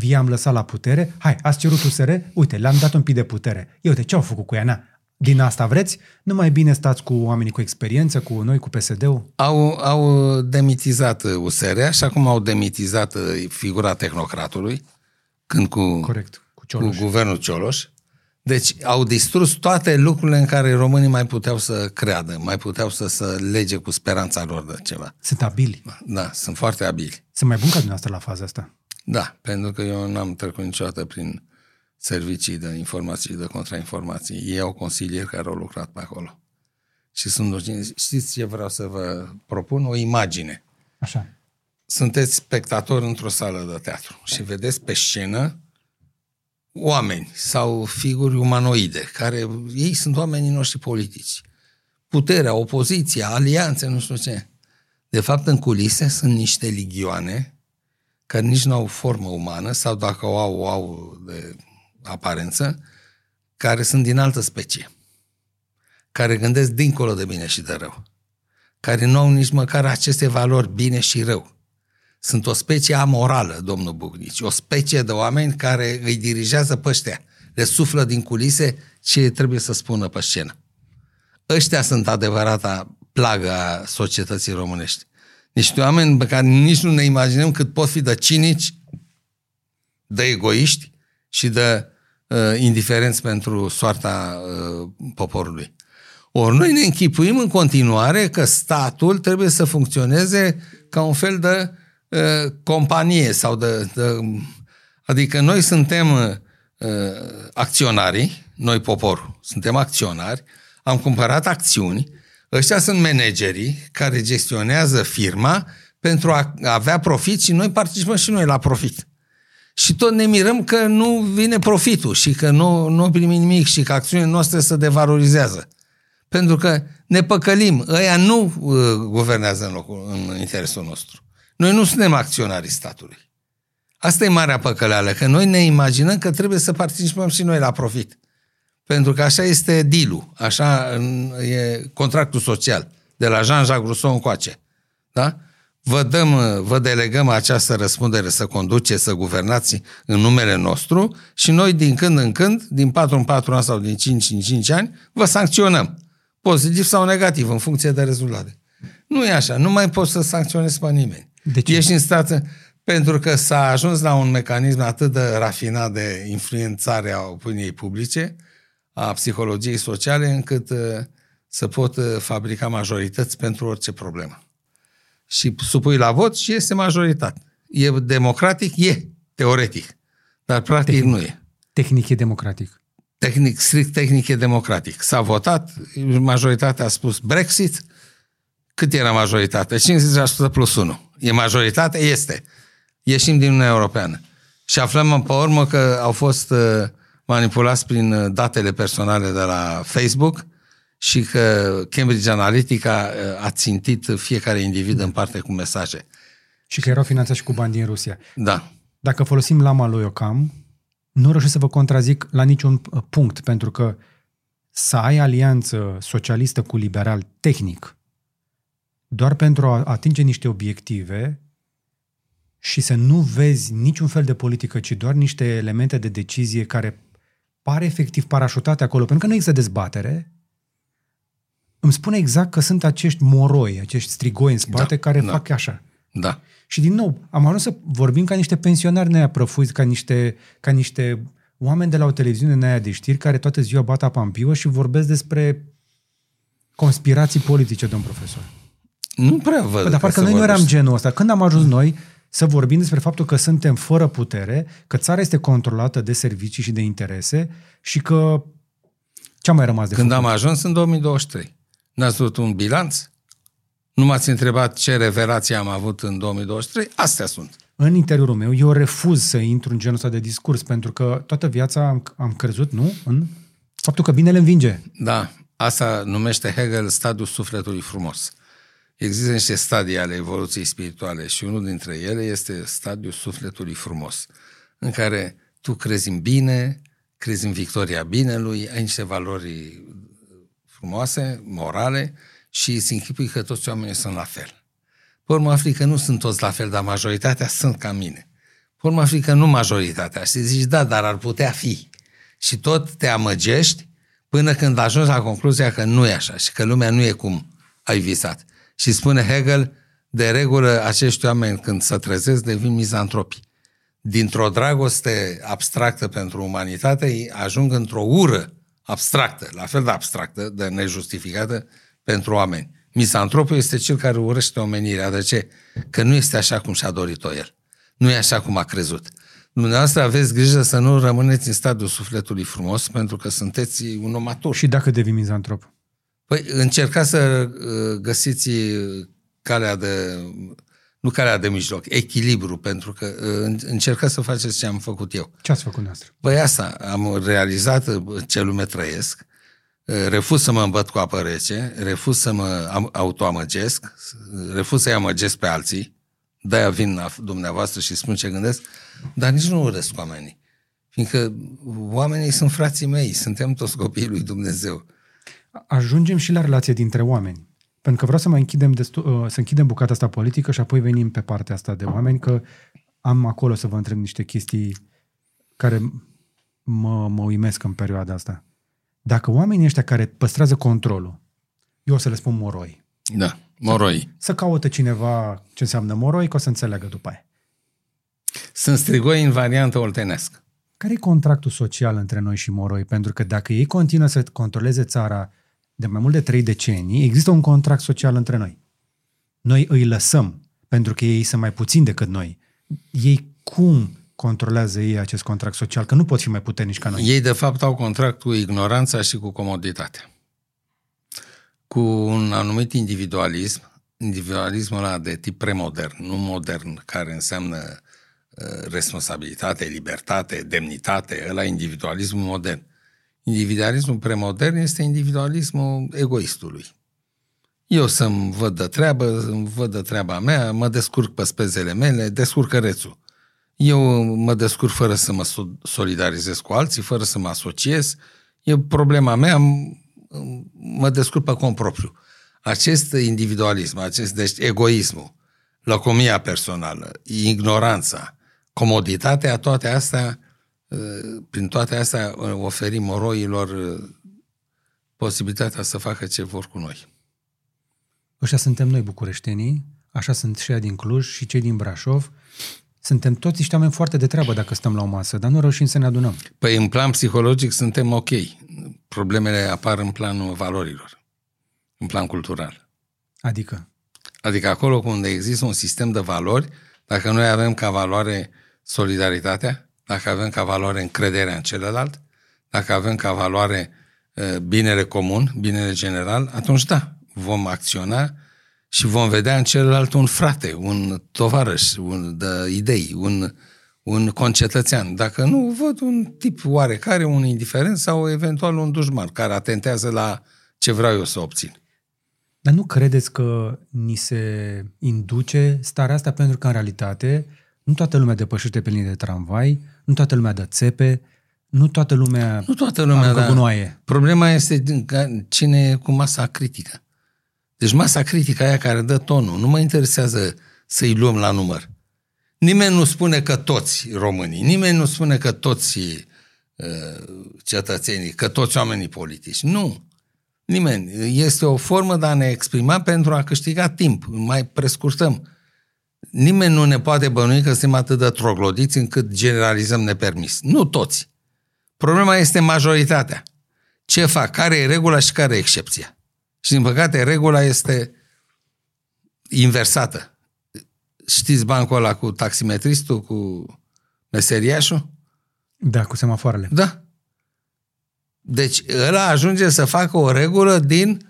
i-am lăsat la putere. Hai, ați cerut USR? Uite, le-am dat un pic de putere. Ia uite, ce au făcut cu ea? Na, din asta vreți? Nu mai bine stați cu oamenii cu experiență, cu noi, cu PSD-ul? Au, au demitizat USR, așa cum au demitizat uh, figura tehnocratului, când cu, Corect, cu cu Cioloș. guvernul Cioloș. Deci au distrus toate lucrurile în care românii mai puteau să creadă, mai puteau să se lege cu speranța lor de ceva. Sunt abili. Da, sunt foarte abili. Sunt mai bun ca dumneavoastră la faza asta. Da, pentru că eu n-am trecut niciodată prin servicii de informații și de contrainformații. Ei au consilieri care au lucrat pe acolo. Și sunt urgenți. Știți ce vreau să vă propun? O imagine. Așa. Sunteți spectator într-o sală de teatru și vedeți pe scenă oameni sau figuri umanoide, care ei sunt oamenii noștri politici. Puterea, opoziția, alianțe, nu știu ce. De fapt, în culise sunt niște ligioane care nici nu au formă umană sau dacă o au, o au de aparență, care sunt din altă specie, care gândesc dincolo de bine și de rău, care nu au nici măcar aceste valori bine și rău. Sunt o specie amorală, domnul Bugnici, o specie de oameni care îi dirigează pe ăștia, le suflă din culise ce trebuie să spună pe scenă. Ăștia sunt adevărata plagă a societății românești. Niște oameni pe care nici nu ne imaginăm cât pot fi de cinici, de egoiști și de uh, indiferenți pentru soarta uh, poporului. Ori noi ne închipuim în continuare că statul trebuie să funcționeze ca un fel de uh, companie sau de, de... Adică noi suntem uh, acționarii, noi poporul, suntem acționari, am cumpărat acțiuni, ăștia sunt managerii care gestionează firma pentru a avea profit și noi participăm și noi la profit. Și tot ne mirăm că nu vine profitul și că nu, nu primim nimic și că acțiunile noastre se devalorizează. Pentru că ne păcălim. Ăia nu uh, guvernează în, locul, în interesul nostru. Noi nu suntem acționarii statului. Asta e marea păcăleală, că noi ne imaginăm că trebuie să participăm și noi la profit. Pentru că așa este deal așa e contractul social, de la Jean-Jacques Rousseau încoace. Da? Vă, dăm, vă delegăm această răspundere să conduceți, să guvernați în numele nostru și noi din când în când, din 4 în 4 ani sau din 5 în 5 ani, vă sancționăm. Pozitiv sau negativ, în funcție de rezultate. Nu e așa, nu mai poți să sancționezi pe nimeni. De ce? Ești în stat pentru că s-a ajuns la un mecanism atât de rafinat de influențare a opiniei publice, a psihologiei sociale, încât uh, să pot uh, fabrica majorități pentru orice problemă. Și supui la vot și este majoritate. E democratic? E, teoretic. Dar practic Tehnic. nu e. Tehnic e democratic. Tehnic, strict tehnic e democratic. S-a votat, majoritatea a spus Brexit. Cât era majoritatea? 50% plus 1. E majoritate? Este. Ieșim din Uniunea Europeană. Și aflăm pe urmă că au fost uh, manipulați prin uh, datele personale de la Facebook și că Cambridge Analytica uh, a țintit fiecare individ în parte cu mesaje. Și că erau finanțați și cu bani din Rusia. Da. Dacă folosim lama lui Ocam, nu reușesc să vă contrazic la niciun uh, punct, pentru că să ai alianță socialistă cu liberal tehnic, doar pentru a atinge niște obiective și să nu vezi niciun fel de politică, ci doar niște elemente de decizie care pare efectiv parașutate acolo, pentru că nu există dezbatere, îmi spune exact că sunt acești moroi, acești strigoi în spate Da, care da. fac așa. Da. Și din nou, am ajuns să vorbim ca niște pensionari neaprăfuiți, ca niște, ca niște oameni de la o televiziune neaia de știri care toată ziua bat apa în piuă și vorbesc despre conspirații politice, domn profesor. Nu prea văd. Păi, dar că parcă se noi nu eram vorbește. genul ăsta. Când am ajuns noi să vorbim despre faptul că suntem fără putere, că țara este controlată de servicii și de interese și că ce a mai rămas de Când făcut? am ajuns în 2023. N-ați văzut un bilanț? Nu m-ați întrebat ce revelații am avut în 2023? Astea sunt. În interiorul meu, eu refuz să intru în genul ăsta de discurs, pentru că toată viața am, am crezut, nu? În faptul că binele învinge. Da, asta numește Hegel stadiul sufletului frumos. Există niște stadii ale evoluției spirituale și unul dintre ele este stadiul sufletului frumos, în care tu crezi în bine, crezi în victoria binelui, ai niște valori frumoase, morale și îți închipui că toți oamenii sunt la fel. Pe urmă afli că nu sunt toți la fel, dar majoritatea sunt ca mine. Pe urmă afli că nu majoritatea și zici, da, dar ar putea fi. Și tot te amăgești până când ajungi la concluzia că nu e așa și că lumea nu e cum ai visat. Și spune Hegel, de regulă acești oameni când se trezesc devin mizantropi. Dintr-o dragoste abstractă pentru umanitate ei ajung într-o ură abstractă, la fel de abstractă, de nejustificată pentru oameni. Misantropul este cel care urăște omenirea. De ce? Că nu este așa cum și-a dorit-o el. Nu e așa cum a crezut. Dumneavoastră aveți grijă să nu rămâneți în stadiul sufletului frumos, pentru că sunteți un om matur. Și dacă devii mizantrop? Păi încercați să uh, găsiți uh, calea de, nu calea de mijloc, echilibru, pentru că uh, încercați să faceți ce am făcut eu. Ce ați făcut noastră? Păi asta, am realizat uh, ce lume trăiesc, uh, refuz să mă îmbăt cu apă rece, refuz să mă am- autoamăgesc, uh, refuz să-i amăgesc pe alții, de-aia vin la dumneavoastră și spun ce gândesc, dar nici nu urăsc oamenii. Fiindcă oamenii sunt frații mei, suntem toți copiii lui Dumnezeu. Ajungem și la relație dintre oameni. Pentru că vreau să mai închidem, destu- uh, să închidem bucata asta politică și apoi venim pe partea asta de oameni, că am acolo să vă întreb niște chestii care mă, mă uimesc în perioada asta. Dacă oamenii ăștia care păstrează controlul, eu o să le spun moroi, Da, moroi. să caută cineva ce înseamnă moroi, că o să înțeleagă după aia. Sunt strigoi în variantă oltenească. Care e contractul social între noi și moroi? Pentru că dacă ei continuă să controleze țara de mai mult de trei decenii, există un contract social între noi. Noi îi lăsăm, pentru că ei sunt mai puțini decât noi. Ei cum controlează ei acest contract social? Că nu pot fi mai puternici ca noi. Ei, de fapt, au contract cu ignoranța și cu comoditatea. Cu un anumit individualism, individualismul ăla de tip premodern, nu modern, care înseamnă uh, responsabilitate, libertate, demnitate, ăla e individualismul modern. Individualismul premodern este individualismul egoistului. Eu să-mi văd de treabă, îmi văd de treaba mea, mă descurc pe spezele mele, descurcărețul. Eu mă descurc fără să mă so- solidarizez cu alții, fără să mă asociez. E problema mea, m- mă descurc pe cont propriu. Acest individualism, acest, deci egoismul, lăcomia personală, ignoranța, comoditatea, toate astea, uh, prin toate astea uh, oferim moroilor uh, posibilitatea să facă ce vor cu noi. Ăștia suntem noi bucureștenii, așa sunt și din Cluj și cei din Brașov. Suntem toți niște oameni foarte de treabă dacă stăm la o masă, dar nu reușim să ne adunăm. Păi în plan psihologic suntem ok. Problemele apar în planul valorilor, în plan cultural. Adică? Adică acolo unde există un sistem de valori, dacă noi avem ca valoare solidaritatea, dacă avem ca valoare încrederea în celălalt, dacă avem ca valoare uh, binele comun, binele general, atunci da, vom acționa și vom vedea în celălalt un frate, un tovarăș, un de idei, un, un concetățean. Dacă nu, văd un tip oarecare, un indiferent sau eventual un dușman care atentează la ce vreau eu să obțin. Dar nu credeți că ni se induce starea asta pentru că în realitate nu toată lumea depășește pe linie de tramvai, nu toată lumea dă țepe, nu toată lumea Nu toată lumea, dar gunoaie. problema este cine e cu masa critică. Deci masa critică aia care dă tonul, nu mă interesează să-i luăm la număr. Nimeni nu spune că toți românii, nimeni nu spune că toți uh, cetățenii, că toți oamenii politici. Nu. Nimeni. Este o formă de a ne exprima pentru a câștiga timp. Mai prescurtăm. Nimeni nu ne poate bănui că suntem atât de troglodiți încât generalizăm nepermis. Nu toți. Problema este majoritatea. Ce fac? Care e regula și care e excepția? Și din păcate regula este inversată. Știți bancul ăla cu taximetristul, cu meseriașul? Da, cu semafoarele. Da. Deci ăla ajunge să facă o regulă din uh,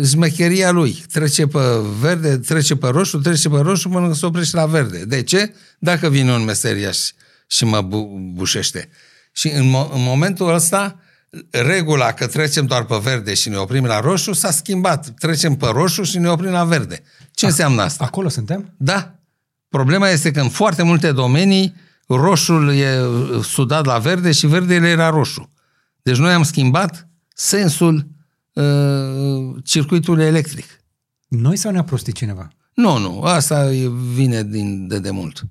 zmecheria lui. Trece pe verde, trece pe roșu, trece pe roșu până se oprește la verde. De ce? Dacă vine un meseriaș și mă bu- bușește. Și în, mo- în momentul ăsta, regula că trecem doar pe verde și ne oprim la roșu s-a schimbat. Trecem pe roșu și ne oprim la verde. Ce înseamnă asta? Acolo suntem? Da. Problema este că în foarte multe domenii roșul e sudat la verde și verdele era roșu. Deci noi am schimbat sensul uh, circuitului electric. Noi sau ne-a prostit cineva? Nu, nu, asta e- vine din, de demult.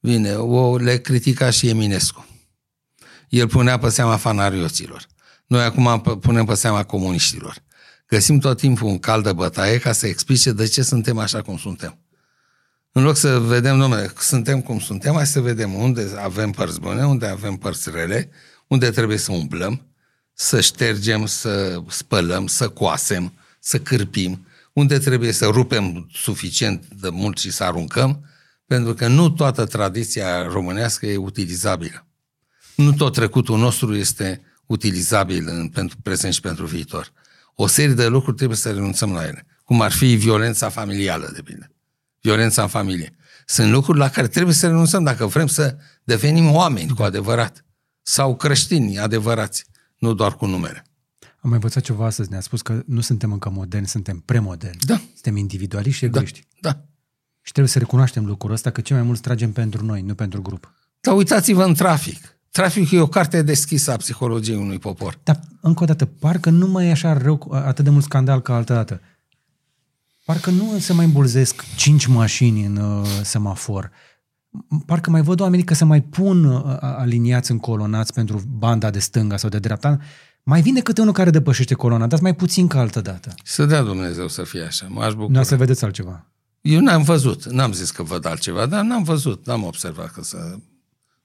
Vine, o le critica și Eminescu. El punea pe seama fanarioților. Noi acum p- punem pe seama comuniștilor. Găsim tot timpul un cal de bătaie ca să explice de ce suntem așa cum suntem. În loc să vedem, domnule, suntem cum suntem, hai să vedem unde avem părți bune, unde avem părți rele, unde trebuie să umblăm, să ștergem, să spălăm, să coasem, să cârpim, unde trebuie să rupem suficient de mult și să aruncăm, pentru că nu toată tradiția românească e utilizabilă. Nu tot trecutul nostru este utilizabil în, pentru prezent și pentru viitor. O serie de lucruri trebuie să renunțăm la ele, cum ar fi violența familială, de bine. Violența în familie. Sunt lucruri la care trebuie să renunțăm dacă vrem să devenim oameni cu adevărat. Sau creștini adevărați, nu doar cu numere. Am mai învățat ceva astăzi, ne-a spus că nu suntem încă moderni, suntem premoderni. Da. Suntem individualiști și egoiști. Da. Și trebuie să recunoaștem lucrul ăsta, că cel mai mult tragem pentru noi, nu pentru grup. Dar uitați-vă în trafic. Traficul e o carte deschisă a psihologiei unui popor. Dar, încă o dată, parcă nu mai e așa rău, cu- atât de mult scandal ca altă dată. Parcă nu se mai îmbulzesc cinci mașini în uh, semafor. Parcă mai văd oamenii că se mai pun uh, aliniați în colonați pentru banda de stânga sau de dreapta. Mai vine câte unul care depășește colona, dar mai puțin ca altă dată. Să dea Dumnezeu să fie așa. M-aș bucura. Nu să vedeți altceva. Eu n-am văzut, n-am zis că văd altceva, dar n-am văzut, n-am observat că să...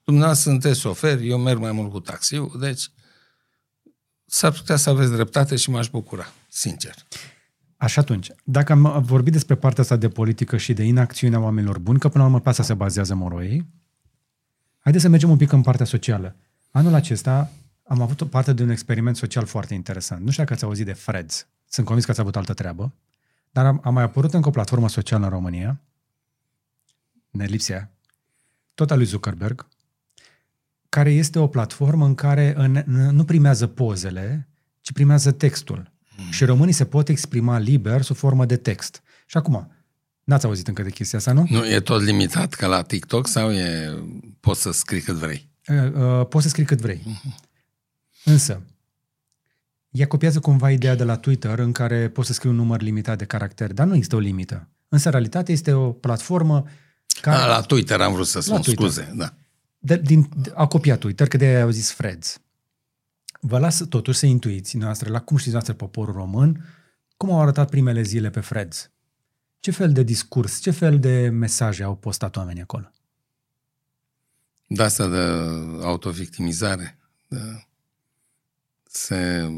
Dumneavoastră sunteți șofer, eu merg mai mult cu taxiul, deci s-ar putea să aveți dreptate și m-aș bucura, sincer. Așa atunci, dacă am vorbit despre partea asta de politică și de inacțiunea oamenilor buni, că până la urmă pe asta se bazează Moroi, haideți să mergem un pic în partea socială. Anul acesta am avut o parte de un experiment social foarte interesant. Nu știu dacă ați auzit de Freds. Sunt convins că ați avut altă treabă. Dar am, a mai apărut încă o platformă socială în România, Nelipsia, tot a lui Zuckerberg, care este o platformă în care în, în, nu primează pozele, ci primează textul. Mm. Și românii se pot exprima liber sub formă de text. Și acum, n-ați auzit încă de chestia asta, nu? Nu, e tot limitat ca la TikTok sau e, poți să scrii cât vrei? Uh, uh, poți să scrii cât vrei. Însă, ea copiază cumva ideea de la Twitter în care poți să scrii un număr limitat de caractere, dar nu există o limită. Însă, în realitate, este o platformă care... A, la Twitter am vrut să spun, Twitter. scuze. Da. de, din, a copiat Twitter, că de-aia au zis Freds. Vă las totuși să intuiți noastră, la cum știți noastră poporul român, Cum au arătat primele zile pe Freds? Ce fel de discurs, ce fel de mesaje au postat oamenii acolo? De asta de autovictimizare. De, se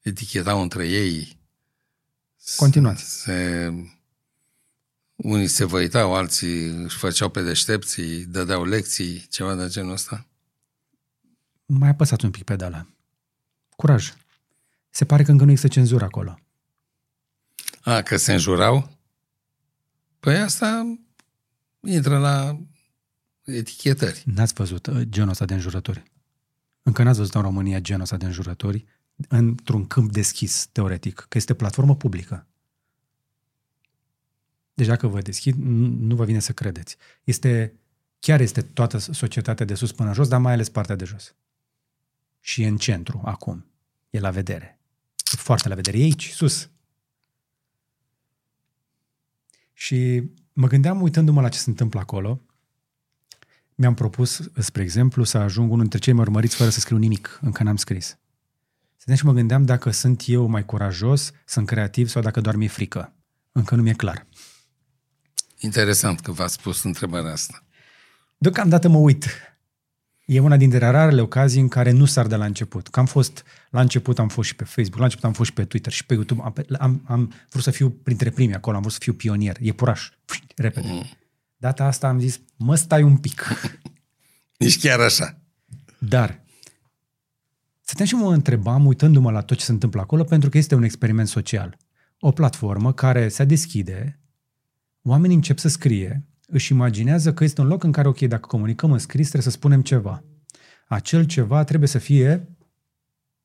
etichetau între ei. Continuați. Se, unii se văitau, alții își făceau pe deștepții, dădeau lecții, ceva de genul ăsta. Mai apăsați un pic pedala. Curaj. Se pare că încă nu există cenzură acolo. A, că se înjurau? Păi asta intră la etichetări. N-ați văzut uh, genul ăsta de înjurători. Încă n-ați văzut în România genul ăsta de înjurători într-un câmp deschis, teoretic, că este platformă publică. Deci dacă vă deschid, nu vă vine să credeți. Este, chiar este toată societatea de sus până jos, dar mai ales partea de jos. Și e în centru acum. E la vedere. E foarte la vedere. E aici, sus. Și mă gândeam, uitându-mă la ce se întâmplă acolo, mi-am propus, spre exemplu, să ajung unul dintre cei mai urmăriți fără să scriu nimic, încă n-am scris. Să și mă gândeam dacă sunt eu mai curajos, sunt creativ sau dacă doar mi-e frică. Încă nu mi-e clar. Interesant că v-ați spus întrebarea asta. Deocamdată mă uit. E una dintre rarele ocazii în care nu sar de la început. Că am fost, la început am fost și pe Facebook, la început am fost și pe Twitter și pe YouTube. Am, am, am vrut să fiu printre primii acolo, am vrut să fiu pionier. E puraș. Repede. Mm. Data asta am zis, mă stai un pic. [laughs] Nici chiar așa. Dar, stăteam și mă întrebam, uitându-mă la tot ce se întâmplă acolo, pentru că este un experiment social. O platformă care se deschide, oamenii încep să scrie, își imaginează că este un loc în care, ok, dacă comunicăm în scris, trebuie să spunem ceva. Acel ceva trebuie să fie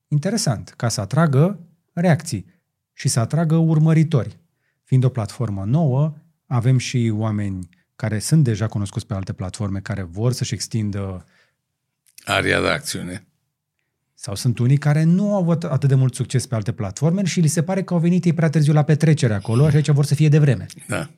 interesant, ca să atragă reacții și să atragă urmăritori. Fiind o platformă nouă, avem și oameni care sunt deja cunoscuți pe alte platforme, care vor să-și extindă aria de acțiune. Sau sunt unii care nu au avut atât de mult succes pe alte platforme și li se pare că au venit ei prea târziu la petrecere acolo și aici vor să fie de vreme. Da.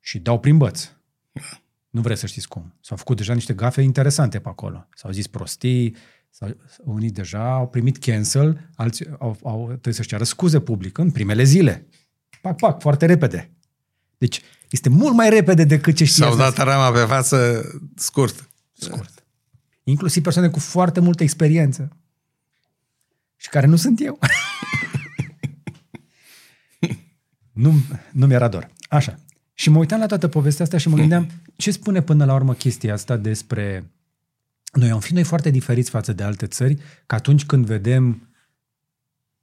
Și dau prin băț. Da. Nu vreți să știți cum. S-au făcut deja niște gafe interesante pe acolo. S-au zis prostii, sau unii deja au primit cancel, alții au, au, trebuie să-și ceară scuze public în primele zile. Pac, pac, foarte repede. Deci este mult mai repede decât ce știi. S-au dat rama pe față scurt. Scurt. Inclusiv persoane cu foarte multă experiență. Și care nu sunt eu. [laughs] nu, nu mi-era dor. Așa. Și mă uitam la toată povestea asta și mă gândeam ce spune până la urmă chestia asta despre... Noi am fi noi foarte diferiți față de alte țări, că atunci când vedem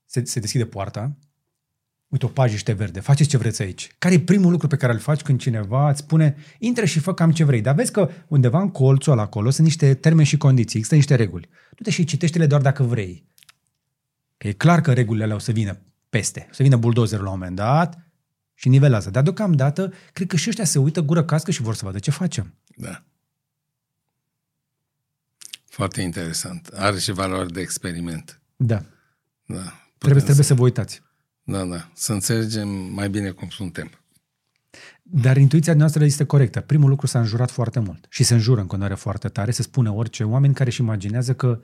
se, se deschide poarta uite, o pajiște verde, faceți ce vreți aici. Care e primul lucru pe care îl faci când cineva îți spune, intră și fă cam ce vrei. Dar vezi că undeva în colțul ăla acolo sunt niște termeni și condiții, există niște reguli. Du-te și citește-le doar dacă vrei. Că e clar că regulile alea o să vină peste, o să vină buldozerul la un moment dat și nivelează. Dar deocamdată, cred că și ăștia se uită gură cască și vor să vadă ce facem. Da. Foarte interesant. Are și valoare de experiment. Da. Da. Trebuie, trebuie să vă uitați. Da, da. Să înțelegem mai bine cum suntem. Dar intuiția noastră este corectă. Primul lucru s-a înjurat foarte mult și se înjură în continuare foarte tare, se spune orice oameni care își imaginează că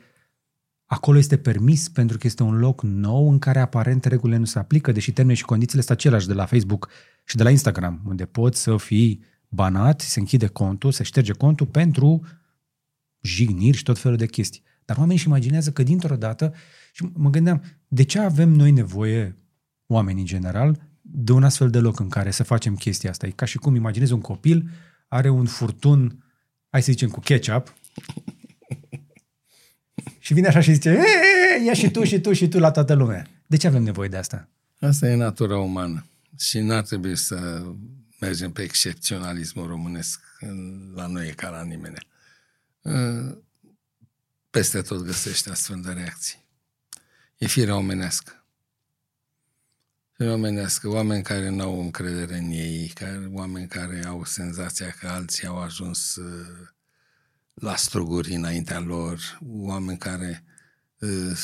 acolo este permis pentru că este un loc nou în care aparent regulile nu se aplică, deși termenii și condițiile sunt aceleași de la Facebook și de la Instagram, unde poți să fii banat, se închide contul, se șterge contul pentru jigniri și tot felul de chestii. Dar oamenii își imaginează că dintr-o dată, și mă gândeam, de ce avem noi nevoie oameni în general, de un astfel de loc în care să facem chestia asta. E ca și cum imaginezi un copil, are un furtun, hai să zicem, cu ketchup, și vine așa și zice, ia și tu, și tu, și tu la toată lumea. De ce avem nevoie de asta? Asta e natura umană. Și n-ar trebui să mergem pe excepționalismul românesc. La noi e ca la nimeni. Peste tot găsește astfel de reacții. E firea omenească omenească, oameni care nu au încredere în ei, care, oameni care au senzația că alții au ajuns uh, la struguri înaintea lor, oameni care uh,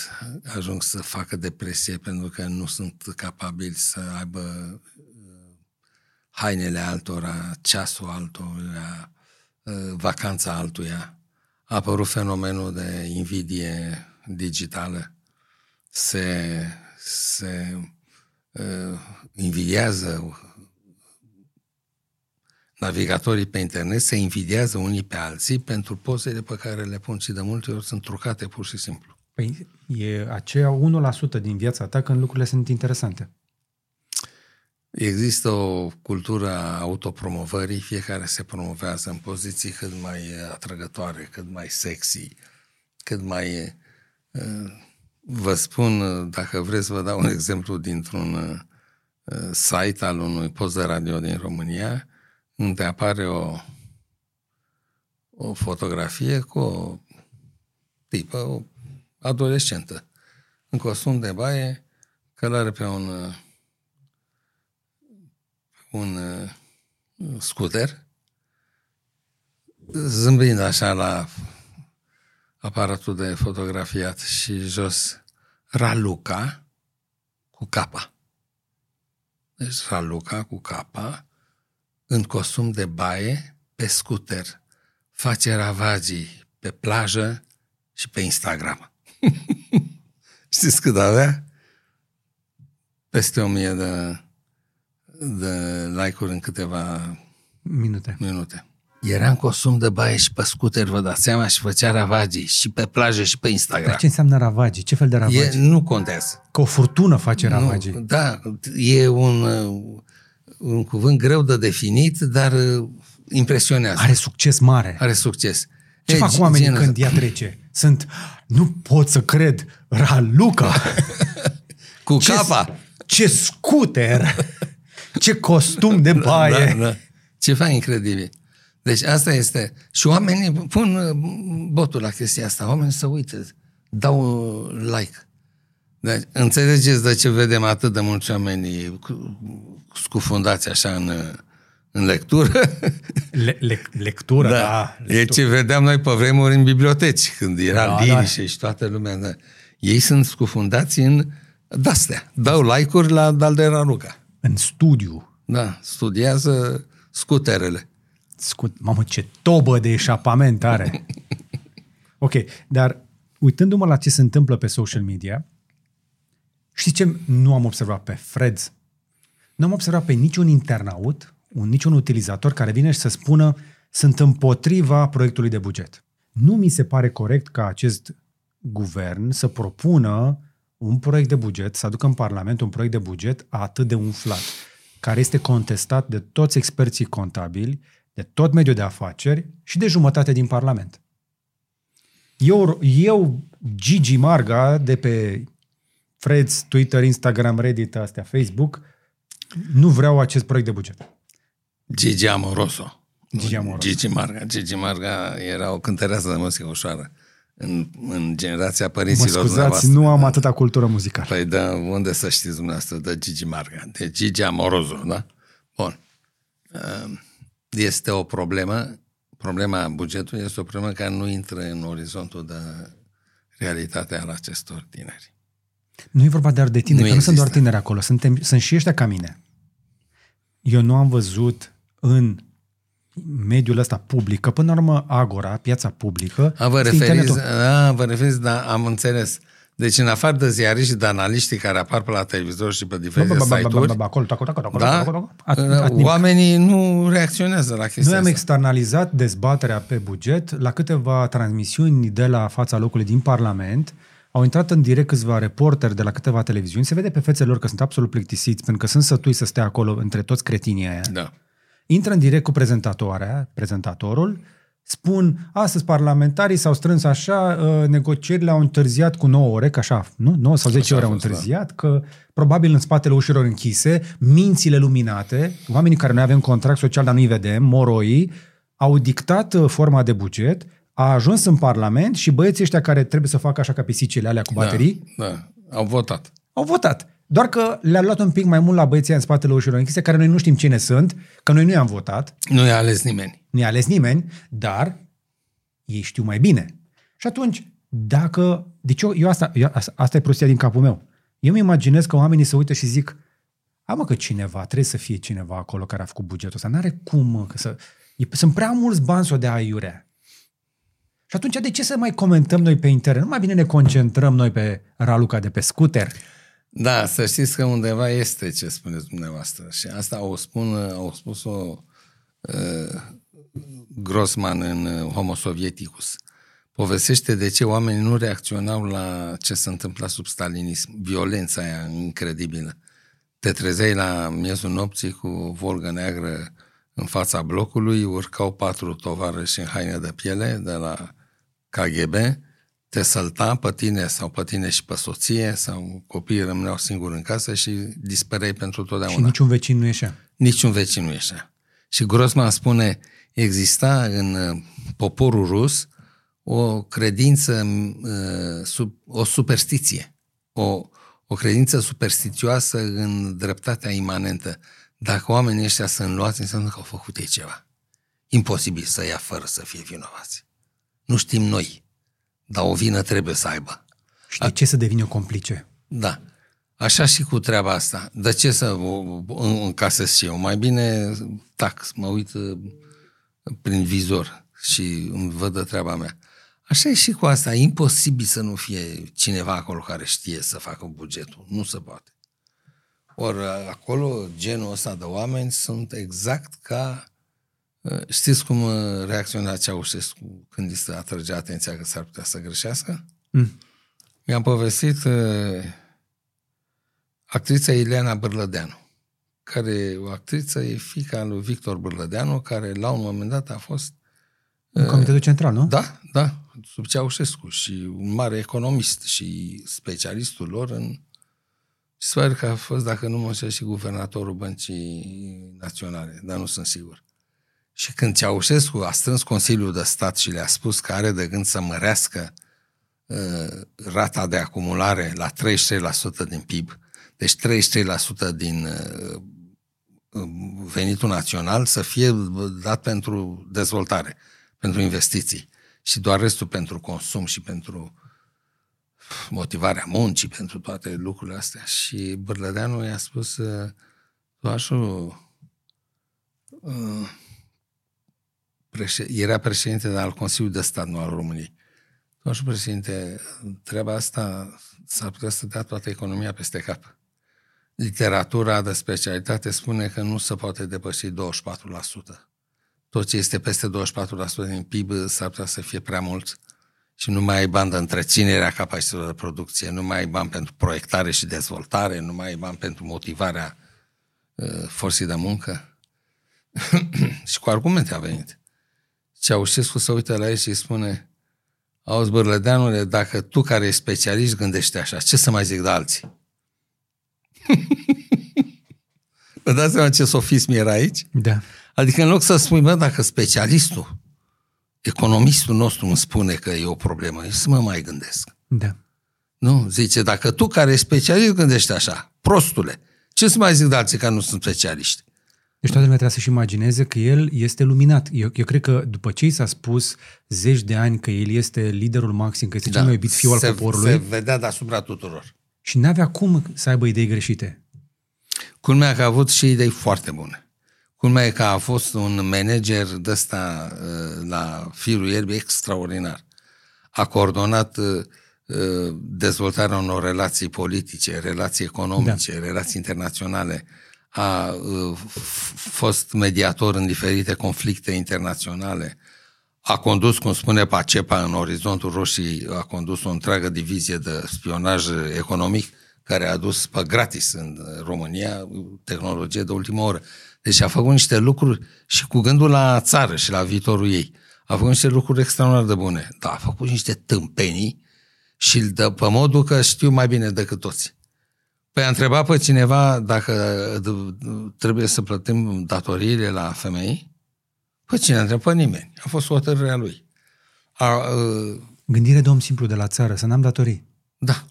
ajung să facă depresie pentru că nu sunt capabili să aibă uh, hainele altora, ceasul altora, uh, vacanța altuia. A apărut fenomenul de invidie digitală. Se, se uh, invidiază navigatorii pe internet, se invidiază unii pe alții pentru pozele pe care le pun și de multe ori sunt trucate pur și simplu. Păi e aceea 1% din viața ta când lucrurile sunt interesante. Există o cultură a autopromovării, fiecare se promovează în poziții cât mai atrăgătoare, cât mai sexy, cât mai... Vă spun, dacă vreți, vă dau un exemplu dintr-un site al unui post de radio din România, unde apare o, o fotografie cu o tipă, o adolescentă, în costum de baie, călare pe un un uh, scooter, zâmbind așa la aparatul de fotografiat și jos Raluca cu capa. Deci Raluca cu capa în costum de baie pe scooter face ravagii pe plajă și pe Instagram. [laughs] Știți cât avea? Peste o mie de de like-uri în câteva minute. minute. Era în costum de baie și pe scooter, vă dați seama, și făcea ravagii și pe plajă și pe Instagram. Dar ce înseamnă ravagii? Ce fel de ravagii? E, nu contează. Că o furtună face ravagii. Nu, da, e un, un cuvânt greu de definit, dar uh, impresionează. Are succes mare. Are succes. Ce e, fac oamenii genul... când ea trece? Sunt, nu pot să cred, Raluca! [laughs] Cu ce, capa! Ce scooter! Ce costum de baie! Da, da. Ceva incredibil. Deci asta este. Și oamenii pun uh, botul la chestia asta. Oamenii să uite, dau like. Deci, înțelegeți de ce vedem atât de mulți oameni scufundați așa în, în lectură? Le, le, lectură, da. da lectură. E ce vedeam noi pe vremuri în biblioteci, când era da, liniște da. și toată lumea. Da. Ei sunt scufundați în de-astea. Dau like-uri la Daldera Ruca în studiu. Da, studiază scuterele. Scut, mamă, ce tobă de eșapament are! [laughs] ok, dar uitându-mă la ce se întâmplă pe social media, știți ce nu am observat pe Freds? Nu am observat pe niciun internaut, un, niciun utilizator care vine și să spună sunt împotriva proiectului de buget. Nu mi se pare corect ca acest guvern să propună un proiect de buget, să aducă în Parlament un proiect de buget atât de umflat, care este contestat de toți experții contabili, de tot mediul de afaceri și de jumătate din Parlament. Eu, eu Gigi Marga, de pe Freds, Twitter, Instagram, Reddit, astea, Facebook, nu vreau acest proiect de buget. Gigi Amoroso. Gigi Amoroso. Gigi Marga. Gigi Marga era o cântărează de muzică ușoară în, în generația părinților Mă scuzați, nu am atâta cultură muzicală. Păi da, unde să știți dumneavoastră, de Gigi Marga, de Gigi Amorozo, da? Bun. Ehm, este o problemă, problema bugetului este o problemă care nu intră în orizontul de realitate al acestor tineri. Nu e vorba doar de tineri, nu că nu sunt doar tineri acolo, sunt, sunt și ăștia ca mine. Eu nu am văzut în mediul ăsta public, că până la urmă Agora, piața publică, a, vă referiți, a, vă referiți, da, am înțeles. Deci în afară de ziariști și de analiștii care apar pe la televizor și pe diferite site-uri, da, oamenii nu reacționează la chestia Noi am externalizat dezbaterea pe buget la câteva transmisiuni de la fața locului din Parlament, au intrat în direct câțiva reporteri de la câteva televiziuni, se vede pe fețele lor că sunt absolut plictisiți, pentru că sunt sătui să stea acolo între toți cretinii aia. Da intră în direct cu prezentatoarea, prezentatorul, spun, astăzi parlamentarii s-au strâns așa, uh, negocierile au întârziat cu 9 ore, că așa, nu? 9 sau 10 așa ore au da. întârziat, da. că probabil în spatele ușilor închise, mințile luminate, oamenii care noi avem contract social, dar nu-i vedem, moroi, au dictat uh, forma de buget, a ajuns în Parlament și băieții ăștia care trebuie să facă așa ca pisicile alea cu baterii... Da, da. au votat. Au votat. Doar că le-a luat un pic mai mult la băieții în spatele ușilor închise, care noi nu știm cine sunt, că noi nu i-am votat. Nu i-a ales nimeni. Nu i-a ales nimeni, dar ei știu mai bine. Și atunci, dacă... Deci eu, eu asta, eu, asta e prostia din capul meu. Eu îmi imaginez că oamenii se uită și zic, amă că cineva, trebuie să fie cineva acolo care a făcut bugetul ăsta. N-are cum, mă, că să... E, sunt prea mulți bani să o dea aiurea. Și atunci, de ce să mai comentăm noi pe internet? Nu mai bine ne concentrăm noi pe Raluca de pe scooter? Da, să știți că undeva este ce spuneți dumneavoastră. Și asta o spun, au spus-o uh, Grossman în uh, Homo Sovieticus. Povestește de ce oamenii nu reacționau la ce se întâmpla sub stalinism. Violența aia incredibilă. Te trezeai la miezul nopții cu volgă neagră în fața blocului, urcau patru tovarăși în haine de piele de la KGB, te sălta pe tine sau pe tine și pe soție sau copiii rămâneau singuri în casă și dispăreai pentru totdeauna. Și niciun vecin nu ieșea. Niciun vecin nu ieșea. Și Grossman spune, exista în uh, poporul rus o credință, uh, o superstiție, o, o credință superstițioasă în dreptatea imanentă. Dacă oamenii ăștia sunt luați, înseamnă că au făcut ei ceva. Imposibil să ia fără să fie vinovați. Nu știm noi, dar o vină trebuie să aibă. Și de ce să devină o complice? Da. Așa și cu treaba asta. De ce să o încasez și eu? Mai bine, tac, mă uit uh, prin vizor și îmi văd de treaba mea. Așa e și cu asta. E imposibil să nu fie cineva acolo care știe să facă bugetul. Nu se poate. Ori uh, acolo, genul ăsta de oameni sunt exact ca... Uh, știți cum uh, reacționa Ceaușescu când îi se atrăgea atenția că s-ar putea să greșească? Mm. Mi-am povestit actrița Ileana Bărlădeanu, care o actriță e fica lui Victor Bărlădeanu, care la un moment dat a fost... În Comitetul Central, nu? Da, da, sub Ceaușescu și un mare economist și specialistul lor în și sper că a fost, dacă nu mă știu, și guvernatorul Băncii Naționale, dar nu sunt sigur. Și când Ceaușescu a strâns Consiliul de Stat și le-a spus că are de gând să mărească uh, rata de acumulare la 33% din PIB, deci 33% din uh, venitul național să fie dat pentru dezvoltare, pentru investiții și doar restul pentru consum și pentru motivarea muncii, pentru toate lucrurile astea. Și Bărlădeanu i-a spus, Toașul uh, era președinte al Consiliului de Stat, nu al României. Toașul președinte, treaba asta s-ar putea să dea toată economia peste cap. Literatura de specialitate spune că nu se poate depăși 24%. Tot ce este peste 24% din PIB s-ar putea să fie prea mult și nu mai ai bani de întreținere a capacităților de producție, nu mai ai bani pentru proiectare și dezvoltare, nu mai ai bani pentru motivarea uh, forței de muncă. [coughs] și cu argumente a venit. Ceaușescu se uită la el și îi spune Auzi, Bărlădeanule, dacă tu care ești specialist gândești așa, ce să mai zic de alții? [laughs] Vă dați seama ce sofism era aici? Da. Adică în loc să spui, bă, dacă specialistul economistul nostru îmi spune că e o problemă, eu să mă mai gândesc. Da. Nu? Zice, dacă tu care ești specialist gândești așa, prostule, ce să mai zic de alții care nu sunt specialiști? Deci toată lumea trebuie să-și imagineze că el este luminat. Eu, eu cred că după ce i s-a spus zeci de ani că el este liderul maxim, că este da. cel mai iubit fiu al se, poporului. Se vedea deasupra tuturor. Și n-avea cum să aibă idei greșite. Culmea că a avut și idei foarte bune. Culmea e că a fost un manager de ăsta uh, la firul ierbii extraordinar. A coordonat uh, uh, dezvoltarea unor relații politice, relații economice, da. relații internaționale. A fost mediator în diferite conflicte internaționale. A condus, cum spune Pacepa, în orizontul roșii, a condus o întreagă divizie de spionaj economic care a adus pe gratis în România tehnologie de ultimă oră. Deci a făcut niște lucruri și cu gândul la țară și la viitorul ei. A făcut niște lucruri extraordinar de bune. Da, a făcut niște tâmpenii și de pe modul că știu mai bine decât toți. Păi a întrebat pe cineva dacă trebuie să plătim datoriile la femei? Păi cine a întrebat? Pe nimeni. A fost hotărârea lui. A, a, Gândire de om simplu de la țară, să n-am datorii. Da.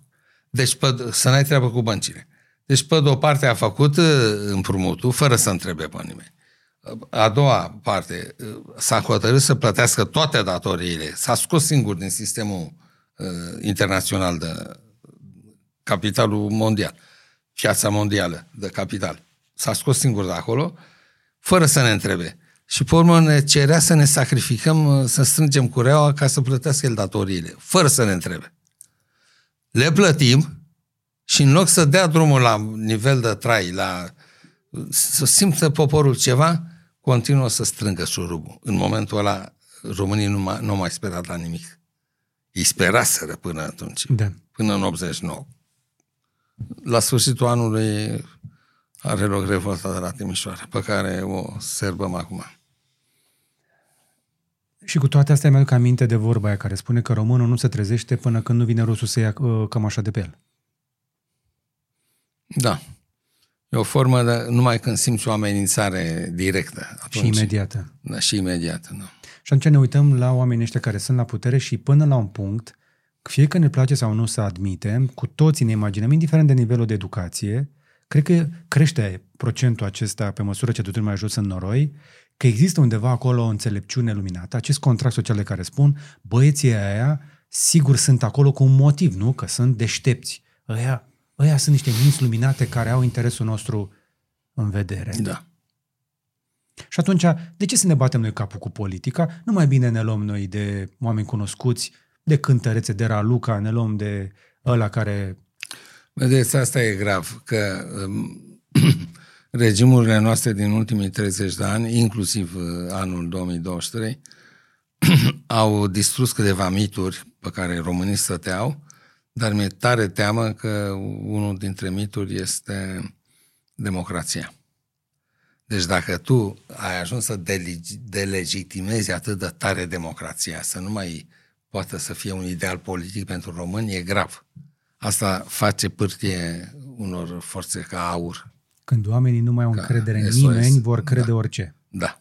Deci pe, să n-ai treabă cu băncile. Deci, pe de-o parte a făcut uh, împrumutul fără să întrebe pe nimeni. A doua parte, uh, s-a hotărât să plătească toate datoriile. S-a scos singur din sistemul uh, internațional de capitalul mondial, piața mondială de capital. S-a scos singur de acolo, fără să ne întrebe. Și pe urmă ne cerea să ne sacrificăm, să strângem cureaua ca să plătească el datoriile, fără să ne întrebe. Le plătim, Și în loc să dea drumul la nivel de trai, la, să simtă poporul ceva, continuă să strângă șurubul. În momentul ăla, românii nu mai, nu mai sperat la nimic. Ei speraseră până atunci, Da. până în 89. La sfârșitul anului are loc revolta de la Timișoara, pe care o serbăm acum. Și cu toate astea mi-aduc aminte de vorba aia care spune că românul nu se trezește până când nu vine rusul să ia uh, cămașa de pe el. Da. E o formă de, numai când simți o amenințare directă. Atunci, Și imediată. Da, și imediată, da. Și atunci ne uităm la oamenii ăștia care sunt la putere și până la un punct, fie că ne place sau nu să admitem, cu toții ne imaginăm, indiferent de nivelul de educație, cred că crește procentul acesta pe măsură ce totul mai jos în noroi, că există undeva acolo o înțelepciune luminată, acest contract social de care spun, băieții aia sigur sunt acolo cu un motiv, nu? Că sunt deștepți. Ăia, ăia sunt niște minți luminate care au interesul nostru în vedere. Da. Și atunci, de ce să ne batem noi capul cu politica? Nu mai bine ne luăm noi de oameni cunoscuți, de cântărețe, de Raluca, ne luăm de ăla care... Vedeți, asta e grav, că um, [clears throat] regimurile noastre din ultimii 30 de ani, inclusiv uh, anul 2023, [clears throat] au distrus câteva mituri pe care românii stăteau, dar mi-e tare teamă că unul dintre mituri este democrația. Deci dacă tu ai ajuns să delegi- delegitimezi atât de tare democrația, să nu mai poată să fie un ideal politic pentru români, e grav. Asta face pârtie unor forțe ca aur. Când oamenii nu mai au Ca încredere în SOS. nimeni, vor crede Da. orice. Da.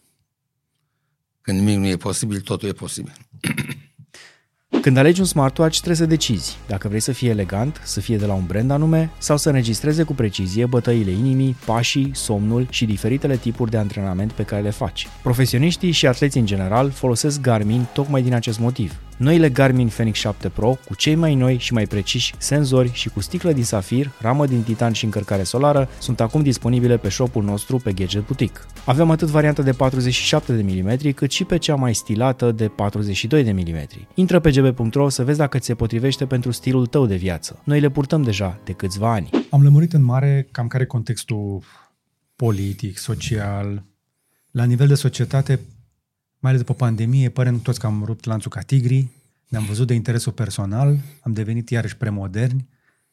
Când nimic nu e posibil, totul e posibil. [clears throat] Când alegi un smartwatch, trebuie să decizi dacă vrei să fie elegant, să fie de la un brand anume sau să înregistreze cu precizie bătăile inimii, pașii, somnul și diferitele tipuri de antrenament pe care le faci. Profesioniștii și atleții în general folosesc Garmin tocmai din acest motiv. Noile Garmin Fenix 7 Pro, cu cei mai noi și mai preciși senzori și cu sticlă din safir, ramă din titan și încărcare solară, sunt acum disponibile pe shop-ul nostru pe Gadget Boutique. Avem atât varianta de 47 de mm, cât și pe cea mai stilată de 42 de mm. Intră pe gb.ro să vezi dacă ți se potrivește pentru stilul tău de viață. Noi le purtăm deja de câțiva ani. Am lămurit în mare cam care e contextul politic, social, la nivel de societate, mai ales după pandemie, părem toți că am rupt lanțul ca tigri, ne-am văzut de interesul personal, am devenit iarăși premoderni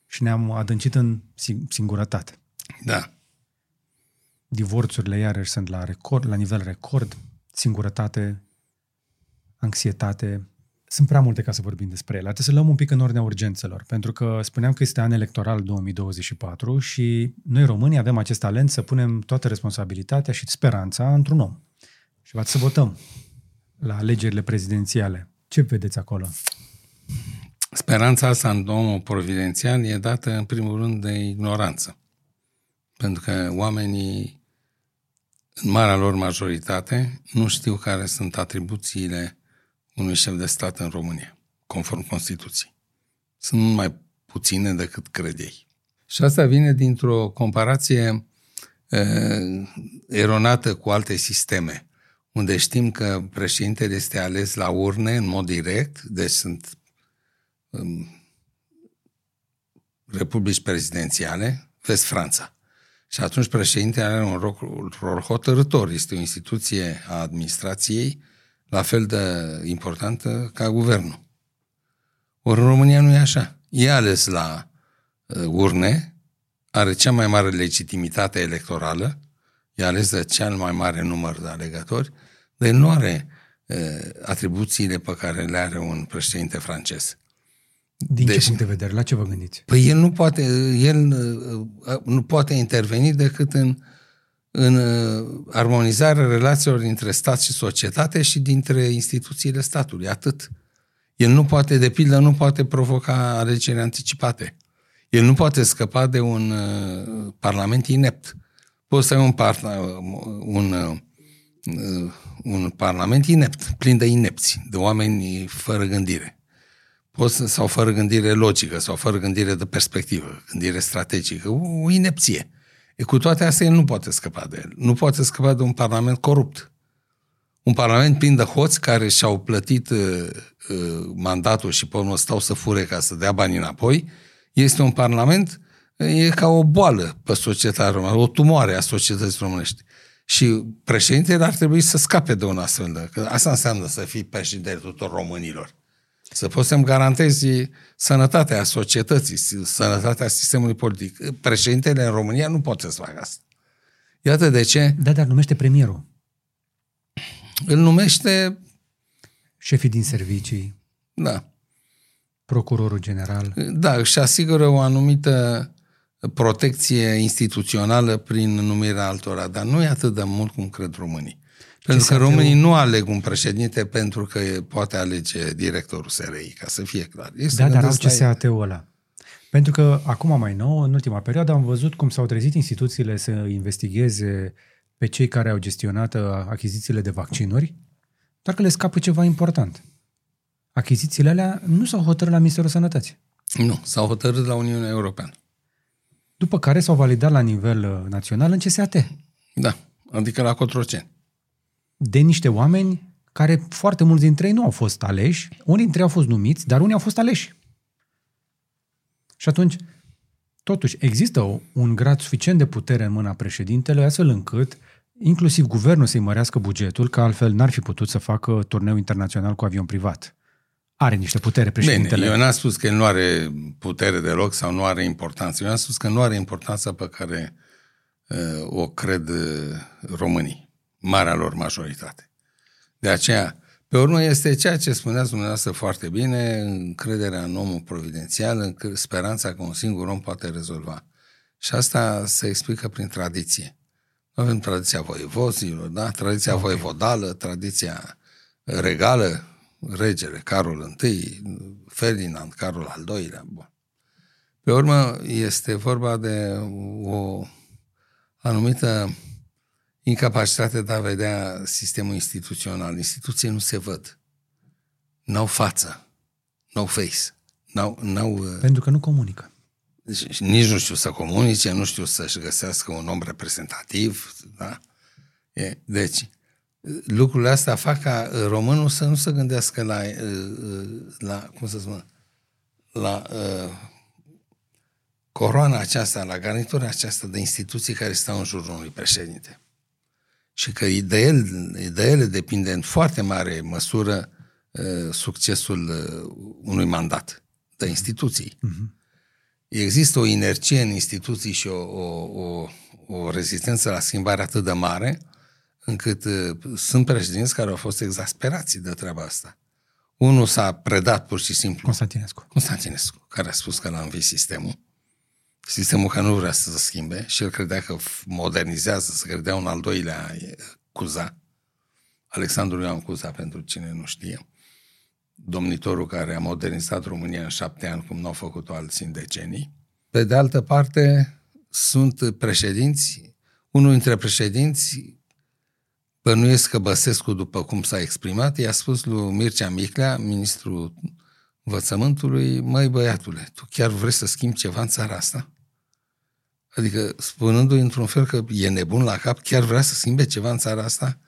și ne-am adâncit în sing- singurătate. Da. Divorțurile iarăși sunt la record, la nivel record, singurătate, anxietate. Sunt prea multe ca să vorbim despre ele. Trebuie să luăm un pic în ordinea urgențelor, pentru că spuneam că este an electoral 2024 și noi românii avem acest talent să punem toată responsabilitatea și speranța într-un om. Și va să votăm la alegerile prezidențiale. Ce vedeți acolo? Speranța asta în omul providențial e dată în primul rând de ignoranță. Pentru că oamenii, în marea lor majoritate, nu știu care sunt atribuțiile unui șef de stat în România, conform Constituției. Sunt mult mai puține decât cred ei. Și asta vine dintr-o comparație uh, eronată cu alte sisteme, unde știm că președintele este ales la urne în mod direct, deci sunt republici prezidențiale, vezi Franța. Și atunci președintele are un rol, rol hotărător, este o instituție a administrației la fel de importantă ca guvernul. Ori în România nu e așa. E ales la uh, urne, are cea mai mare legitimitate electorală, e ales de cel mai mare număr de alegători, dar nu are uh, atribuțiile pe care le are un președinte francez. Din Deci- ce punct de vedere? La ce vă gândiți? Păi el nu poate, el uh, nu poate interveni decât în, în uh, armonizarea relațiilor dintre stat și societate și dintre instituțiile statului, atât. El nu poate, de pildă, nu poate provoca alegeri anticipate. El nu poate scăpa de un uh, parlament inept. Poți să ai un, parla, un, uh, un parlament inept, plin de inepți, de oameni fără gândire poți să, sau fără gândire logică, sau fără gândire de perspectivă, gândire strategică, o, o inepție. E, cu toate astea, el nu poate scăpa de el. Nu poate scăpa de un parlament corupt. Un parlament plin de hoți care și-au plătit uh, uh, mandatul și pe urmă stau să fure ca să dea banii înapoi, este un parlament e ca o boală pe societatea română, o tumoare a societății românești. Și președintele ar trebui să scape de un astfel de... Că asta înseamnă să fii președinte tuturor românilor. Să poți să-mi garantezi sănătatea societății, sănătatea sistemului politic. Președintele în România nu poate să facă asta. Iată de ce... Da, dar numește premierul. Îl numește... Șefii din servicii. Da. Procurorul general. Da, își asigură o anumită protecție instituțională prin numirea altora, dar nu e atât de mult cum cred românii. Pentru că românii nu aleg un președinte pentru că poate alege directorul SRI, ca să fie clar. Este da, dar au CSAT-ul ăla. Pentru că acum mai nou, în ultima perioadă, am văzut cum s-au trezit instituțiile să investigheze pe cei care au gestionat uh, achizițiile de vaccinuri, doar că le scapă ceva important. Achizițiile alea nu s-au hotărât la Ministerul Sănătății. Nu, s-au hotărât la Uniunea Europeană. După care s-au validat la nivel uh, național în CSAT. Da, adică la Cotroceni. De niște oameni care foarte mulți dintre ei nu au fost aleși, unii dintre ei au fost numiți, dar unii au fost aleși. Și atunci, totuși, există un grad suficient de putere în mâna președintelui, astfel încât inclusiv guvernul să-i mărească bugetul, că altfel n-ar fi putut să facă turneu internațional cu avion privat. Are niște putere președintele. Bine, eu n-am spus că nu are putere deloc sau nu are importanță. Eu am spus că nu are importanța pe care uh, o cred uh, românii, marea lor majoritate. De aceea, pe urmă este ceea ce spuneați dumneavoastră foarte bine, încrederea în omul providențial, în speranța că un singur om poate rezolva. Și asta se explică prin tradiție. Avem tradiția voievozilor, da? tradiția okay. voievodală, tradiția regală, regele Carol I, Ferdinand, Carol al II-lea. Bun. Pe urmă, este vorba de o anumită incapacitate de a vedea sistemul instituțional. Instituții nu se văd. N-au față. No face. N-au, n-au, uh, Pentru că nu comunică. Deci, nici nu știu să comunice, nu știu să-și găsească un om reprezentativ. Da? E, deci, lucrurile astea fac ca românul să nu se gândească la, uh, uh, la cum să spun, la uh, coroana aceasta, la garnitura aceasta de instituții care stau în jurul unui președinte. Și că de, el, de ele depinde în foarte mare măsură uh, succesul uh, unui mandat de instituții. Uh-huh. Există o inerție în instituții și o, o, o, o rezistență la schimbare atât de mare încât uh, sunt președinți care au fost exasperați de treaba asta. Unul s-a predat pur și simplu. Constantinescu. Constantinescu, care a spus că l-a învins sistemul. Sistemul că nu vrea să se schimbe și el credea că modernizează, să credea un al doilea Cuza. Alexandru Ioan Cuza, pentru cine nu știe. Domnitorul care a modernizat România în șapte ani, cum nu au făcut-o alții în decenii. Pe de altă parte, sunt președinți, unul dintre președinți Bănuiesc că Băsescu, după cum s-a exprimat, i-a spus lui Mircea Miclea, ministrul învățământului, măi băiatule, tu chiar vrei să schimbi ceva în țara asta? Adică spunându-i într-un fel că e nebun la cap, chiar vrea să schimbe ceva în țara asta?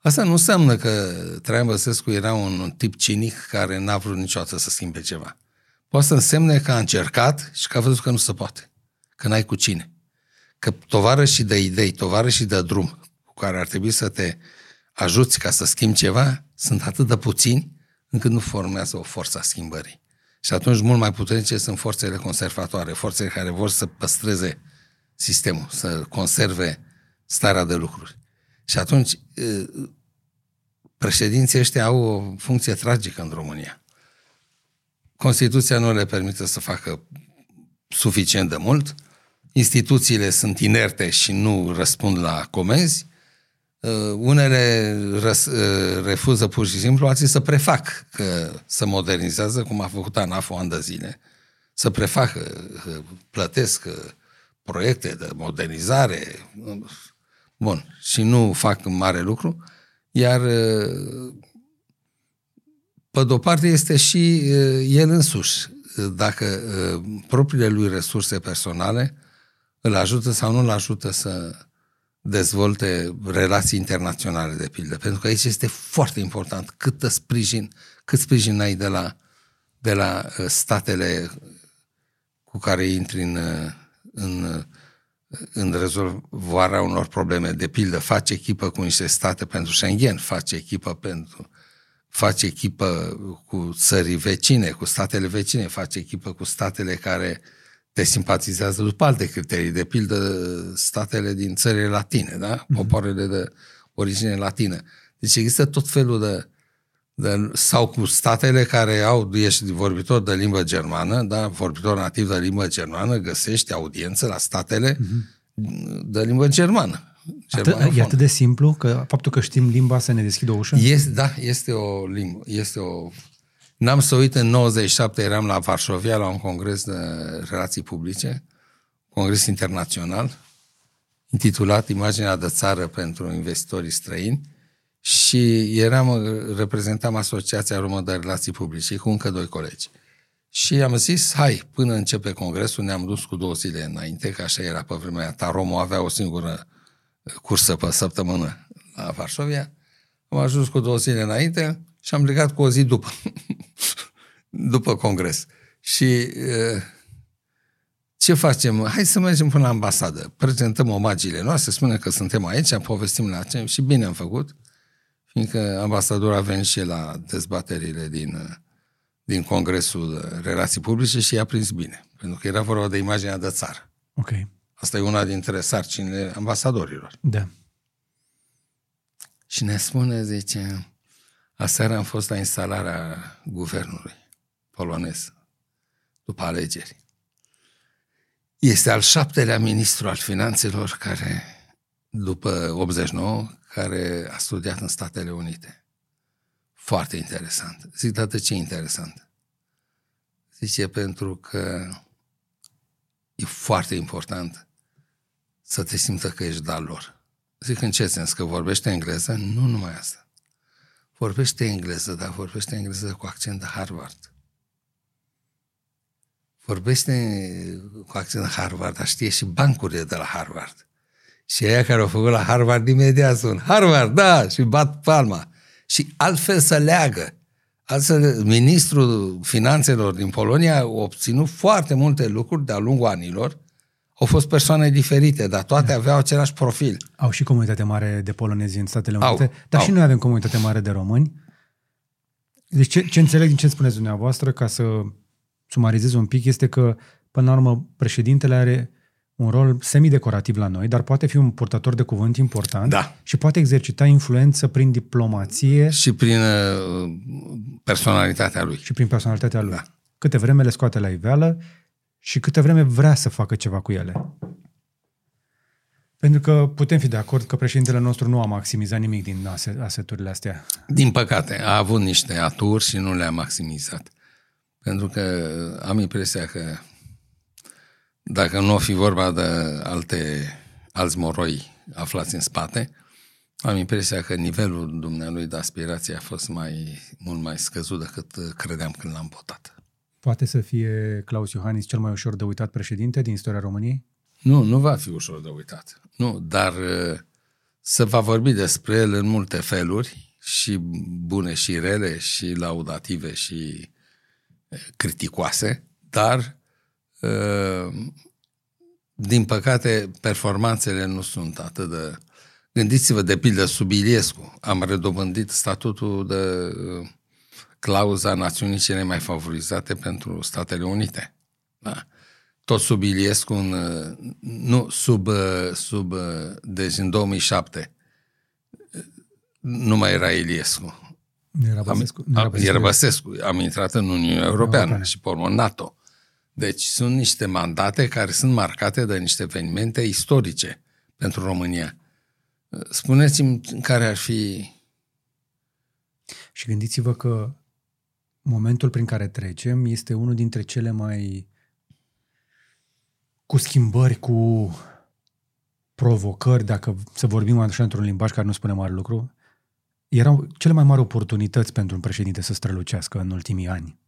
Asta nu înseamnă că Traian Băsescu era un, un tip cinic care n-a vrut niciodată să schimbe ceva. Poate să însemne că a încercat și că a văzut că nu se poate. Că n-ai cu cine. Că tovară și de idei, tovară și de drum, cu care ar trebui să te ajuți ca să schimbi ceva, sunt atât de puțini încât nu formează o forță a schimbării. Și atunci mult mai puternice sunt forțele conservatoare, forțele care vor să păstreze sistemul, să conserve starea de lucruri. Și atunci președinții ăștia au o funcție tragică în România. Constituția nu le permite să facă suficient de mult, instituțiile sunt inerte și nu răspund la comenzi, Uh, unele răs, uh, refuză pur și simplu, alții să prefac că se modernizează, cum a făcut ANAF-ul ani de zile, să prefacă, plătesc uh, proiecte de modernizare, bun, și nu fac mare lucru, iar pe de-o parte este și el însuși, dacă propriile lui resurse personale îl ajută sau nu îl ajută să dezvolte relații internaționale, de pildă. Pentru că aici este foarte important cât sprijin, cât sprijin ai de la, de la uh, statele cu care intri în, uh, în, în rezolvarea unor probleme. De pildă, face echipă cu niște state pentru Schengen, face echipă pentru face echipă cu țării vecine, cu statele vecine, face echipă cu statele care te simpatizează după alte criterii, de pildă statele din țările latine, da? Mhm. popoarele de origine latină. Deci există tot felul de, de sau cu statele care au, ești vorbitor de limbă germană, da? vorbitor nativ de limbă germană, găsești audiență la statele uh-huh. de limbă germană. Atât, e atât de simplu că faptul că știm limba să ne deschidă o ușă? Este, da, este o limbă, este o... N-am să uit, în 97 eram la Varșovia la un congres de relații publice, congres internațional, intitulat Imaginea de țară pentru investitorii străini și eram, reprezentam Asociația Romă de Relații Publice cu încă doi colegi. Și am zis, hai, până începe congresul, ne-am dus cu două zile înainte, că așa era pe vremea aia. Taromo avea o singură cursă pe săptămână la Varsovia. Am ajuns cu două zile înainte și am plecat cu o zi după, [laughs] după congres. Și ce facem? Hai să mergem până la ambasadă, prezentăm omagiile noastre, spunem că suntem aici, povestim la ce și bine am făcut, fiindcă ambasadorul a venit și la dezbaterile din, din Congresul Relații Publice și i-a prins bine, pentru că era vorba de imaginea de țară. Ok. Asta e una dintre sarcinile ambasadorilor. Da. Și ne spune, zice, aseară am fost la instalarea guvernului polonez după alegeri. Este al șaptelea ministru al finanțelor care, după 89, care a studiat în Statele Unite. Foarte interesant. Zic, dar de ce interesant? Zice, pentru că e foarte important să te simtă că ești de lor. Zic în ce sens? Că vorbește engleză? Nu numai asta. Vorbește engleză, dar vorbește engleză cu accent de Harvard. Vorbește cu accent de Harvard, dar știe și bancurile de la Harvard. Și aia care au făcut la Harvard imediat sunt Harvard, da, și bat palma. Și altfel să leagă. Altfel, ministrul finanțelor din Polonia a obținut foarte multe lucruri de-a lungul anilor au fost persoane diferite, dar toate da. aveau același profil. Au și comunitate mare de polonezi în Statele Unite, au, dar au. și noi avem comunitate mare de români. Deci ce, ce înțeleg din ce spuneți dumneavoastră, ca să sumarizez un pic, este că, până la urmă, președintele are un rol semidecorativ la noi, dar poate fi un purtător de cuvânt important da. și poate exercita influență prin diplomație. Și prin uh, personalitatea lui. Și prin personalitatea lui. Da. Câte vreme le scoate la iveală și câte vreme vrea să facă ceva cu ele. Pentru că putem fi de acord că președintele nostru nu a maximizat nimic din aseturile astea. Din păcate, a avut niște aturi și nu le-a maximizat. Pentru că am impresia că dacă nu o fi vorba de alte, alți moroi aflați în spate, am impresia că nivelul dumnealui de aspirație a fost mai, mult mai scăzut decât credeam când l-am votat. Poate să fie Claus Iohannis cel mai ușor de uitat președinte din istoria României? Nu, nu va fi ușor de uitat. Nu, dar uh, se va vorbi despre el în multe feluri, și bune și rele, și laudative și uh, criticoase, dar uh, din păcate performanțele nu sunt atât de... Gândiți-vă de pildă sub Iliescu. Am redobândit statutul de clauza națiunii cele mai favorizate pentru Statele Unite. Da. Tot sub Iliescu, în, nu, sub, sub, deci în 2007, nu mai era Iliescu. Era Băsescu. Am, era, Băsescu. era Băsescu. Am intrat în Uniunea Europeană Europeană. și pe urmă NATO. Deci sunt niște mandate care sunt marcate de niște evenimente istorice pentru România. Spuneți-mi care ar fi... Și gândiți-vă că momentul prin care trecem este unul dintre cele mai cu schimbări, cu provocări, dacă să vorbim așa într-un limbaj care nu spune mare lucru, erau cele mai mari oportunități pentru un președinte să strălucească în ultimii ani.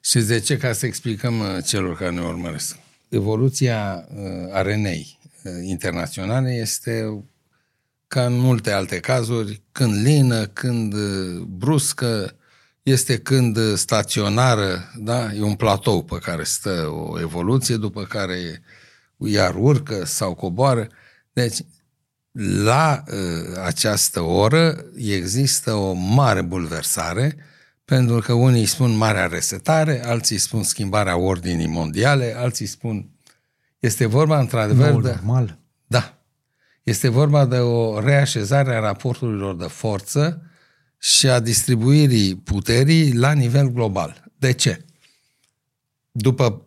Și de ce? Ca să explicăm uh, celor care ne urmăresc. Evoluția uh, arenei uh, internaționale este ca în multe alte cazuri, când lină, când bruscă, este când staționară, da, e un platou pe care stă o evoluție, după care iar urcă sau coboară. Deci, la uh, această oră există o mare bulversare, pentru că unii spun marea resetare, alții spun schimbarea ordinii mondiale, alții spun... Este vorba, într-adevăr, Noul de... normal. Da. Este vorba de o reașezare a raporturilor de forță și a distribuirii puterii la nivel global. De ce? După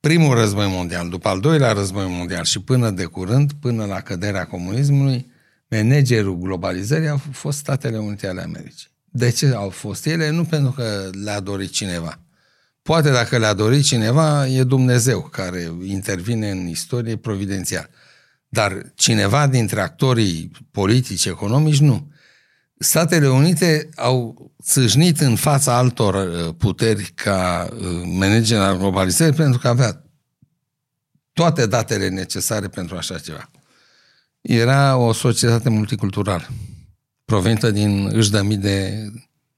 primul război mondial, după al doilea război mondial și până de curând, până la căderea comunismului, managerul globalizării au fost Statele Unite ale Americii. De ce au fost ele? Nu pentru că le-a dorit cineva. Poate dacă le-a dorit cineva, e Dumnezeu care intervine în istorie providențial. Dar cineva dintre actorii politici, economici, nu. Statele Unite au țâșnit în fața altor uh, puteri ca uh, manager al globalizării pentru că avea toate datele necesare pentru așa ceva. Era o societate multiculturală, provenită din își de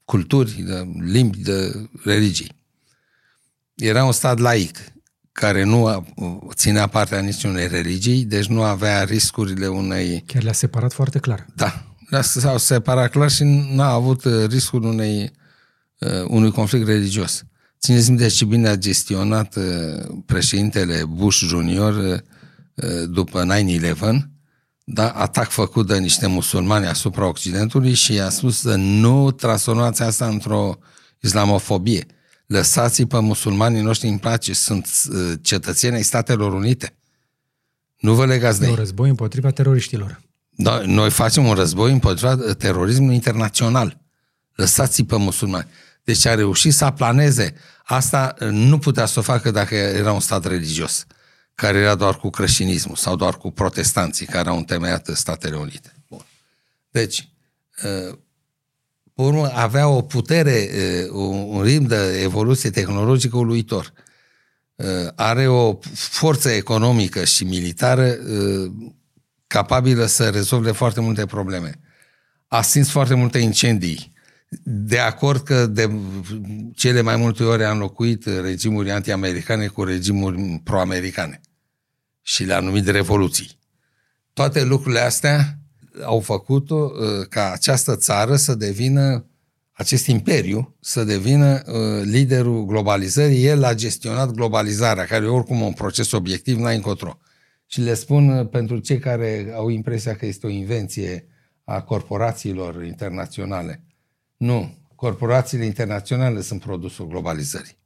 culturi, de limbi, de religii. Era un stat laic, care nu ținea partea niciunei religii, deci nu avea riscurile unei... Chiar le-a separat foarte clar. Da, s-au separat clar și n-a avut uh, riscul unei, uh, unui conflict religios. Țineți minte ce bine a gestionat uh, președintele Bush Junior după 9-11, da, atac făcut de niște musulmani asupra Occidentului și a spus să nu transformați asta într-o islamofobie. Lăsați-i pe musulmanii noștri în pace, sunt cetățenii Statelor Unite. Nu vă legați de E ei. un război împotriva teroriștilor. Da, noi facem un război împotriva terorismului internațional. Lăsați-i pe musulmani. Deci a reușit să aplaneze. Asta nu putea să o facă dacă era un stat religios, care era doar cu creștinismul sau doar cu protestanții care au întemeiat Statele Unite. Bun. Deci, pe urmă, avea o putere, un ritm de evoluție tehnologică uluitor. Are o forță economică și militară capabilă să rezolve foarte multe probleme. A stins foarte multe incendii. De acord că de cele mai multe ori a înlocuit regimuri anti-americane cu regimuri pro-americane și le-a numit revoluții. Toate lucrurile astea au făcut uh, ca această țară să devină, acest imperiu, să devină uh, liderul globalizării. El a gestionat globalizarea, care e oricum un proces obiectiv, n-ai încotro. Și le spun uh, pentru cei care au impresia că este o invenție a corporațiilor internaționale. Nu. Corporațiile internaționale sunt produsul globalizării.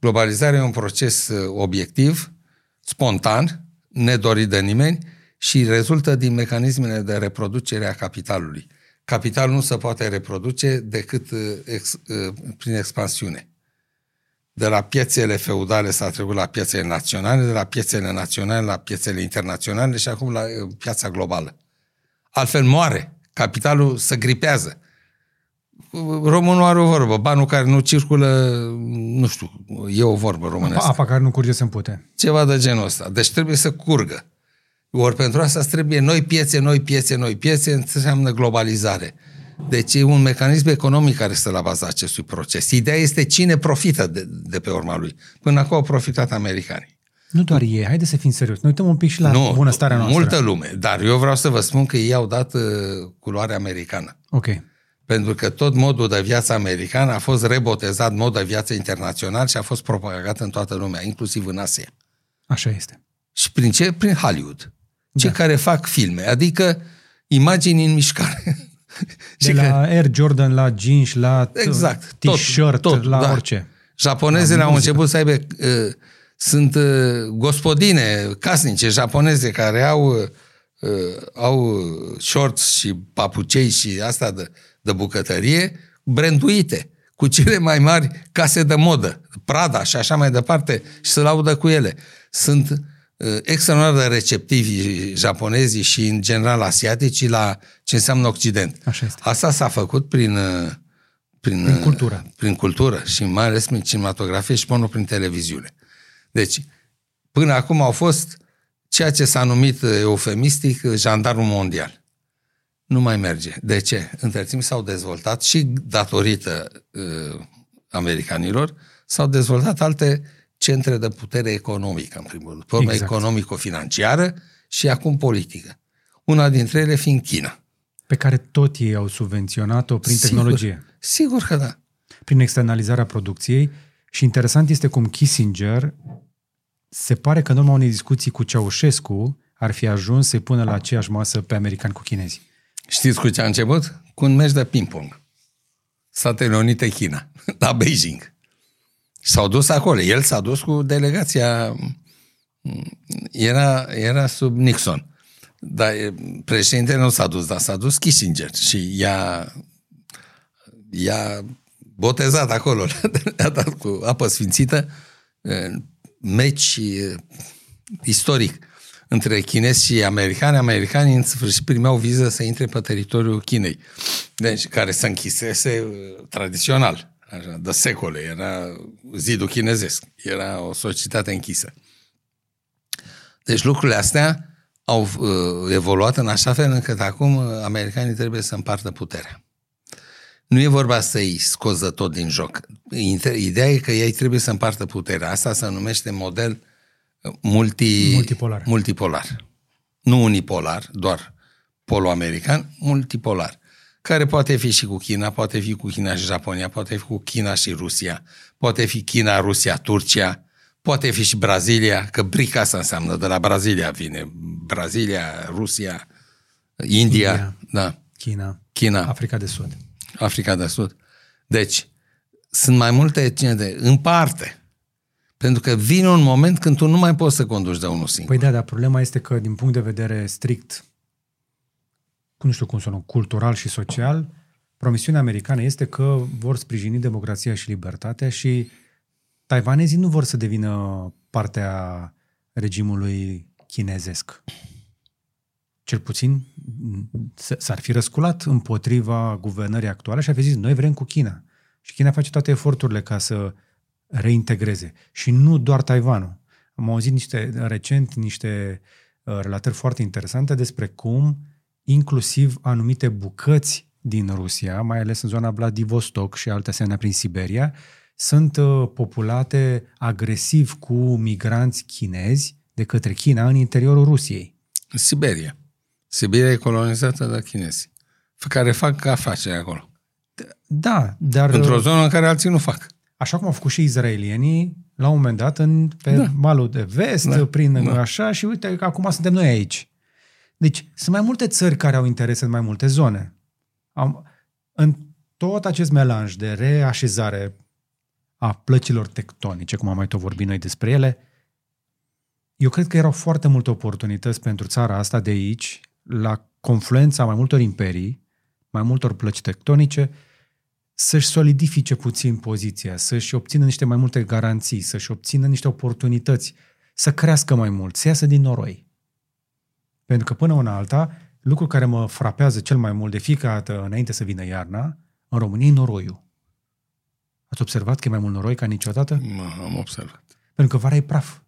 Globalizarea e un proces uh, obiectiv, spontan, nedorit de nimeni și rezultă din mecanismele de reproducere a capitalului. Capitalul nu se poate reproduce decât uh, ex, prin expansiune de la piețele feudale s-a trecut la piețele naționale, de la piețele naționale la piețele internaționale și acum la uh, piața globală. Altfel moare. Capitalul se gripează. Românul are o vorbă. Banul care nu circulă, nu știu, e o vorbă românească. Apa, apa care nu curge se împute. Ceva de genul ăsta. Deci trebuie să curgă. Ori pentru asta trebuie noi piețe, noi piețe, noi piețe, înseamnă globalizare. Deci e un mecanism economic care stă la baza acestui proces. Ideea este cine profită de, de pe urma lui. Până acum au profitat americanii. Nu doar ei, haide să fim serios. Ne uităm un pic și la nu, bunăstarea noastră. multă lume, dar eu vreau să vă spun că ei au dat uh, culoarea americană. Ok. Pentru că tot modul de viață american a fost rebotezat mod de viață internațional și a fost propagat în toată lumea, inclusiv în Asia. Așa este. Și prin ce? Prin Hollywood. Cei Da. care fac filme, adică imagini în mișcare. [laughs] [laughs] De Și la că- Air Jordan, la jeans, la t- Exact, tot, t-shirt, tot, la da. orice. Japonezele La au muzică. început să aibă, uh, sunt uh, gospodine casnice japoneze care au, uh, au shorts și papucei și asta de, de bucătărie branduite cu cele mai mari case de modă, Prada și așa mai departe și se laudă cu ele. Sunt uh, extraordinar de receptivi japonezii și în general asiaticii la ce înseamnă Occident. Așa este. Asta s-a făcut prin, uh, prin, Prin uh, cultură. Prin cultură și mai ales prin cinematografie și până prin televiziune. Deci, până acum au fost ceea ce s-a numit uh, eufemistic uh, jandarmul mondial. Nu mai merge. De ce? Între timp s-au dezvoltat și datorită uh, americanilor, s-au dezvoltat alte centre de putere economică, în primul rând. Pe Exact. economico-financiară și acum politică. Una dintre ele fiind China. Pe care tot ei au subvenționat-o prin tehnologie. Sigur, sigur că da. prin externalizarea producției și interesant este cum Kissinger se pare că în urma unei discuții cu Ceaușescu ar fi ajuns să-i pună la aceeași masă pe americani cu chinezii. Știți cu ce a început? Cu un meci de ping-pong. Statele Unite China, [laughs] la Beijing. Și s-au dus acolo. El s-a dus cu delegația, era, era sub Nixon. Dar e, președintele nu s-a dus, dar s-a dus Kissinger și i-a, i-a botezat acolo, [laughs] le-a dat cu apă sfințită, eh, meci eh, istoric între chinezi și americani. Americanii în sfârșit primeau viză să intre pe teritoriul Chinei, deci care se închisese eh, tradițional, așa, de secole, era zidul chinezesc, era o societate închisă. Deci lucrurile astea au uh, evoluat în așa fel încât acum uh, americanii trebuie să împartă puterea. Nu e vorba să-i scoți de tot din joc. Inte- Ideea e că ei trebuie să împartă puterea. Asta se numește model uh, multi, Multipolar. multipolar. Nu unipolar, doar polo-american, multipolar. Care poate fi și cu China, poate fi cu China și Japonia, poate fi cu China și Rusia, poate fi China, Rusia, Turcia, poate fi și Brazilia, că BRIC asta înseamnă, de la Brazilia vine. Brazilia, Rusia, India, India. da, China, China, Africa de Sud. Africa de Sud. Deci, sunt mai multe etnie de în parte. Pentru că vine un moment când tu nu mai poți să conduci de unul singur. Păi da, dar problema este că din punct de vedere strict, nu știu cum să o luăm, cultural și social, promisiunea americană este că vor sprijini democrația și libertatea și taiwanezii nu vor să devină partea regimului chinezesc. Cel puțin s- s-ar fi răsculat împotriva guvernării actuale și ar fi zis, noi vrem cu China. Și China face toate eforturile ca să reintegreze. Și nu doar Taiwanul. Am auzit niște, recent niște uh, relatări foarte interesante despre cum inclusiv anumite bucăți din Rusia, mai ales în zona Vladivostok și alte asemenea prin Siberia, sunt uh, populate agresiv cu migranți chinezi de către China în interiorul Rusiei. Siberia. Siberia e colonizată de chinezi, care fac afaceri acolo. Da, dar Într-o zonă în care alții nu fac. așa cum au făcut și izraelienii, la un moment dat, în, pe da. Da. malul de vest, da. Da. prin Da. așa, și uite că acum suntem noi aici. Deci, sunt mai multe țări care au interese în mai multe zone. Am, în tot acest melanj de reașezare a plăcilor tectonice, cum am mai tot vorbit noi despre ele, eu cred că erau foarte multe oportunități pentru țara asta de aici, la confluența mai multor imperii, mai multor plăci tectonice, să-și solidifice puțin poziția, să-și obțină niște mai multe garanții, să-și obțină niște oportunități, să crească mai mult, să iasă din noroi. Pentru că până una alta, lucru care mă frapează cel mai mult de fiecare dată înainte să vină iarna, în România e noroiul. Ați observat că e mai mult noroi ca niciodată? Mă, am observat. Pentru că vara e praf.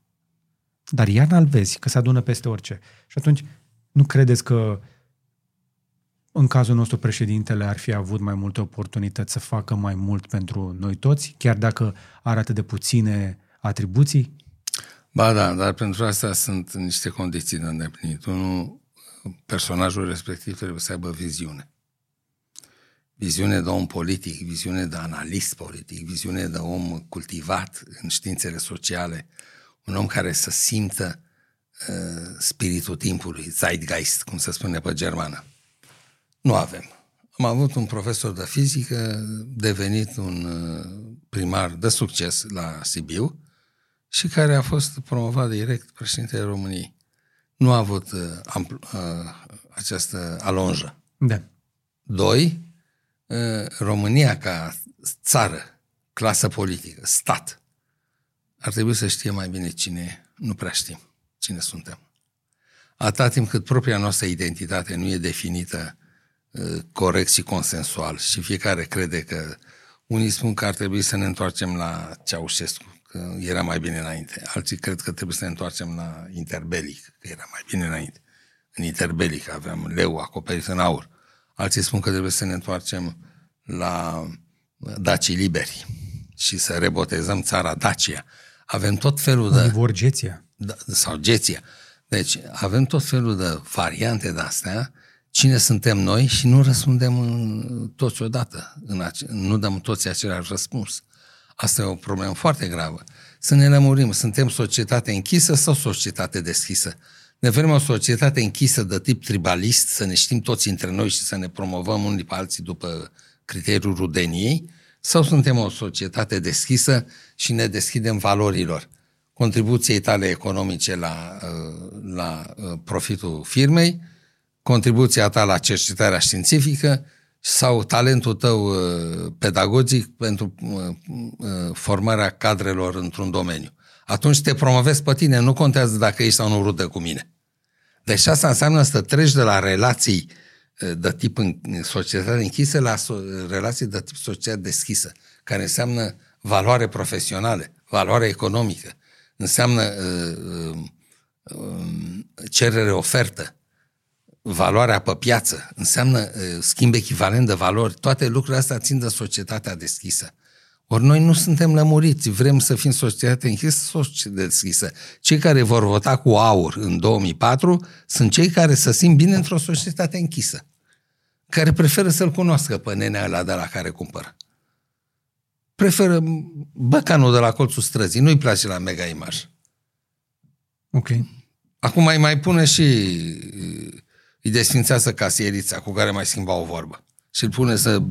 Dar iarna îl vezi, că se adună peste orice. Și atunci, nu credeți că în cazul nostru președintele ar fi avut mai multe oportunități să facă mai mult pentru noi toți, chiar dacă are atât de puține atribuții? Ba da, dar pentru asta sunt niște condiții de îndeplinit. Unul, personajul respectiv trebuie să aibă viziune. Viziune de om politic, viziune de analist politic, viziune de om cultivat în științele sociale, un om care să simtă uh, spiritul timpului, Zeitgeist, cum se spune pe germană. Nu avem. Am avut un profesor de fizică, devenit un uh, primar de succes la Sibiu și care a fost promovat direct președintele României. Nu a avut uh, ampl- uh, această alonjă. Da. Doi, uh, România ca țară, clasă politică, stat, ar trebui să știe mai bine cine e. Nu prea știm cine suntem. Atâta timp cât propria noastră identitate nu e definită uh, corect și consensual și fiecare crede că unii spun că ar trebui să ne întoarcem la Ceaușescu, că era mai bine înainte. Alții cred că trebuie să ne întoarcem la interbelic, că era mai bine înainte. În interbelic aveam leu acoperit în aur. Alții spun că trebuie să ne întoarcem la Dacii liberi și să rebotezăm țara Dacia. Avem tot felul de... Unii vor geția. da, sau geția. Deci avem tot felul de variante de astea, cine suntem noi și nu răspundem în, toți odată, în ace- nu dăm toți același răspuns. Asta e o problemă foarte gravă. Să ne lămurim, suntem societate închisă sau societate deschisă? Ne vrem o societate închisă de tip tribalist, să ne știm toți între noi și să ne promovăm unii pe alții după criteriul rudeniei, sau suntem o societate deschisă și ne deschidem valorilor? contribuției tale economice la, uh, la uh, profitul firmei, contribuția ta la cercetarea științifică sau talentul tău uh, pedagogic pentru formarea cadrelor într-un domeniu. Atunci te promovezi pe tine, nu contează dacă ești sau nu rudă cu mine. Deci asta înseamnă să treci de la relații de tip în societate închisă la so- relații de tip societate deschisă, care înseamnă valoare profesională, valoare economică, înseamnă uh, uh, cerere-ofertă, valoarea pe piață, înseamnă uh, schimb echivalent de valori, toate lucrurile astea țin de societatea deschisă. Ori noi nu suntem lămuriți, vrem să fim societate închisă, societate deschisă. Cei care vor vota cu aur în 2004 sunt cei care să simt bine într-o societate închisă, care preferă să-l cunoască pe nenea ăla de la care cumpără preferă băcanul de la colțul străzii, nu-i place la mega imaj. Ok. Acum mai mai pune și îi desfințează casierița cu care mai schimba o vorbă și îl pune să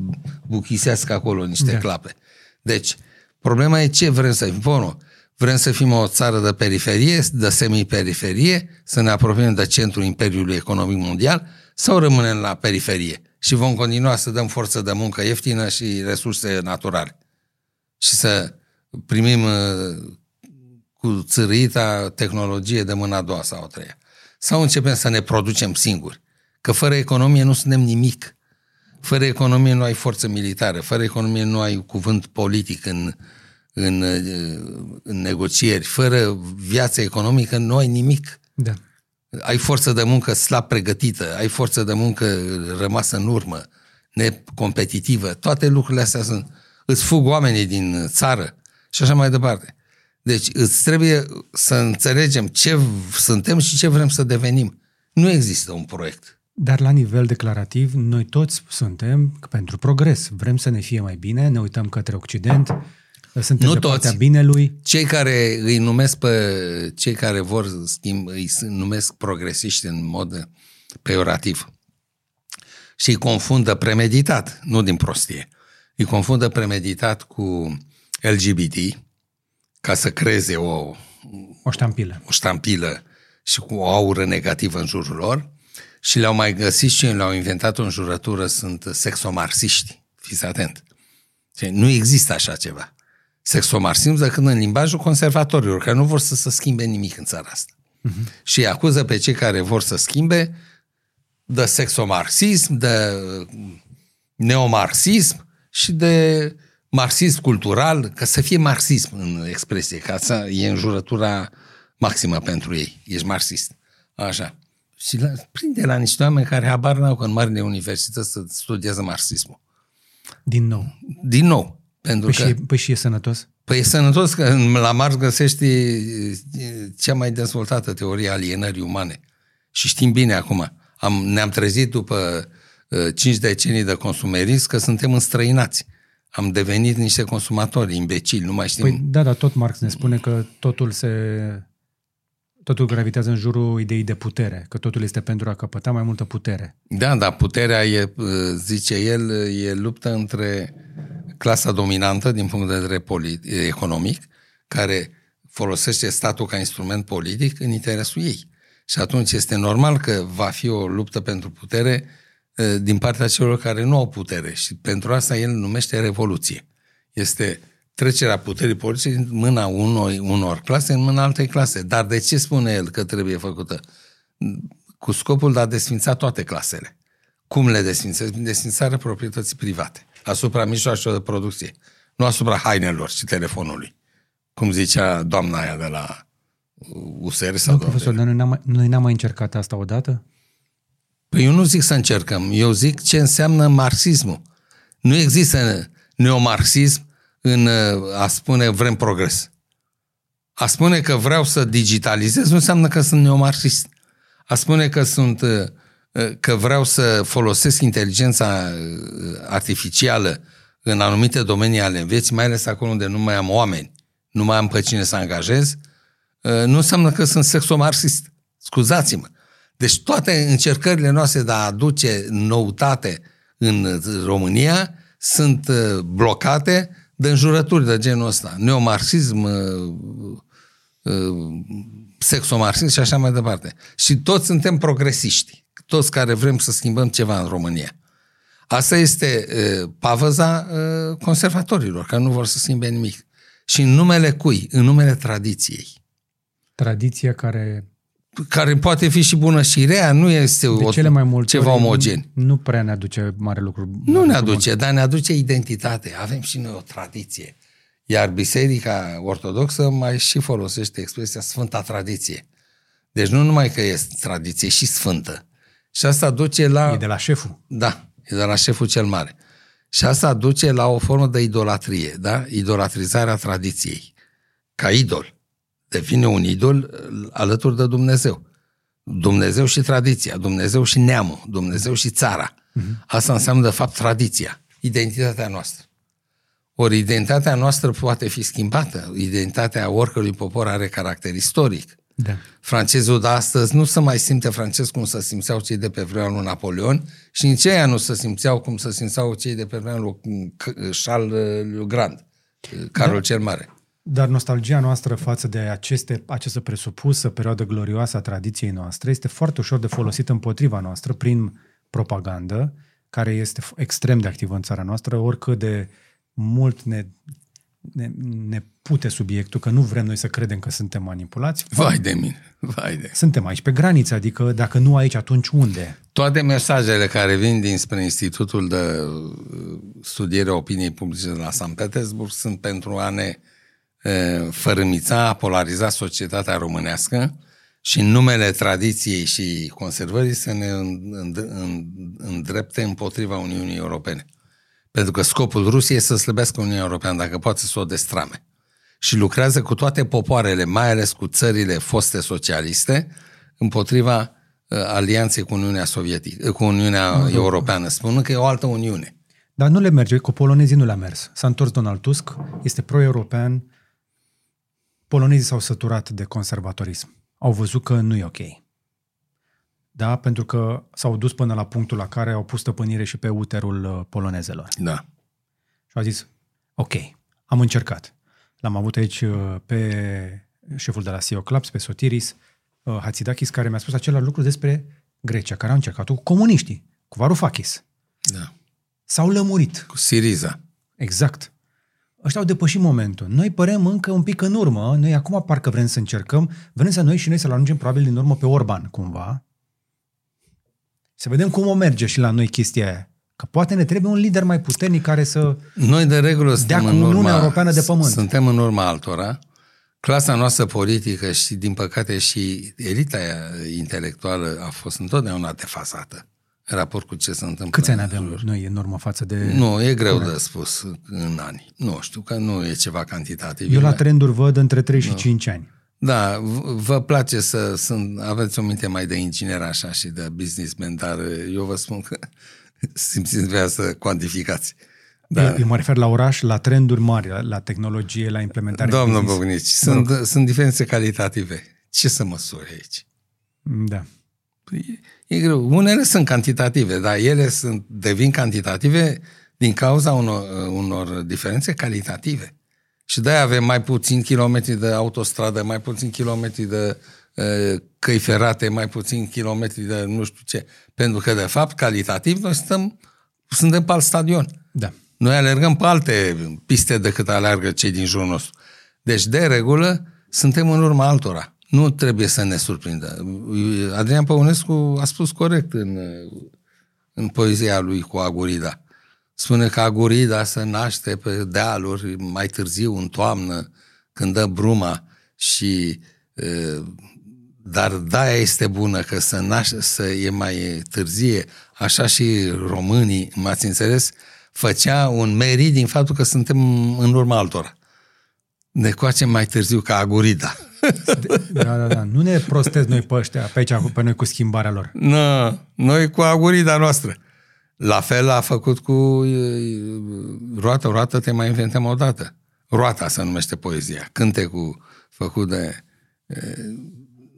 buchisească acolo niște da. clape. Deci, problema e ce vrem să fim. Bun, vrem să fim o țară de periferie, de semi-periferie, să ne apropiem de centrul Imperiului Economic Mondial sau rămânem la periferie și vom continua să dăm forță de muncă ieftină și resurse naturale și să primim uh, cu țărâita tehnologie de mâna a doua sau a treia. Sau începem să ne producem singuri. Că fără economie nu suntem nimic. Fără economie nu ai forță militară, fără economie nu ai cuvânt politic în, în, uh, în negocieri, fără viață economică nu ai nimic. Da. Ai forță de muncă slab pregătită, ai forță de muncă rămasă în urmă, necompetitivă. Toate lucrurile astea sunt îți fug oamenii din țară și așa mai departe. Deci îți trebuie să înțelegem ce suntem și ce vrem să devenim. Nu există un proiect. Dar la nivel declarativ, noi toți suntem pentru progres. Vrem să ne fie mai bine, ne uităm către Occident, suntem nu de toți. partea binelui. Cei care îi numesc pe cei care vor schimb, îi numesc progresiști în mod peorativ și îi confundă premeditat, nu din prostie îi confundă premeditat cu LGBT ca să creeze o, o ștampilă. o ștampilă și cu o aură negativă în jurul lor și le-au mai găsit și le-au inventat o înjurătură, sunt sexomarsiști. Fiți atent. Nu există așa ceva. Sexomarxism decât în limbajul conservatorilor, care nu vor să se schimbe nimic în țara asta. Uh-huh. Și acuză pe cei care vor să schimbe de sexomarxism, de neomarxism și de marxism cultural, ca să fie marxism în expresie, ca să e înjurătura maximă pentru ei. Ești marxist. Așa. Și la, prinde la niște oameni care habar n-au că în marile universități să studiază marxismul. Din nou. Din nou. Pentru păi, că, și e, păi și e sănătos? Păi e sănătos că la Marx găsești cea mai dezvoltată teorie alienării umane. Și știm bine acum. Am, ne-am trezit după Uh, cinci decenii de consumerism că suntem înstrăinați. Am devenit niște consumatori imbecili, nu mai știm. Păi da, dar tot Marx ne spune că totul se totul gravitează în jurul ideii de putere, că totul este pentru a căpăta mai multă putere. Da, dar puterea e, uh, zice el, e luptă între clasa dominantă din punct de vedere politic, economic, care folosește statul ca instrument politic în interesul ei. Și atunci este normal că va fi o luptă pentru putere din partea celor care nu au putere și pentru asta el numește revoluție. Este trecerea puterii politice din mâna unor, unor clase în mâna altei clase. Dar de ce spune el că trebuie făcută? Cu scopul de a desfința toate clasele. Cum le desfințează? Desfințarea proprietății private, asupra mijloacelor de producție, nu asupra hainelor și telefonului. Cum zicea doamna aia de la USR sau... Nu, profesor, dar noi n-am, mai, noi n-am mai încercat asta odată? Păi eu nu zic să încercăm, eu zic ce înseamnă marxismul. Nu există neomarxism în a spune vrem progres. A spune că vreau să digitalizez nu înseamnă că sunt neomarxist. A spune că sunt uh, uh, că vreau să folosesc inteligența uh, artificială în anumite domenii ale vieții, mai ales acolo unde nu mai am oameni, nu mai am pe cine să angajez, nu înseamnă că sunt sexomarxist. Scuzați-mă. Deci toate încercările noastre de a aduce noutate în România sunt blocate de înjurături de genul ăsta. Neomarxism, sexomarxism și așa mai departe. Și toți suntem progresiști. Toți care vrem să schimbăm ceva în România. Asta este uh, pavăza uh, conservatorilor, că nu vor să schimbe nimic. Și în numele cui? În numele tradiției. Tradiția care... Care poate fi și bună și rea, nu este de o, cele mai multe ceva omogen. Nu, nu prea ne aduce mare lucru. Nu ne aduce, dar ne aduce identitate. Avem și noi o tradiție. Iar Biserica Ortodoxă mai și folosește expresia Sfânta Tradiție. Deci nu numai că este tradiție, și sfântă. Și asta duce la... E de la șeful. Da, e de la șeful cel mare. Și asta duce la o formă de idolatrie, da? Idolatrizarea tradiției. Ca idol. Devine un idol uh, alături de Dumnezeu. Dumnezeu și tradiția, Dumnezeu și neamul, Dumnezeu și țara. Uh-huh. Asta înseamnă, de fapt, tradiția, identitatea noastră. Ori identitatea noastră poate fi schimbată. Identitatea oricărui popor are caracter istoric. Da. Francezul de astăzi nu se mai simte francez cum să simțeau cei de pe vremea lui Napoleon și nici ei nu se simțeau cum să simțeau cei de pe vremea lui Charles le Grand, Carol da. cel Mare. Dar nostalgia noastră față de aceste, această presupusă perioadă glorioasă a tradiției noastre este foarte ușor de folosit împotriva noastră prin propagandă, care este extrem de activă în țara noastră, oricât de uh, mult ne, ne, ne pute subiectul, că nu vrem noi să credem că suntem manipulați. Vai de mine, vai de. Suntem aici pe graniță, adică dacă nu aici, atunci unde? Toate mesajele care vin dinspre Institutul de Studiere Opiniei Publice de la San Petersburg sunt pentru a ne e, fărâmița, a polariza societatea românească și în numele tradiției și conservării să ne îndrepte împotriva Uniunii Europene. Pentru că scopul Rusiei e să slăbească Uniunea Europeană, dacă poate să o destrame. Și lucrează cu toate popoarele, mai ales cu țările foste socialiste, împotriva uh, alianței cu Uniunea Sovietică, cu Uniunea nu, Europeană, spunând că e o altă Uniune. Dar nu le merge, cu polonezii nu le-a mers. S-a întors Donald Tusk, este pro-european, polonezii s-au săturat de conservatorism. Au văzut că nu e ok da? pentru că s-au dus până la punctul la care au pus stăpânire și pe uterul uh, polonezelor. Da. Și au zis, ok, am încercat. L-am avut aici uh, pe șeful de la CEO Clubs, pe Sotiris uh, Hatzidakis, care mi-a spus același lucru despre Grecia, care au încercat cu comuniștii, cu Varoufakis. Da. S-au lămurit. Cu Siriza. Exact. Ăștia au depășit momentul. Noi părem încă un pic în urmă, noi acum parcă vrem să încercăm, vrem să noi și noi să-l ajungem probabil din urmă pe Orban, cumva, să vedem cum o merge și la noi chestia aia. Că poate ne trebuie un lider mai puternic care să Noi de regulă suntem în urma, Europeană de pământ. Suntem în urma altora. Clasa noastră politică și, din păcate, și elita intelectuală a fost întotdeauna defasată în raport cu ce se întâmplă. Câți ani avem noi în urmă față de... Nu, e greu Corect. de spus în ani. Nu știu, că nu e ceva cantitativ. Eu la trenduri văd între 3 și 5 ani. Da, vă place să sunt, aveți o minte mai de inginer așa și de businessman, dar eu vă spun că [laughs] simțiți vrea să cuantificați. Da. Eu, eu mă refer la oraș, la trenduri mari, la, la tehnologie, la implementare Domnul Bognici, sunt, sunt diferențe calitative. Ce să măsori aici? Da. Păi, e greu. Unele sunt cantitative, dar ele sunt, devin cantitative din cauza unor, unor diferențe calitative. Și de-aia avem mai puțin kilometri de autostradă, mai puțin kilometri de uh, căi ferate, mai puțin kilometri de nu știu ce. Pentru că, de fapt, calitativ, noi stăm, suntem pe alt stadion. Da. Noi alergăm pe alte piste decât alergă cei din jurul nostru. Deci, de regulă, suntem în urma altora. Nu trebuie să ne surprindă. Adrian Păunescu a spus corect în, în poezia lui cu Agurida. Spune că agurida se naște pe dealuri mai târziu, în toamnă, când dă bruma și dar da este bună că să naște, să e mai târzie, așa și românii, m-ați înțeles, făcea un merit din faptul că suntem în urma altora. ne coacem mai târziu ca Agurida. Da, da, da. Nu ne prostez noi pe ăștia, pe aici, pe noi cu schimbarea lor. Nu, noi cu Agurida noastră. La fel a făcut cu roată, roată, te mai inventăm o dată. Roata se numește poezia. Cântecul făcut de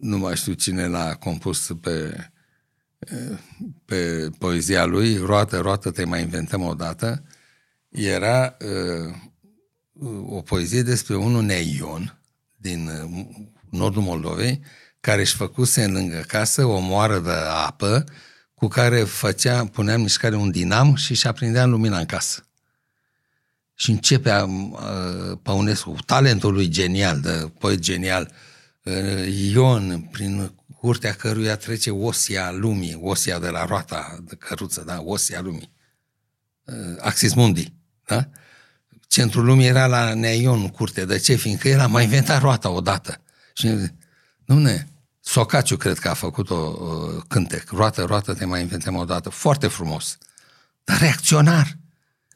nu mai știu cine l-a compus pe, pe poezia lui, Roată, roată, te mai inventăm o dată, era uh, o poezie despre unul neion din nordul Moldovei, care își făcuse în lângă casă o moară de apă cu care făcea, punea în mișcare un dinam și și aprindea lumina în casă. Și începea uh, Păunescu, talentul lui genial, de poet genial, uh, Ion, prin curtea căruia trece osia lumii, osia de la roata de căruță, da? osia lumii, uh, Axis Mundi, da? Centrul lumii era la Neion, curte. De ce? Fiindcă el a mai inventat roata odată. Și, nu ne, Socaciu cred că a făcut o, o cântec. Roată, roată, te mai inventăm odată. Foarte frumos. Dar reacționar.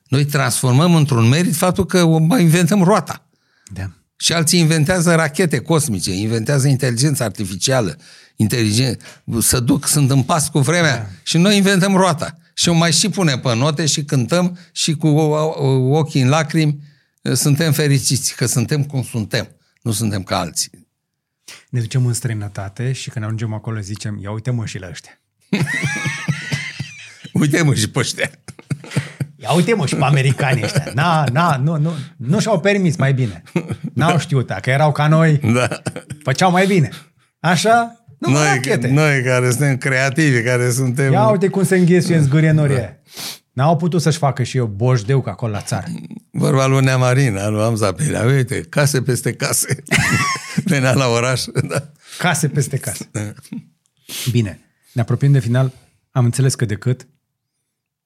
Noi transformăm într-un merit faptul că mai inventăm roata. Da. Și alții inventează rachete cosmice, inventează inteligență artificială, inteligență, să duc, sunt în pas cu vremea da. și noi inventăm roata. Și o mai și punem pe note și cântăm și cu ochii în lacrimi suntem fericiți că suntem cum suntem, nu suntem ca alții. Ne ducem în străinătate și când ajungem acolo zicem, ia uite mă și la ăștia. [laughs] uite mă și pe ăștia. Ia uite mă și pe americanii ăștia. Na, na, nu, nu, nu și-au permis mai bine. N-au știut, că erau ca noi, da. făceau mai bine. Așa? Nu noi, rachete. noi care suntem creativi, care suntem... Ia uite cum se înghesuie în zgârie norie. N-au putut să-și facă și eu boșdeu acolo la țară. Vorba lui Nea Marina, lui Amza Pelea. Uite, case peste case. [laughs] Venea la oraș. Da. Case peste case. Da. Bine, ne apropiem de final. Am înțeles că decât,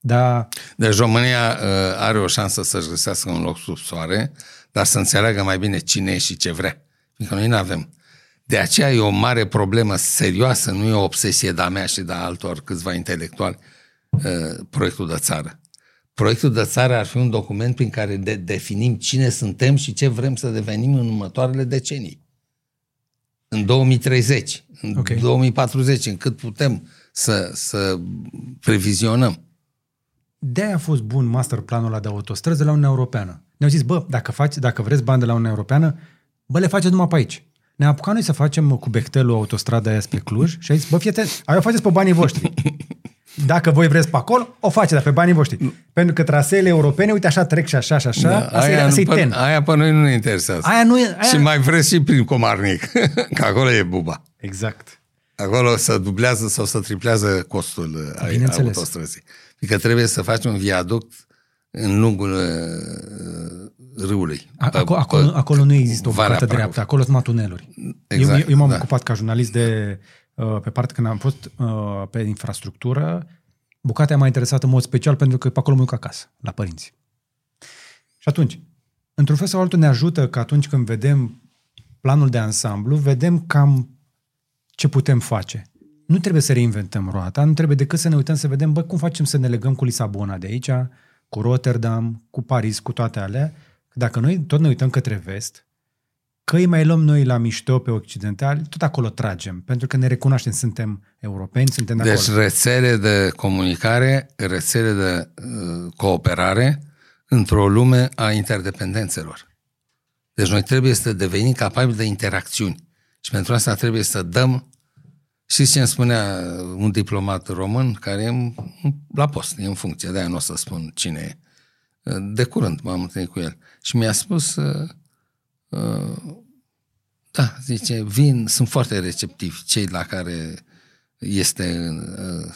dar... Deci România uh, are o șansă să-și găsească un loc sub soare, dar să înțeleagă mai bine cine e și ce vrea. Fiindcă noi nu avem. De aceea e o mare problemă serioasă, nu e o obsesie de-a mea și de altor câțiva intelectuali, uh, proiectul de țară. Proiectul de țară ar fi un document prin care de- definim cine suntem și ce vrem să devenim în următoarele decenii. În 2030, în okay. 2040, în cât putem să, să previzionăm. De-aia a fost bun masterplanul ăla de autostrăzi de la Uniunea Europeană. Ne-au zis, bă, dacă, faci, dacă vreți bani de la Uniunea Europeană, bă, le faceți numai pe aici. Ne-am apucat noi să facem cu Bechtelul autostrada aia spre Cluj și a zis, bă, fiete, aia o faceți pe banii voștri. Dacă voi vreți pe acolo, o faceți, dar pe banii voștri. Pentru că traseele europene, uite, așa trec și așa și așa, da, aia, asta nu, ten. aia pe noi nu ne interesează. Aia nu e, aia... Și mai vreți și prin Comarnic, [laughs] că acolo e buba. Exact. Acolo să dublează sau să triplează costul autostrăzii. Adică trebuie să faci un viaduct în lungul uh, râului. Acolo, acolo, acolo nu există o bucată dreaptă, acolo sunt tuneluri. Exact, eu, eu m-am da. ocupat ca jurnalist de Uh, pe parte când am fost uh, pe infrastructură, bucata m-a interesat în mod special pentru că pe acolo mă duc acasă, la părinți. Și atunci, într-un fel sau altul ne ajută că atunci când vedem planul de ansamblu, vedem cam ce putem face. Nu trebuie să reinventăm roata, nu trebuie decât să ne uităm să vedem, bă, cum facem să ne legăm cu Lisabona de aici, cu Rotterdam, cu Paris, cu toate alea. Dacă noi tot ne uităm către vest, Că îi mai luăm noi la mișto pe occidentali, tot acolo tragem, pentru că ne recunoaștem, suntem europeni, suntem de deci acolo. Deci rețele de comunicare, rețele de uh, cooperare într-o lume a interdependențelor. Deci noi trebuie să devenim capabili de interacțiuni. Și pentru asta trebuie să dăm și ce îmi spunea un diplomat român care e la post, e în funcție, de-aia nu o să spun cine e. De curând m-am întâlnit cu el. Și mi-a spus, uh, uh, da, zice, vin, sunt foarte receptivi cei la care este uh,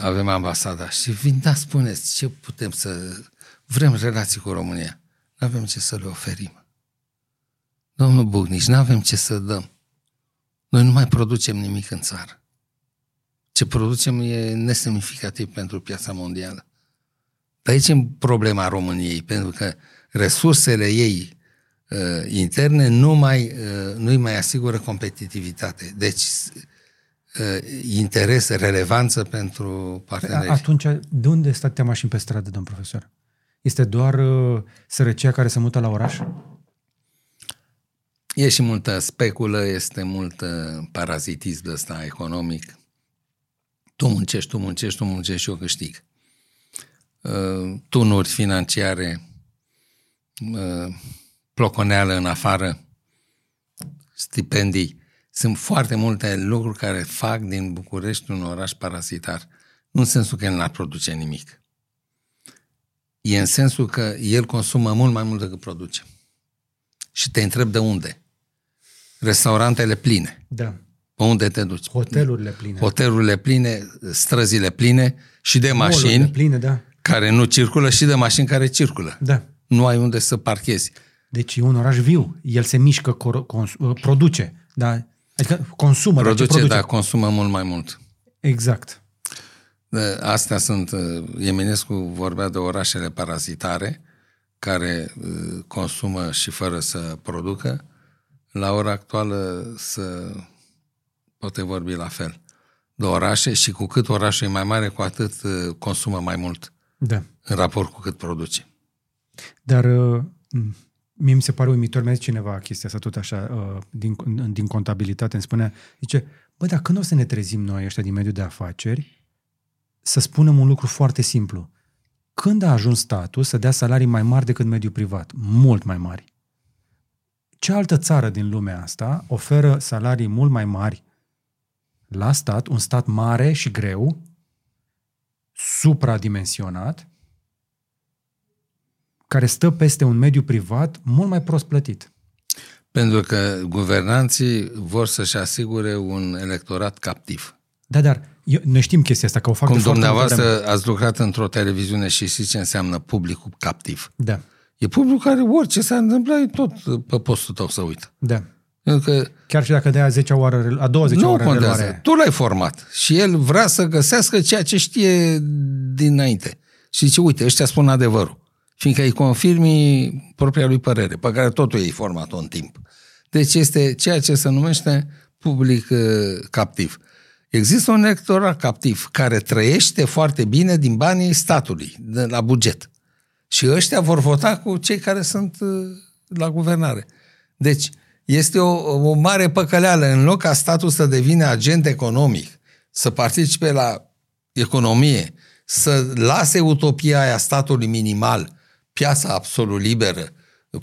avem ambasada și vin, da, spuneți, ce putem să vrem relații cu România. Nu avem ce să le oferim. Domnul Bugnici, nu avem ce să dăm. Noi nu mai producem nimic în țară. Ce producem e nesemnificativ pentru piața mondială. Dar aici e problema României, pentru că resursele ei uh, interne nu mai, uh, nu-i mai asigură competitivitate. Deci uh, interes, relevanță pentru parteneri. Atunci, de unde stătea mașini pe stradă, domn profesor? Este doar uh, sărăcia care se mută la oraș? E și multă speculă, este mult parazitism de ăsta economic. Tu muncești, tu muncești, tu muncești și eu câștig. Uh, tunuri financiare, uh, ploconeală în afară, stipendii. Sunt foarte multe lucruri care fac din București un oraș parazitar. Nu în sensul că el n-ar produce nimic. E în sensul că el consumă mult mai mult decât produce. Și te întreb de unde. Restaurantele pline. Da. Pe unde te duci? Hotelurile pline. Hotelurile pline, străzile pline și de Molurile mașini pline, da. Care nu circulă și de mașini care circulă. Da. Nu ai unde să parchezi. Deci e un oraș viu. El se mișcă, cor- cons- uh, produce. Da. Adică consumă. dar ce Produce, produce? dar consumă mult mai mult. Exact. De- Astea sunt, uh, Eminescu vorbea de orașele parazitare, care uh, consumă și fără să producă. La ora actuală să poate vorbi la fel de orașe și cu cât orașul e mai mare, cu atât uh, consumă mai mult Da. în raport cu cât produce. Dar uh, m- mie mi se pare uimitor, mi-a zis cineva chestia asta tot așa, uh, din, din contabilitate, îmi spunea, zice, bă, dar când o să ne trezim noi ăștia din mediul de afaceri să spunem un lucru foarte simplu. Când a ajuns statul să dea salarii mai mari decât mediul privat? Mult mai mari. Ce altă țară din lumea asta oferă salarii mult mai mari la stat, un stat mare și greu, supradimensionat, care stă peste un mediu privat mult mai prost plătit. Pentru că guvernanții vor să-și asigure un electorat captiv. Da, dar eu, noi știm chestia asta, că o fac Cum de foarte multă vreme. dumneavoastră ați lucrat într-o televiziune și știți ce înseamnă publicul captiv. Da, E publicul care orice s-a întâmplat, e tot pe postul tău să uită. da. Pentru că Chiar și dacă de a 10 oară, a 20 nu oară contează. reluare. Tu l-ai format și el vrea să găsească ceea ce știe dinainte. Și zice, uite, ăștia spun adevărul. Fiindcă îi confirmi propria lui părere, pe care totul ei format-o în timp. Deci este ceea ce se numește public uh, captiv. Există un electorat captiv care trăiește foarte bine din banii statului, de la buget. Și ăștia vor vota cu cei care sunt uh, la guvernare. Deci, este o, o mare păcăleală. În loc ca statul să devină agent economic, să participe la economie, să lase utopia aia statului minimal, piața absolut liberă,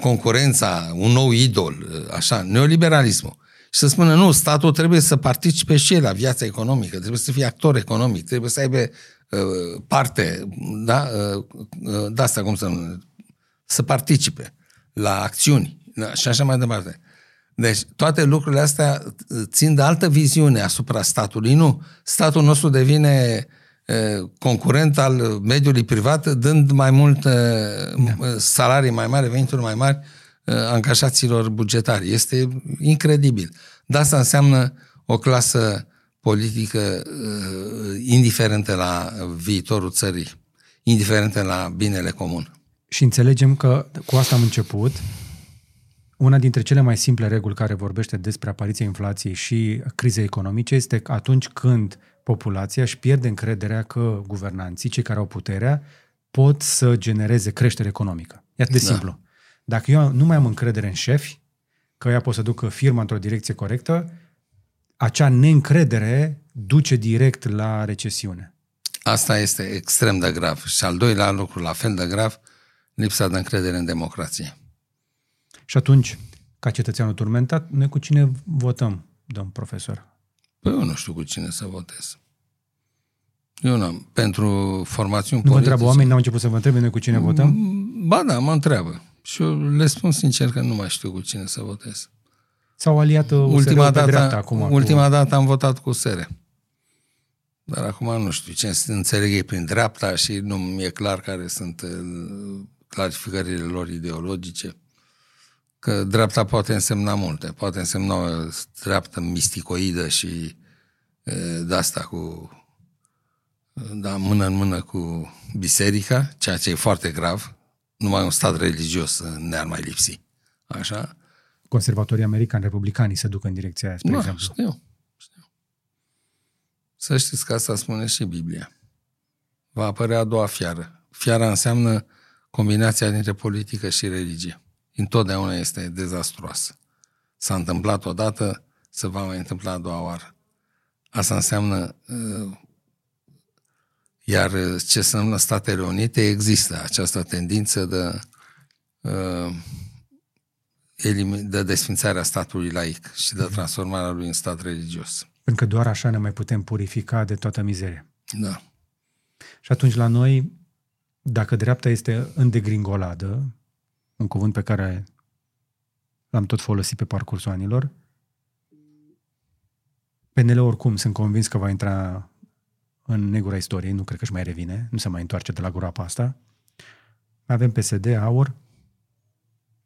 concurența, un nou idol, așa, neoliberalismul. Și să spună, nu, statul trebuie să participe și el la viața economică, trebuie să fie actor economic, trebuie să aibă uh, parte, da, uh, uh, de asta cum să nu, să participe la acțiuni da, și așa mai departe. Deci toate lucrurile astea țin de altă viziune asupra statului. Nu, statul nostru devine uh, concurent al mediului privat, dând mai mult da. salarii mai mari, venituri mai mari uh, angajaților bugetari. Este incredibil. Dar asta înseamnă o clasă politică uh, indiferentă la viitorul țării, indiferentă la binele comun. Și înțelegem că cu asta am început. Una dintre cele mai simple reguli care vorbește despre apariția inflației și crizei economice este că atunci când populația își pierde încrederea că guvernanții, cei care au puterea, pot să genereze creștere economică. E atât de Da. simplu. Dacă eu nu mai am încredere în șefi, că ea pot să ducă firma într-o direcție corectă, acea neîncredere duce direct la recesiune. Asta este extrem de grav. Și al doilea lucru, la fel de grav, lipsa de încredere în democrație. Și atunci, ca cetățeanul turmentat, noi cu cine votăm, domn profesor? Păi eu nu știu cu cine să votez. Eu nu am. Pentru formațiuni Nu vă politice... întreabă oamenii, n-au început să vă întrebe noi cu cine votăm? Ba da, mă întreabă. Și eu le spun sincer că nu mai știu cu cine să votez. S-au aliat uh, Ultima USR-ul pe dată, dreapta acum. ultima cu... dată am votat cu SERE. Dar acum nu știu ce înțeleg ei prin dreapta și nu mi-e clar care sunt uh, clarificările lor ideologice. Că dreapta poate însemna multe. Poate însemna o dreaptă misticoidă și uh, de asta cu da, mână în mână cu biserica, ceea ce e foarte grav. Numai un stat religios ne-ar mai lipsi. Așa? Conservatorii americani, republicanii se duc în direcția aia, spre Da, exemplu. știu, știu. Să știți că asta spune și Biblia. Va apărea a doua fiară. Fiara înseamnă combinația dintre politică și religie. Întotdeauna este dezastruoasă. S-a întâmplat odată, se va mai întâmpla a doua oară. Asta înseamnă, uh, iar ce înseamnă Statele Unite, există această tendință de, uh, de desfințarea statului laic și de transformarea lui în stat religios. Pentru că doar așa ne mai putem purifica de toată mizeria. Da. Și atunci la noi, dacă dreapta este în degringoladă, un cuvânt pe care l-am tot folosit pe parcursul anilor, PNL oricum sunt convins că va intra în negura istoriei, nu cred că își mai revine, nu se mai întoarce de la groapa asta. Avem PSD, AUR,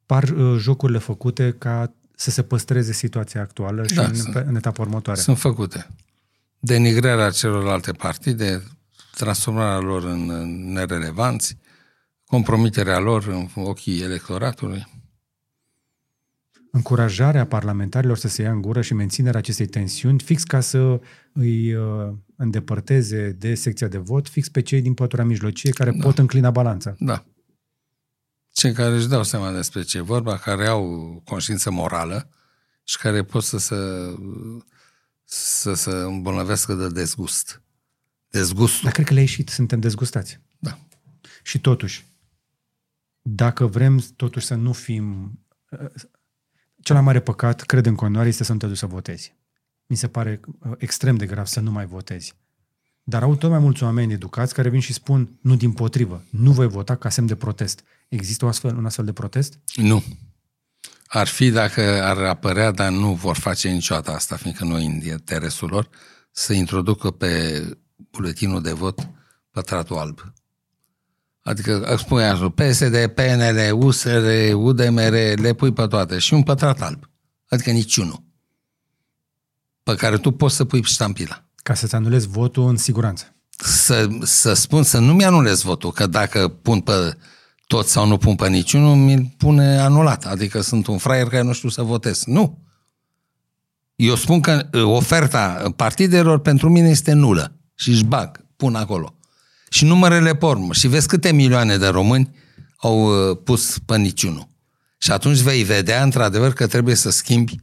par uh, jocurile făcute ca să se păstreze situația actuală și Da, în, sunt. în etapa următoare. Sunt făcute. Denigrarea celorlalte partide, transformarea lor în în nerelevanți, compromiterea lor în ochii electoratului. încurajarea parlamentarilor să se ia în gură și menținerea acestei tensiuni, fix ca să îi uh, îndepărteze de secția de vot, fix pe cei din pătura mijlocie care da. pot înclina balanța. Da. Cei care își dau seama despre ce e vorba, care au conștiință morală și care pot să se, să se îmbolnăvească de dezgust. Dezgustul. Dar cred că le-a ieșit, suntem dezgustați. Da. Și totuși, dacă vrem totuși să nu fim... uh, Cel mai mare păcat, cred în continuare, este să nu te duci să votezi. Mi se pare uh, extrem de grav să nu mai votezi. Dar au tot mai mulți oameni educați care vin și spun, nu din potrivă, nu voi vota ca semn de protest. Există o astfel, un astfel de protest? Nu. Ar fi dacă ar apărea, dar nu vor face niciodată asta, fiindcă nu e în interesul lor, să introducă pe buletinul de vot pătratul alb. Adică îți pui așa, PSD, PNL, USR, UDMR, le pui pe toate și un pătrat alb. Adică niciunul. Pe care tu poți să pui ștampila. Ca să-ți anulezi votul în siguranță. Să, să spun să nu-mi anulez votul, că dacă pun pe toți sau nu pun pe niciunul, mi-l pune anulat. Adică sunt un fraier care nu știu să votez. Nu. Eu spun că uh, oferta partidelor pentru mine este nulă și își bag, pun acolo. Și numărele pormă. Și vezi câte milioane de români au uh, pus pe niciunul. Și atunci vei vedea, într-adevăr, că trebuie să schimbi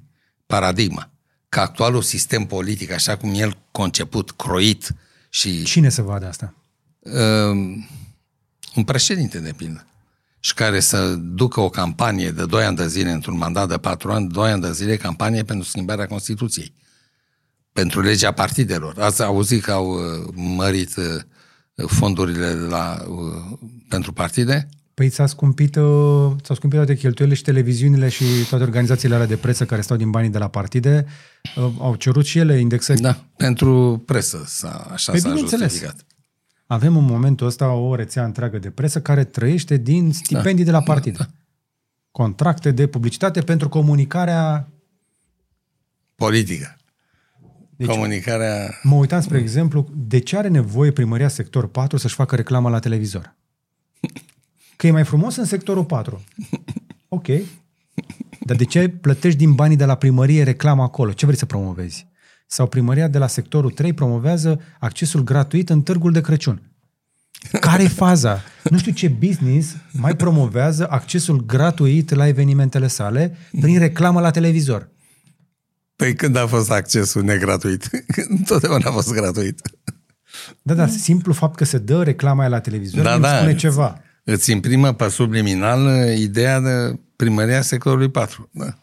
paradigma. Că actualul sistem politic, așa cum el conceput, croit și Cine să vadă asta? uh, un președinte, de pildă, și care să ducă o campanie de 2 ani de zile, într-un mandat de 4 ani, 2 ani de zile, campanie pentru schimbarea Constituției. Pentru legea partidelor. Ați auzit că au uh, mărit uh, fondurile la, uh, pentru partide? Păi ți-a scumpit, uh, ți-au scumpit toate cheltuielile și televiziunile și toate organizațiile alea de presă care stau din banii de la partide uh, au cerut și ele indexări. Da, pentru presă s-a, așa Păi s-a bineînțeles. justificat. Avem în momentul ăsta o rețea întreagă de presă care trăiește din stipendii de la partide. da, da. Contracte de publicitate pentru comunicarea... Politică. Deci, Comunicarea... mă uitam, spre exemplu, de ce are nevoie primăria sector 4 să-și facă reclamă la televizor? Că e mai frumos în sectorul 4. Ok. Dar de ce plătești din banii de la primărie reclamă acolo? Ce vrei să promovezi? Sau primăria de la sectorul 3 promovează accesul gratuit în târgul de Crăciun. care e faza? Nu știu ce business mai promovează accesul gratuit la evenimentele sale prin reclamă la televizor. Păi când a fost accesul negratuit? [laughs] Întotdeauna a fost gratuit. Da, da, simplu fapt că se dă reclama aia la televizor Da, da, îmi da. spune ceva. Îți imprimă pe subliminal uh, ideea de primăria sectorului 4. Da.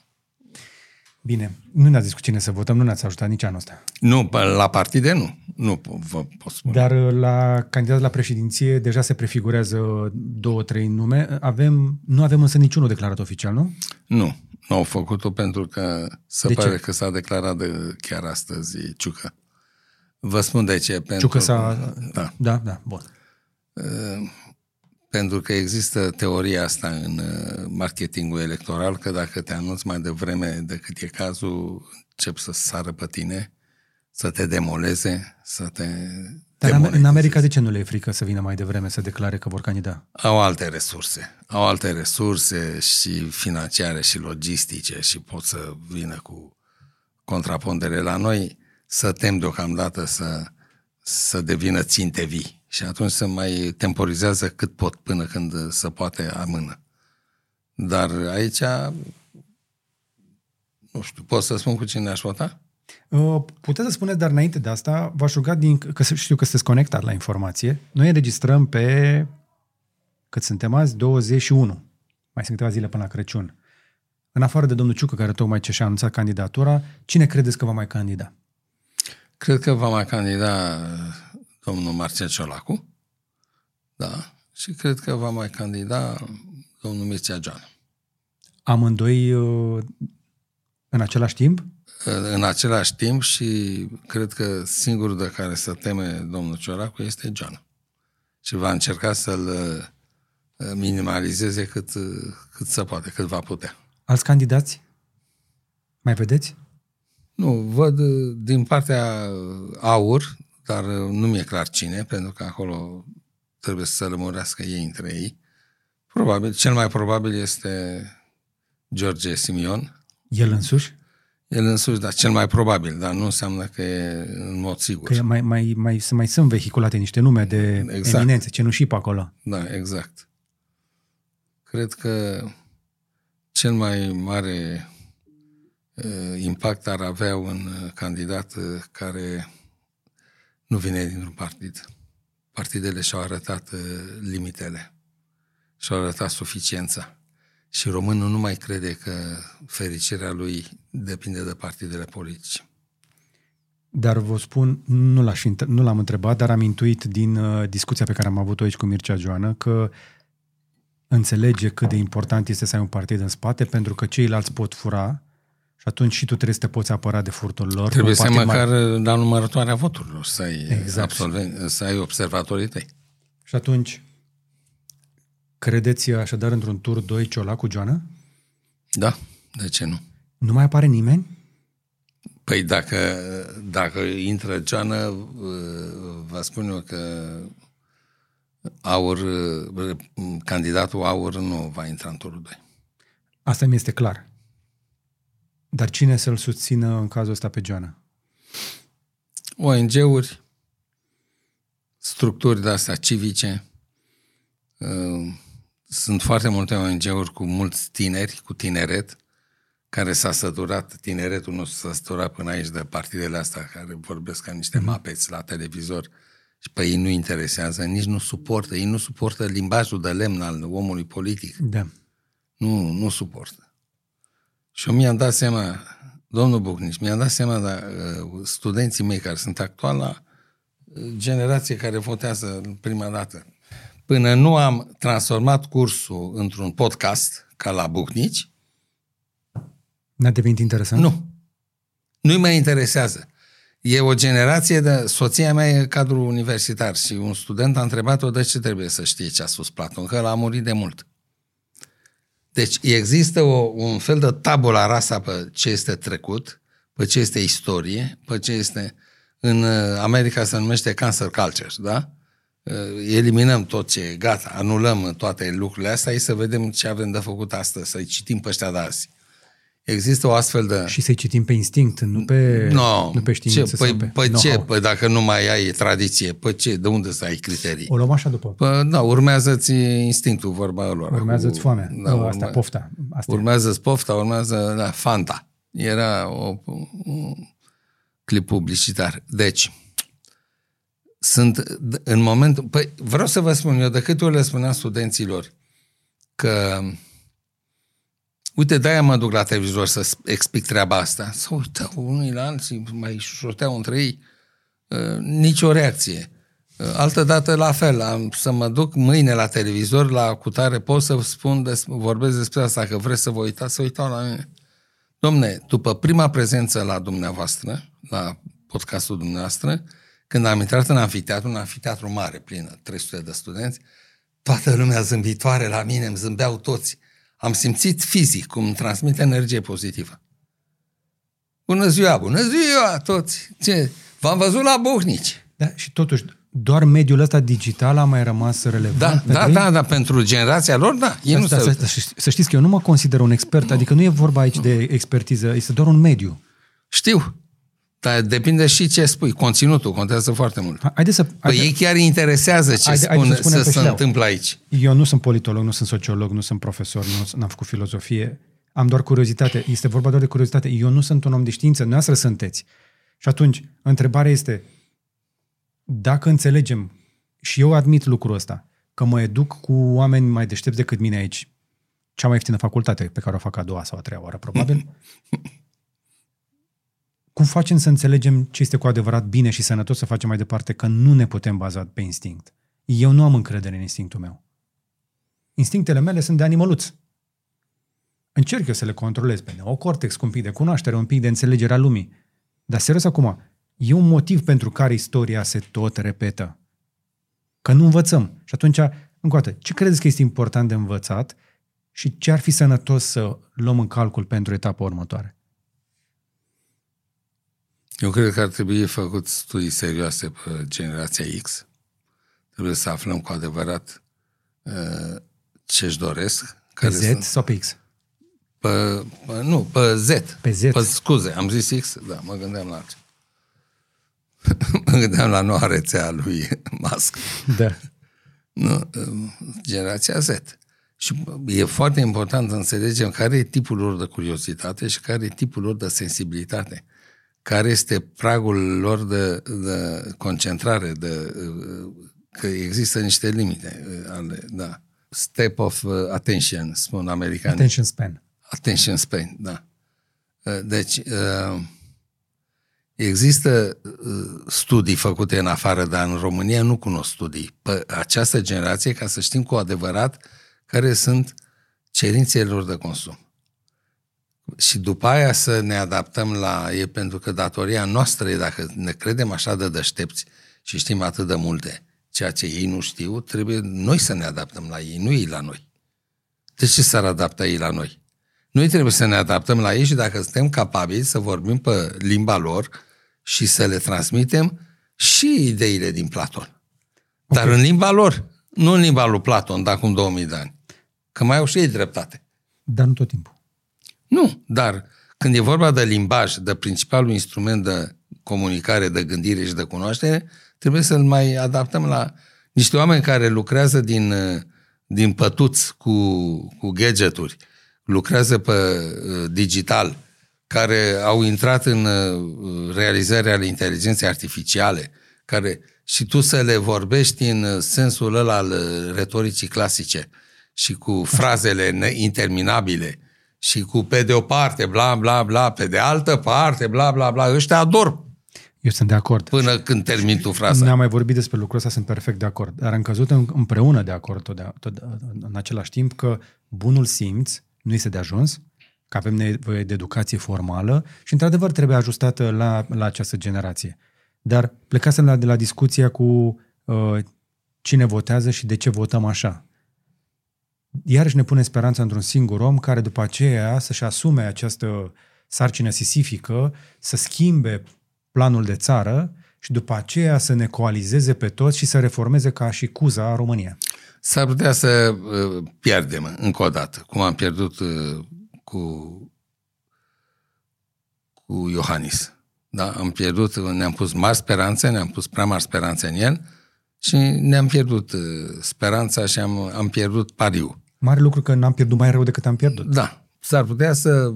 Bine, nu ne-ați zis cu cine să votăm, nu ne-ați ajutat nici anul ăsta. Nu, pe- la partide nu. Nu po- vă pot spune. Dar uh, la candidat la președinție deja se prefigurează două, trei nume. Avem, nu avem însă niciunul declarat oficial, nu? Nu, nu au făcut-o pentru că se De pare ce? că s-a declarat de chiar astăzi Ciucă. Vă spun de ce. Pentru, Ciucă s-a... Da. Da, da, bun. Pentru că există teoria asta în uh, marketingul electoral, că dacă te anunți mai devreme decât e cazul, încep să sară pe tine, să te demoleze, să te Dar în demonetizeze. America de ce nu le e frică să vină mai devreme să declare că vor candida? Au alte resurse. Au alte resurse și financiare și logistice și pot să vină cu contrapondere la noi, să tem deocamdată să, să devină ținte vii. Și atunci se mai temporizează cât pot până când se poate amână. Dar aici Nu știu, pot să spun cu cine aș vota? Uh, Puteți să spuneți, dar înainte de asta, v-aș ruga, din, că știu că sunteți conectat la informație, noi înregistrăm pe, cât suntem azi, 21. Mai sunt câteva zile până la Crăciun. În afară de domnul Ciucă, care tocmai ce și-a anunțat candidatura, cine credeți că va mai candida? Cred că va mai candida uh, domnul Marcel Ciolacu, da, și cred că va mai candida domnul Mircea Joan. Amândoi uh, în același timp? Uh, În același timp și cred că singurul de care se teme domnul Ciolacu este John. Și va încerca să-l uh, minimalizeze cât, uh, cât se poate, cât va putea. Alți candidați? Mai vedeți? Nu, văd uh, din partea uh, aur, dar uh, nu mi-e clar cine, pentru că acolo trebuie să se lămurească ei între ei. Probabil, cel mai probabil este George Simion. El însuși? El însuși, dar cel mai probabil, dar nu înseamnă că e în mod sigur. Că mai, mai, mai, să mai sunt vehiculate niște nume de Exact. eminențe, cenușii pe acolo. Da, exact. Cred că cel mai mare uh, impact ar avea un uh, candidat uh, care nu vine dintr-un partid. Partidele și-au arătat uh, limitele, și-au arătat suficiența. Și românul nu mai crede că fericirea lui depinde de partidele politice. Dar vă spun, nu, l-aș, inter- nu l-am întrebat, dar am intuit din uh, discuția pe care am avut-o aici cu Mircea Joană că înțelege cât de important este să ai un partid în spate, pentru că ceilalți pot fura și atunci și tu trebuie să te poți apăra de furtul lor. Trebuie Un să ai partid măcar la numărătoarea voturilor, să ai, Exact. absolven, să ai observatorii tăi. Și atunci, credeți așadar într-un tur 2 Ciolacu Joană? Da, de ce nu? Nu mai apare nimeni? Păi dacă, dacă intră Geană, vă spun eu că aur, candidatul aur nu va intra în turul 2. Asta mi este clar. Dar cine să-l susțină în cazul ăsta pe Joană? ONG-uri, structuri de astea civice, uh, sunt foarte multe ONG-uri cu mulți tineri, cu tineret, care s-a săturat, tineretul nu s-a săturat până aici de partidele astea care vorbesc ca niște mapeți la televizor și pe ei nu interesează, nici nu suportă, ei nu suportă limbajul de lemn al omului politic. Da. Nu, nu suportă. Și eu mi-am dat seama, domnul Bucnici, mi-am dat seama de uh, studenții mei care sunt actuala uh, generație care votează prima dată. Până nu am transformat cursul într-un podcast, ca la Bucnici, N-a devenit interesant? nu. Nu-i mai interesează. E o generație de... Soția mea e cadru universitar și un student a întrebat-o de ce trebuie să știe ce a spus Platon, că el a murit de mult. Deci există o, un fel de tabula rasa pe ce este trecut, pe ce este istorie, pe ce este... În uh, America se numește cancer culture, da? Uh, Eliminăm tot ce e, gata, anulăm toate lucrurile astea, și să vedem ce avem de făcut astăzi, să-i citim pe ăștia de azi. Există o astfel de... Și să-i citim pe instinct, nu pe, No, nu pe știință. ce, sau păi, pe păi know-how. ce? Păi dacă nu mai ai tradiție, păi ce? De unde să ai criterii? O luăm așa după. Păi, da, urmează-ți instinctul, vorba lor. Urmează-ți foamea. Da, Da, urme- asta, pofta. Asta e. Urmează-ți pofta, urmează da, Fanta. Era o, un clip publicitar. Deci, sunt în momentul... Păi, vreau să vă spun, eu de câte ori le spuneam studenților că Uite, de-aia mă duc la televizor să explic treaba asta. Să uită unii la alții, mai șușoteau între ei. Uh, nicio reacție. Uh, altă dată la fel, am să mă duc mâine la televizor, la cutare, pot să spun, des, vorbesc despre asta, că vreți să vă uitați, să uitau la mine. Domne, după prima prezență la dumneavoastră, la podcastul dumneavoastră, când am intrat în anfiteatru, un anfiteatru mare, plin, 300 de studenți, toată lumea zâmbitoare la mine, îmi zâmbeau toți. Am simțit fizic cum îmi transmite energie pozitivă. Bună ziua, bună ziua toți! Ce? V-am văzut la Buhnici. Da, și totuși, doar mediul ăsta digital a mai rămas relevant Da, pentru da, ei? da, da, pentru generația lor, da. Ei nu Asta, se... să, să, să știți că eu nu mă consider un expert, adică nu e vorba aici de expertiză, este doar un mediu. Știu. Dar depinde și ce spui. Conținutul contează foarte mult. Ha- Haideți să... Păi haide- ei chiar îi interesează ce Haide- spune, haide să spunem să pe se șleau. întâmplă aici. Eu nu sunt politolog, nu sunt sociolog, nu sunt profesor, nu am făcut filozofie. am doar curiozitate. Este vorba doar de curiozitate. Eu nu sunt un om de știință, noastră sunteți. Și atunci, întrebarea este, dacă înțelegem, și eu admit lucrul ăsta, că mă educ cu oameni mai deștepți decât mine aici, cea mai ieftină facultate pe care o fac a doua sau a treia oară, probabil, [laughs] cum facem să înțelegem ce este cu adevărat bine și sănătos să facem mai departe, că nu ne putem baza pe instinct? Eu nu am încredere în instinctul meu. Instinctele mele sunt de animăluț. Încerc eu să le controlez pe neocortex, cu un pic de cunoaștere, un pic de înțelegere a lumii. Dar serios acum, e un motiv pentru care istoria se tot repetă. Că nu învățăm. Și atunci, încă o dată, ce credeți că este important de învățat și ce ar fi sănătos să luăm în calcul pentru etapa următoare? Eu cred că ar trebui făcut studii serioase pe generația X. Trebuie să aflăm cu adevărat uh, ce-și doresc. Pe Z sunt... sau pe X? Pe, pe, nu, pe Z. Pe Z. Pe, scuze, am zis X? Da, mă gândeam la ce. [laughs] mă gândeam la noua rețea lui [laughs] Musk. Da. Nu, generația Z. Și e foarte important să înțelegem care e tipul lor de curiozitate și care e tipul lor de sensibilitate. Care este pragul lor de, de concentrare, de, că există niște limite. Ale, da. Step of attention, spun americanii. Attention span. Attention span, da. Deci, există studii făcute în afară, dar în România nu cunosc studii. Pe această generație, ca să știm cu adevărat care sunt cerințele lor de consum. Și după aia să ne adaptăm la ei, pentru că datoria noastră e, dacă ne credem așa de deștepți și știm atât de multe, ceea ce ei nu știu, trebuie noi să ne adaptăm la ei, nu ei la noi. De ce s-ar adapta ei la noi? Noi trebuie să ne adaptăm la ei și dacă suntem capabili să vorbim pe limba lor și să le transmitem și ideile din Platon. Okay. Dar în limba lor, nu în limba lui Platon, de acum 2000 de ani. Că mai au și ei dreptate. Dar nu tot timpul. Nu, dar când e vorba de limbaj, de principalul instrument de comunicare, de gândire și de cunoaștere, trebuie să-l mai adaptăm la niște oameni care lucrează din, din pătuți cu, cu gadgeturi, lucrează pe uh, digital, care au intrat în uh, realizarea ale inteligenței artificiale, care și tu să le vorbești în sensul ăla al retoricii clasice și cu frazele interminabile și cu pe de o parte, bla, bla, bla, pe de altă parte, bla, bla, bla, ăștia ador eu sunt de acord. Până când termin tu fraza. Ne-am mai vorbit despre lucrul ăsta, sunt perfect de acord. Dar am căzut împreună de acord tot, de, tot în același timp că bunul simț nu este de ajuns, că avem nevoie de educație formală și, într-adevăr, trebuie ajustată la, la această generație. Dar plecasem la, de la discuția cu uh, cine votează și de ce votăm așa. Iarăși ne pune speranța într-un singur om care după aceea să-și asume această sarcină sisifică, să schimbe planul de țară și după aceea să ne coalizeze pe toți și să reformeze ca și Cuza România. S-ar putea să uh, pierdem încă o dată, cum am pierdut uh, cu, cu Iohannis. Da? Am pierdut, ne-am pus mari speranțe, ne-am pus prea mari speranțe în el și ne-am pierdut uh, speranța și am, am pierdut pariu. Mare lucru că n-am pierdut mai rău decât am pierdut. Da. S-ar putea să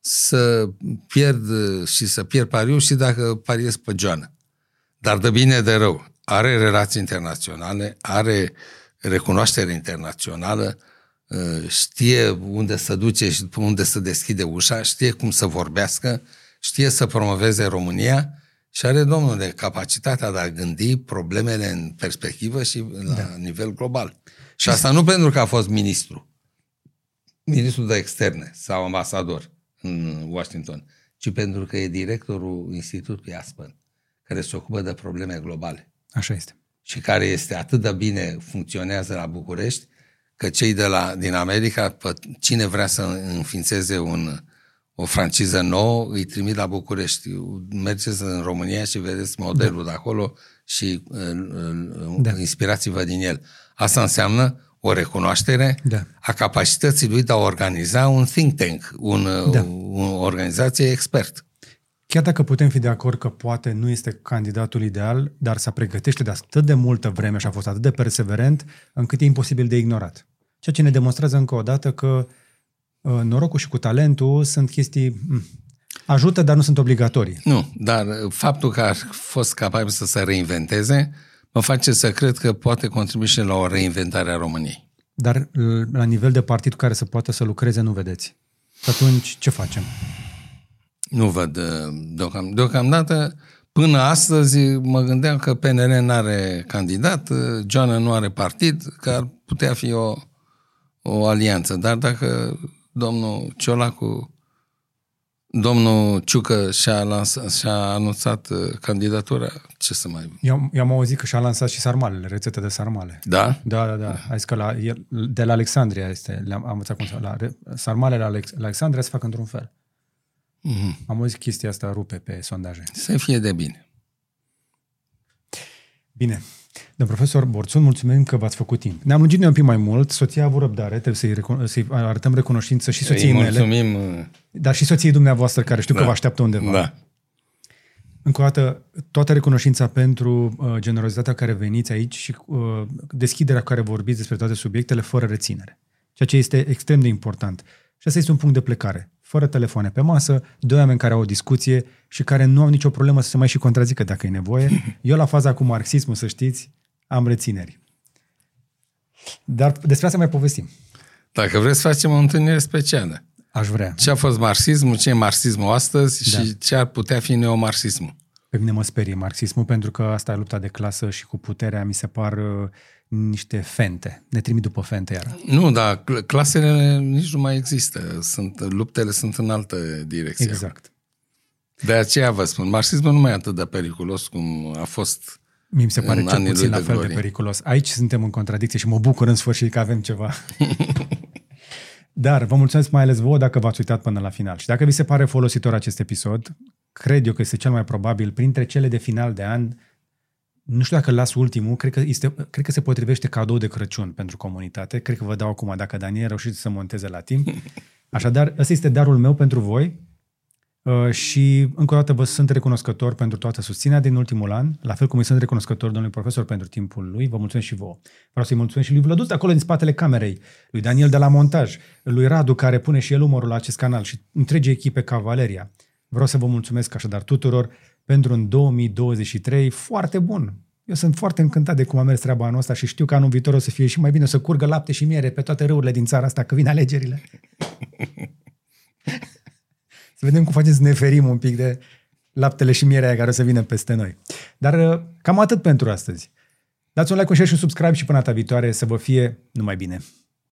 să pierd și să pierd pariu și dacă pariez pe Joana. Dar de bine de rău. Are relații internaționale, are recunoaștere internațională, uh, știe unde să duce și unde să deschide ușa, știe cum să vorbească, știe să promoveze România și are, domnule, capacitatea de a gândi problemele în perspectivă și la da. nivel global. Și asta nu pentru că a fost ministru, ministru de externe sau ambasador, în Washington, ci pentru că e directorul Institutului Aspen, care se ocupă de probleme globale. Așa este. Și care este atât de bine funcționează la București, că cei de la, din America, pe cine vrea să înființeze un, o franciză nouă, îi trimit la București. Mergeți în România și vedeți modelul da. de acolo și da. inspirați-vă din el. Asta înseamnă o recunoaștere da. a capacității lui de a organiza un think tank, un, da. o organizație expert. Chiar dacă putem fi de acord că poate nu este candidatul ideal, dar să pregătește de atât de multă vreme și a fost atât de perseverent, încât e imposibil de ignorat. Ceea ce ne demonstrează încă o dată că uh, norocul și cu talentul sunt chestii... mm, Ajută, dar nu sunt obligatorii. Nu, dar faptul că aș fost capabil să se reinventeze mă face să cred că poate contribui și la o reinventare a României. Dar uh, la nivel de partid cu care să poată să lucreze, nu vedeți. Și atunci, ce facem? Nu văd uh, deocam, deocamdată. Până astăzi mă gândeam că PNL nu are candidat, uh, Joana nu are partid, că ar putea fi o, o alianță. Dar dacă domnul Ciolacu, domnul Ciucă și-a, lansat, și-a anunțat uh, candidatura, ce să mai... Eu, eu am auzit că și-a lansat și sarmalele, rețete de sarmale. Da? Da, da, da. A zis că la, el, de la Alexandria este, le-am am învățat cum să... La, re- sarmalele la Alex, la Alexandria se fac într-un fel. Mhm. Am auzit chestia asta rupe pe sondaje. Să fie de bine. Bine. Domn profesor Borțun, mulțumim că v-ați făcut timp. Ne-am lungit noi un pic mai mult, soția a avut răbdare, trebuie să-i, recun- să-i arătăm recunoștință și soției Îi mele, mulțumim. uh, dar și soției dumneavoastră, care știu că Da. vă așteaptă undeva. Da. Încă o dată, toată recunoștința pentru uh, generozitatea care veniți aici și uh, deschiderea cu care vorbiți despre toate subiectele fără reținere. Ceea ce este extrem de important. Și asta este un punct de plecare. Fără telefoane pe masă, doi oameni care au o discuție și care nu au nicio problemă să se mai și contrazică dacă e nevoie. Eu la faza cu marxismul, să știți, am rețineri. Dar despre asta mai povestim. Dacă vreți, facem o întâlnire specială. Aș vrea. Ce a fost marxismul, ce e marxismul astăzi Da. și ce ar putea fi neomarxismul. Pe mine mă sperie marxismul pentru că asta e lupta de clasă și cu puterea mi se par uh, niște fente. Ne trimit după fente iară. Nu, dar cl- clasele nici nu mai există. Sunt, luptele sunt în altă direcție. Exact. De aceea vă spun, marxismul nu mai e atât de periculos cum a fost. Mie mi se pare În cel anii puțin lui la de fel de glorie. periculos. Aici suntem în contradicție și mă bucur în sfârșit că avem ceva. [laughs] Dar vă mulțumesc mai ales vouă dacă v-ați uitat până la final. Și dacă vi se pare folositor acest episod, cred eu că este cel mai probabil printre cele de final de an. Nu știu dacă las ultimul, cred că, este, cred că se potrivește cadou de Crăciun pentru comunitate. Cred că vă dau acum dacă Daniel reușit să monteze la timp. [laughs] Așadar, ăsta este darul meu pentru voi Uh, și încă o dată vă sunt recunoscător pentru toată susținerea din ultimul an, la fel cum îi sunt recunoscător domnului profesor pentru timpul lui, vă mulțumesc și vouă. Vreau să-i mulțumesc și lui Vlăduț acolo din spatele camerei, lui Daniel de la montaj, lui Radu care pune și el umorul la acest canal și întregii echipe Cavaleria. Vreau să vă mulțumesc așadar tuturor pentru un 2023 foarte bun. Eu sunt foarte încântat de cum a mers treaba anul ăsta și știu că anul viitor o să fie și mai bine o să curgă lapte și miere pe toate râurile din țara asta, că vin alegerile. [laughs] Să vedem cum facem să ne ferim un pic de laptele și mierea aia care o să vină peste noi. Dar uh, cam atât pentru astăzi. Dați un like, un share și un subscribe și până data viitoare să vă fie numai bine.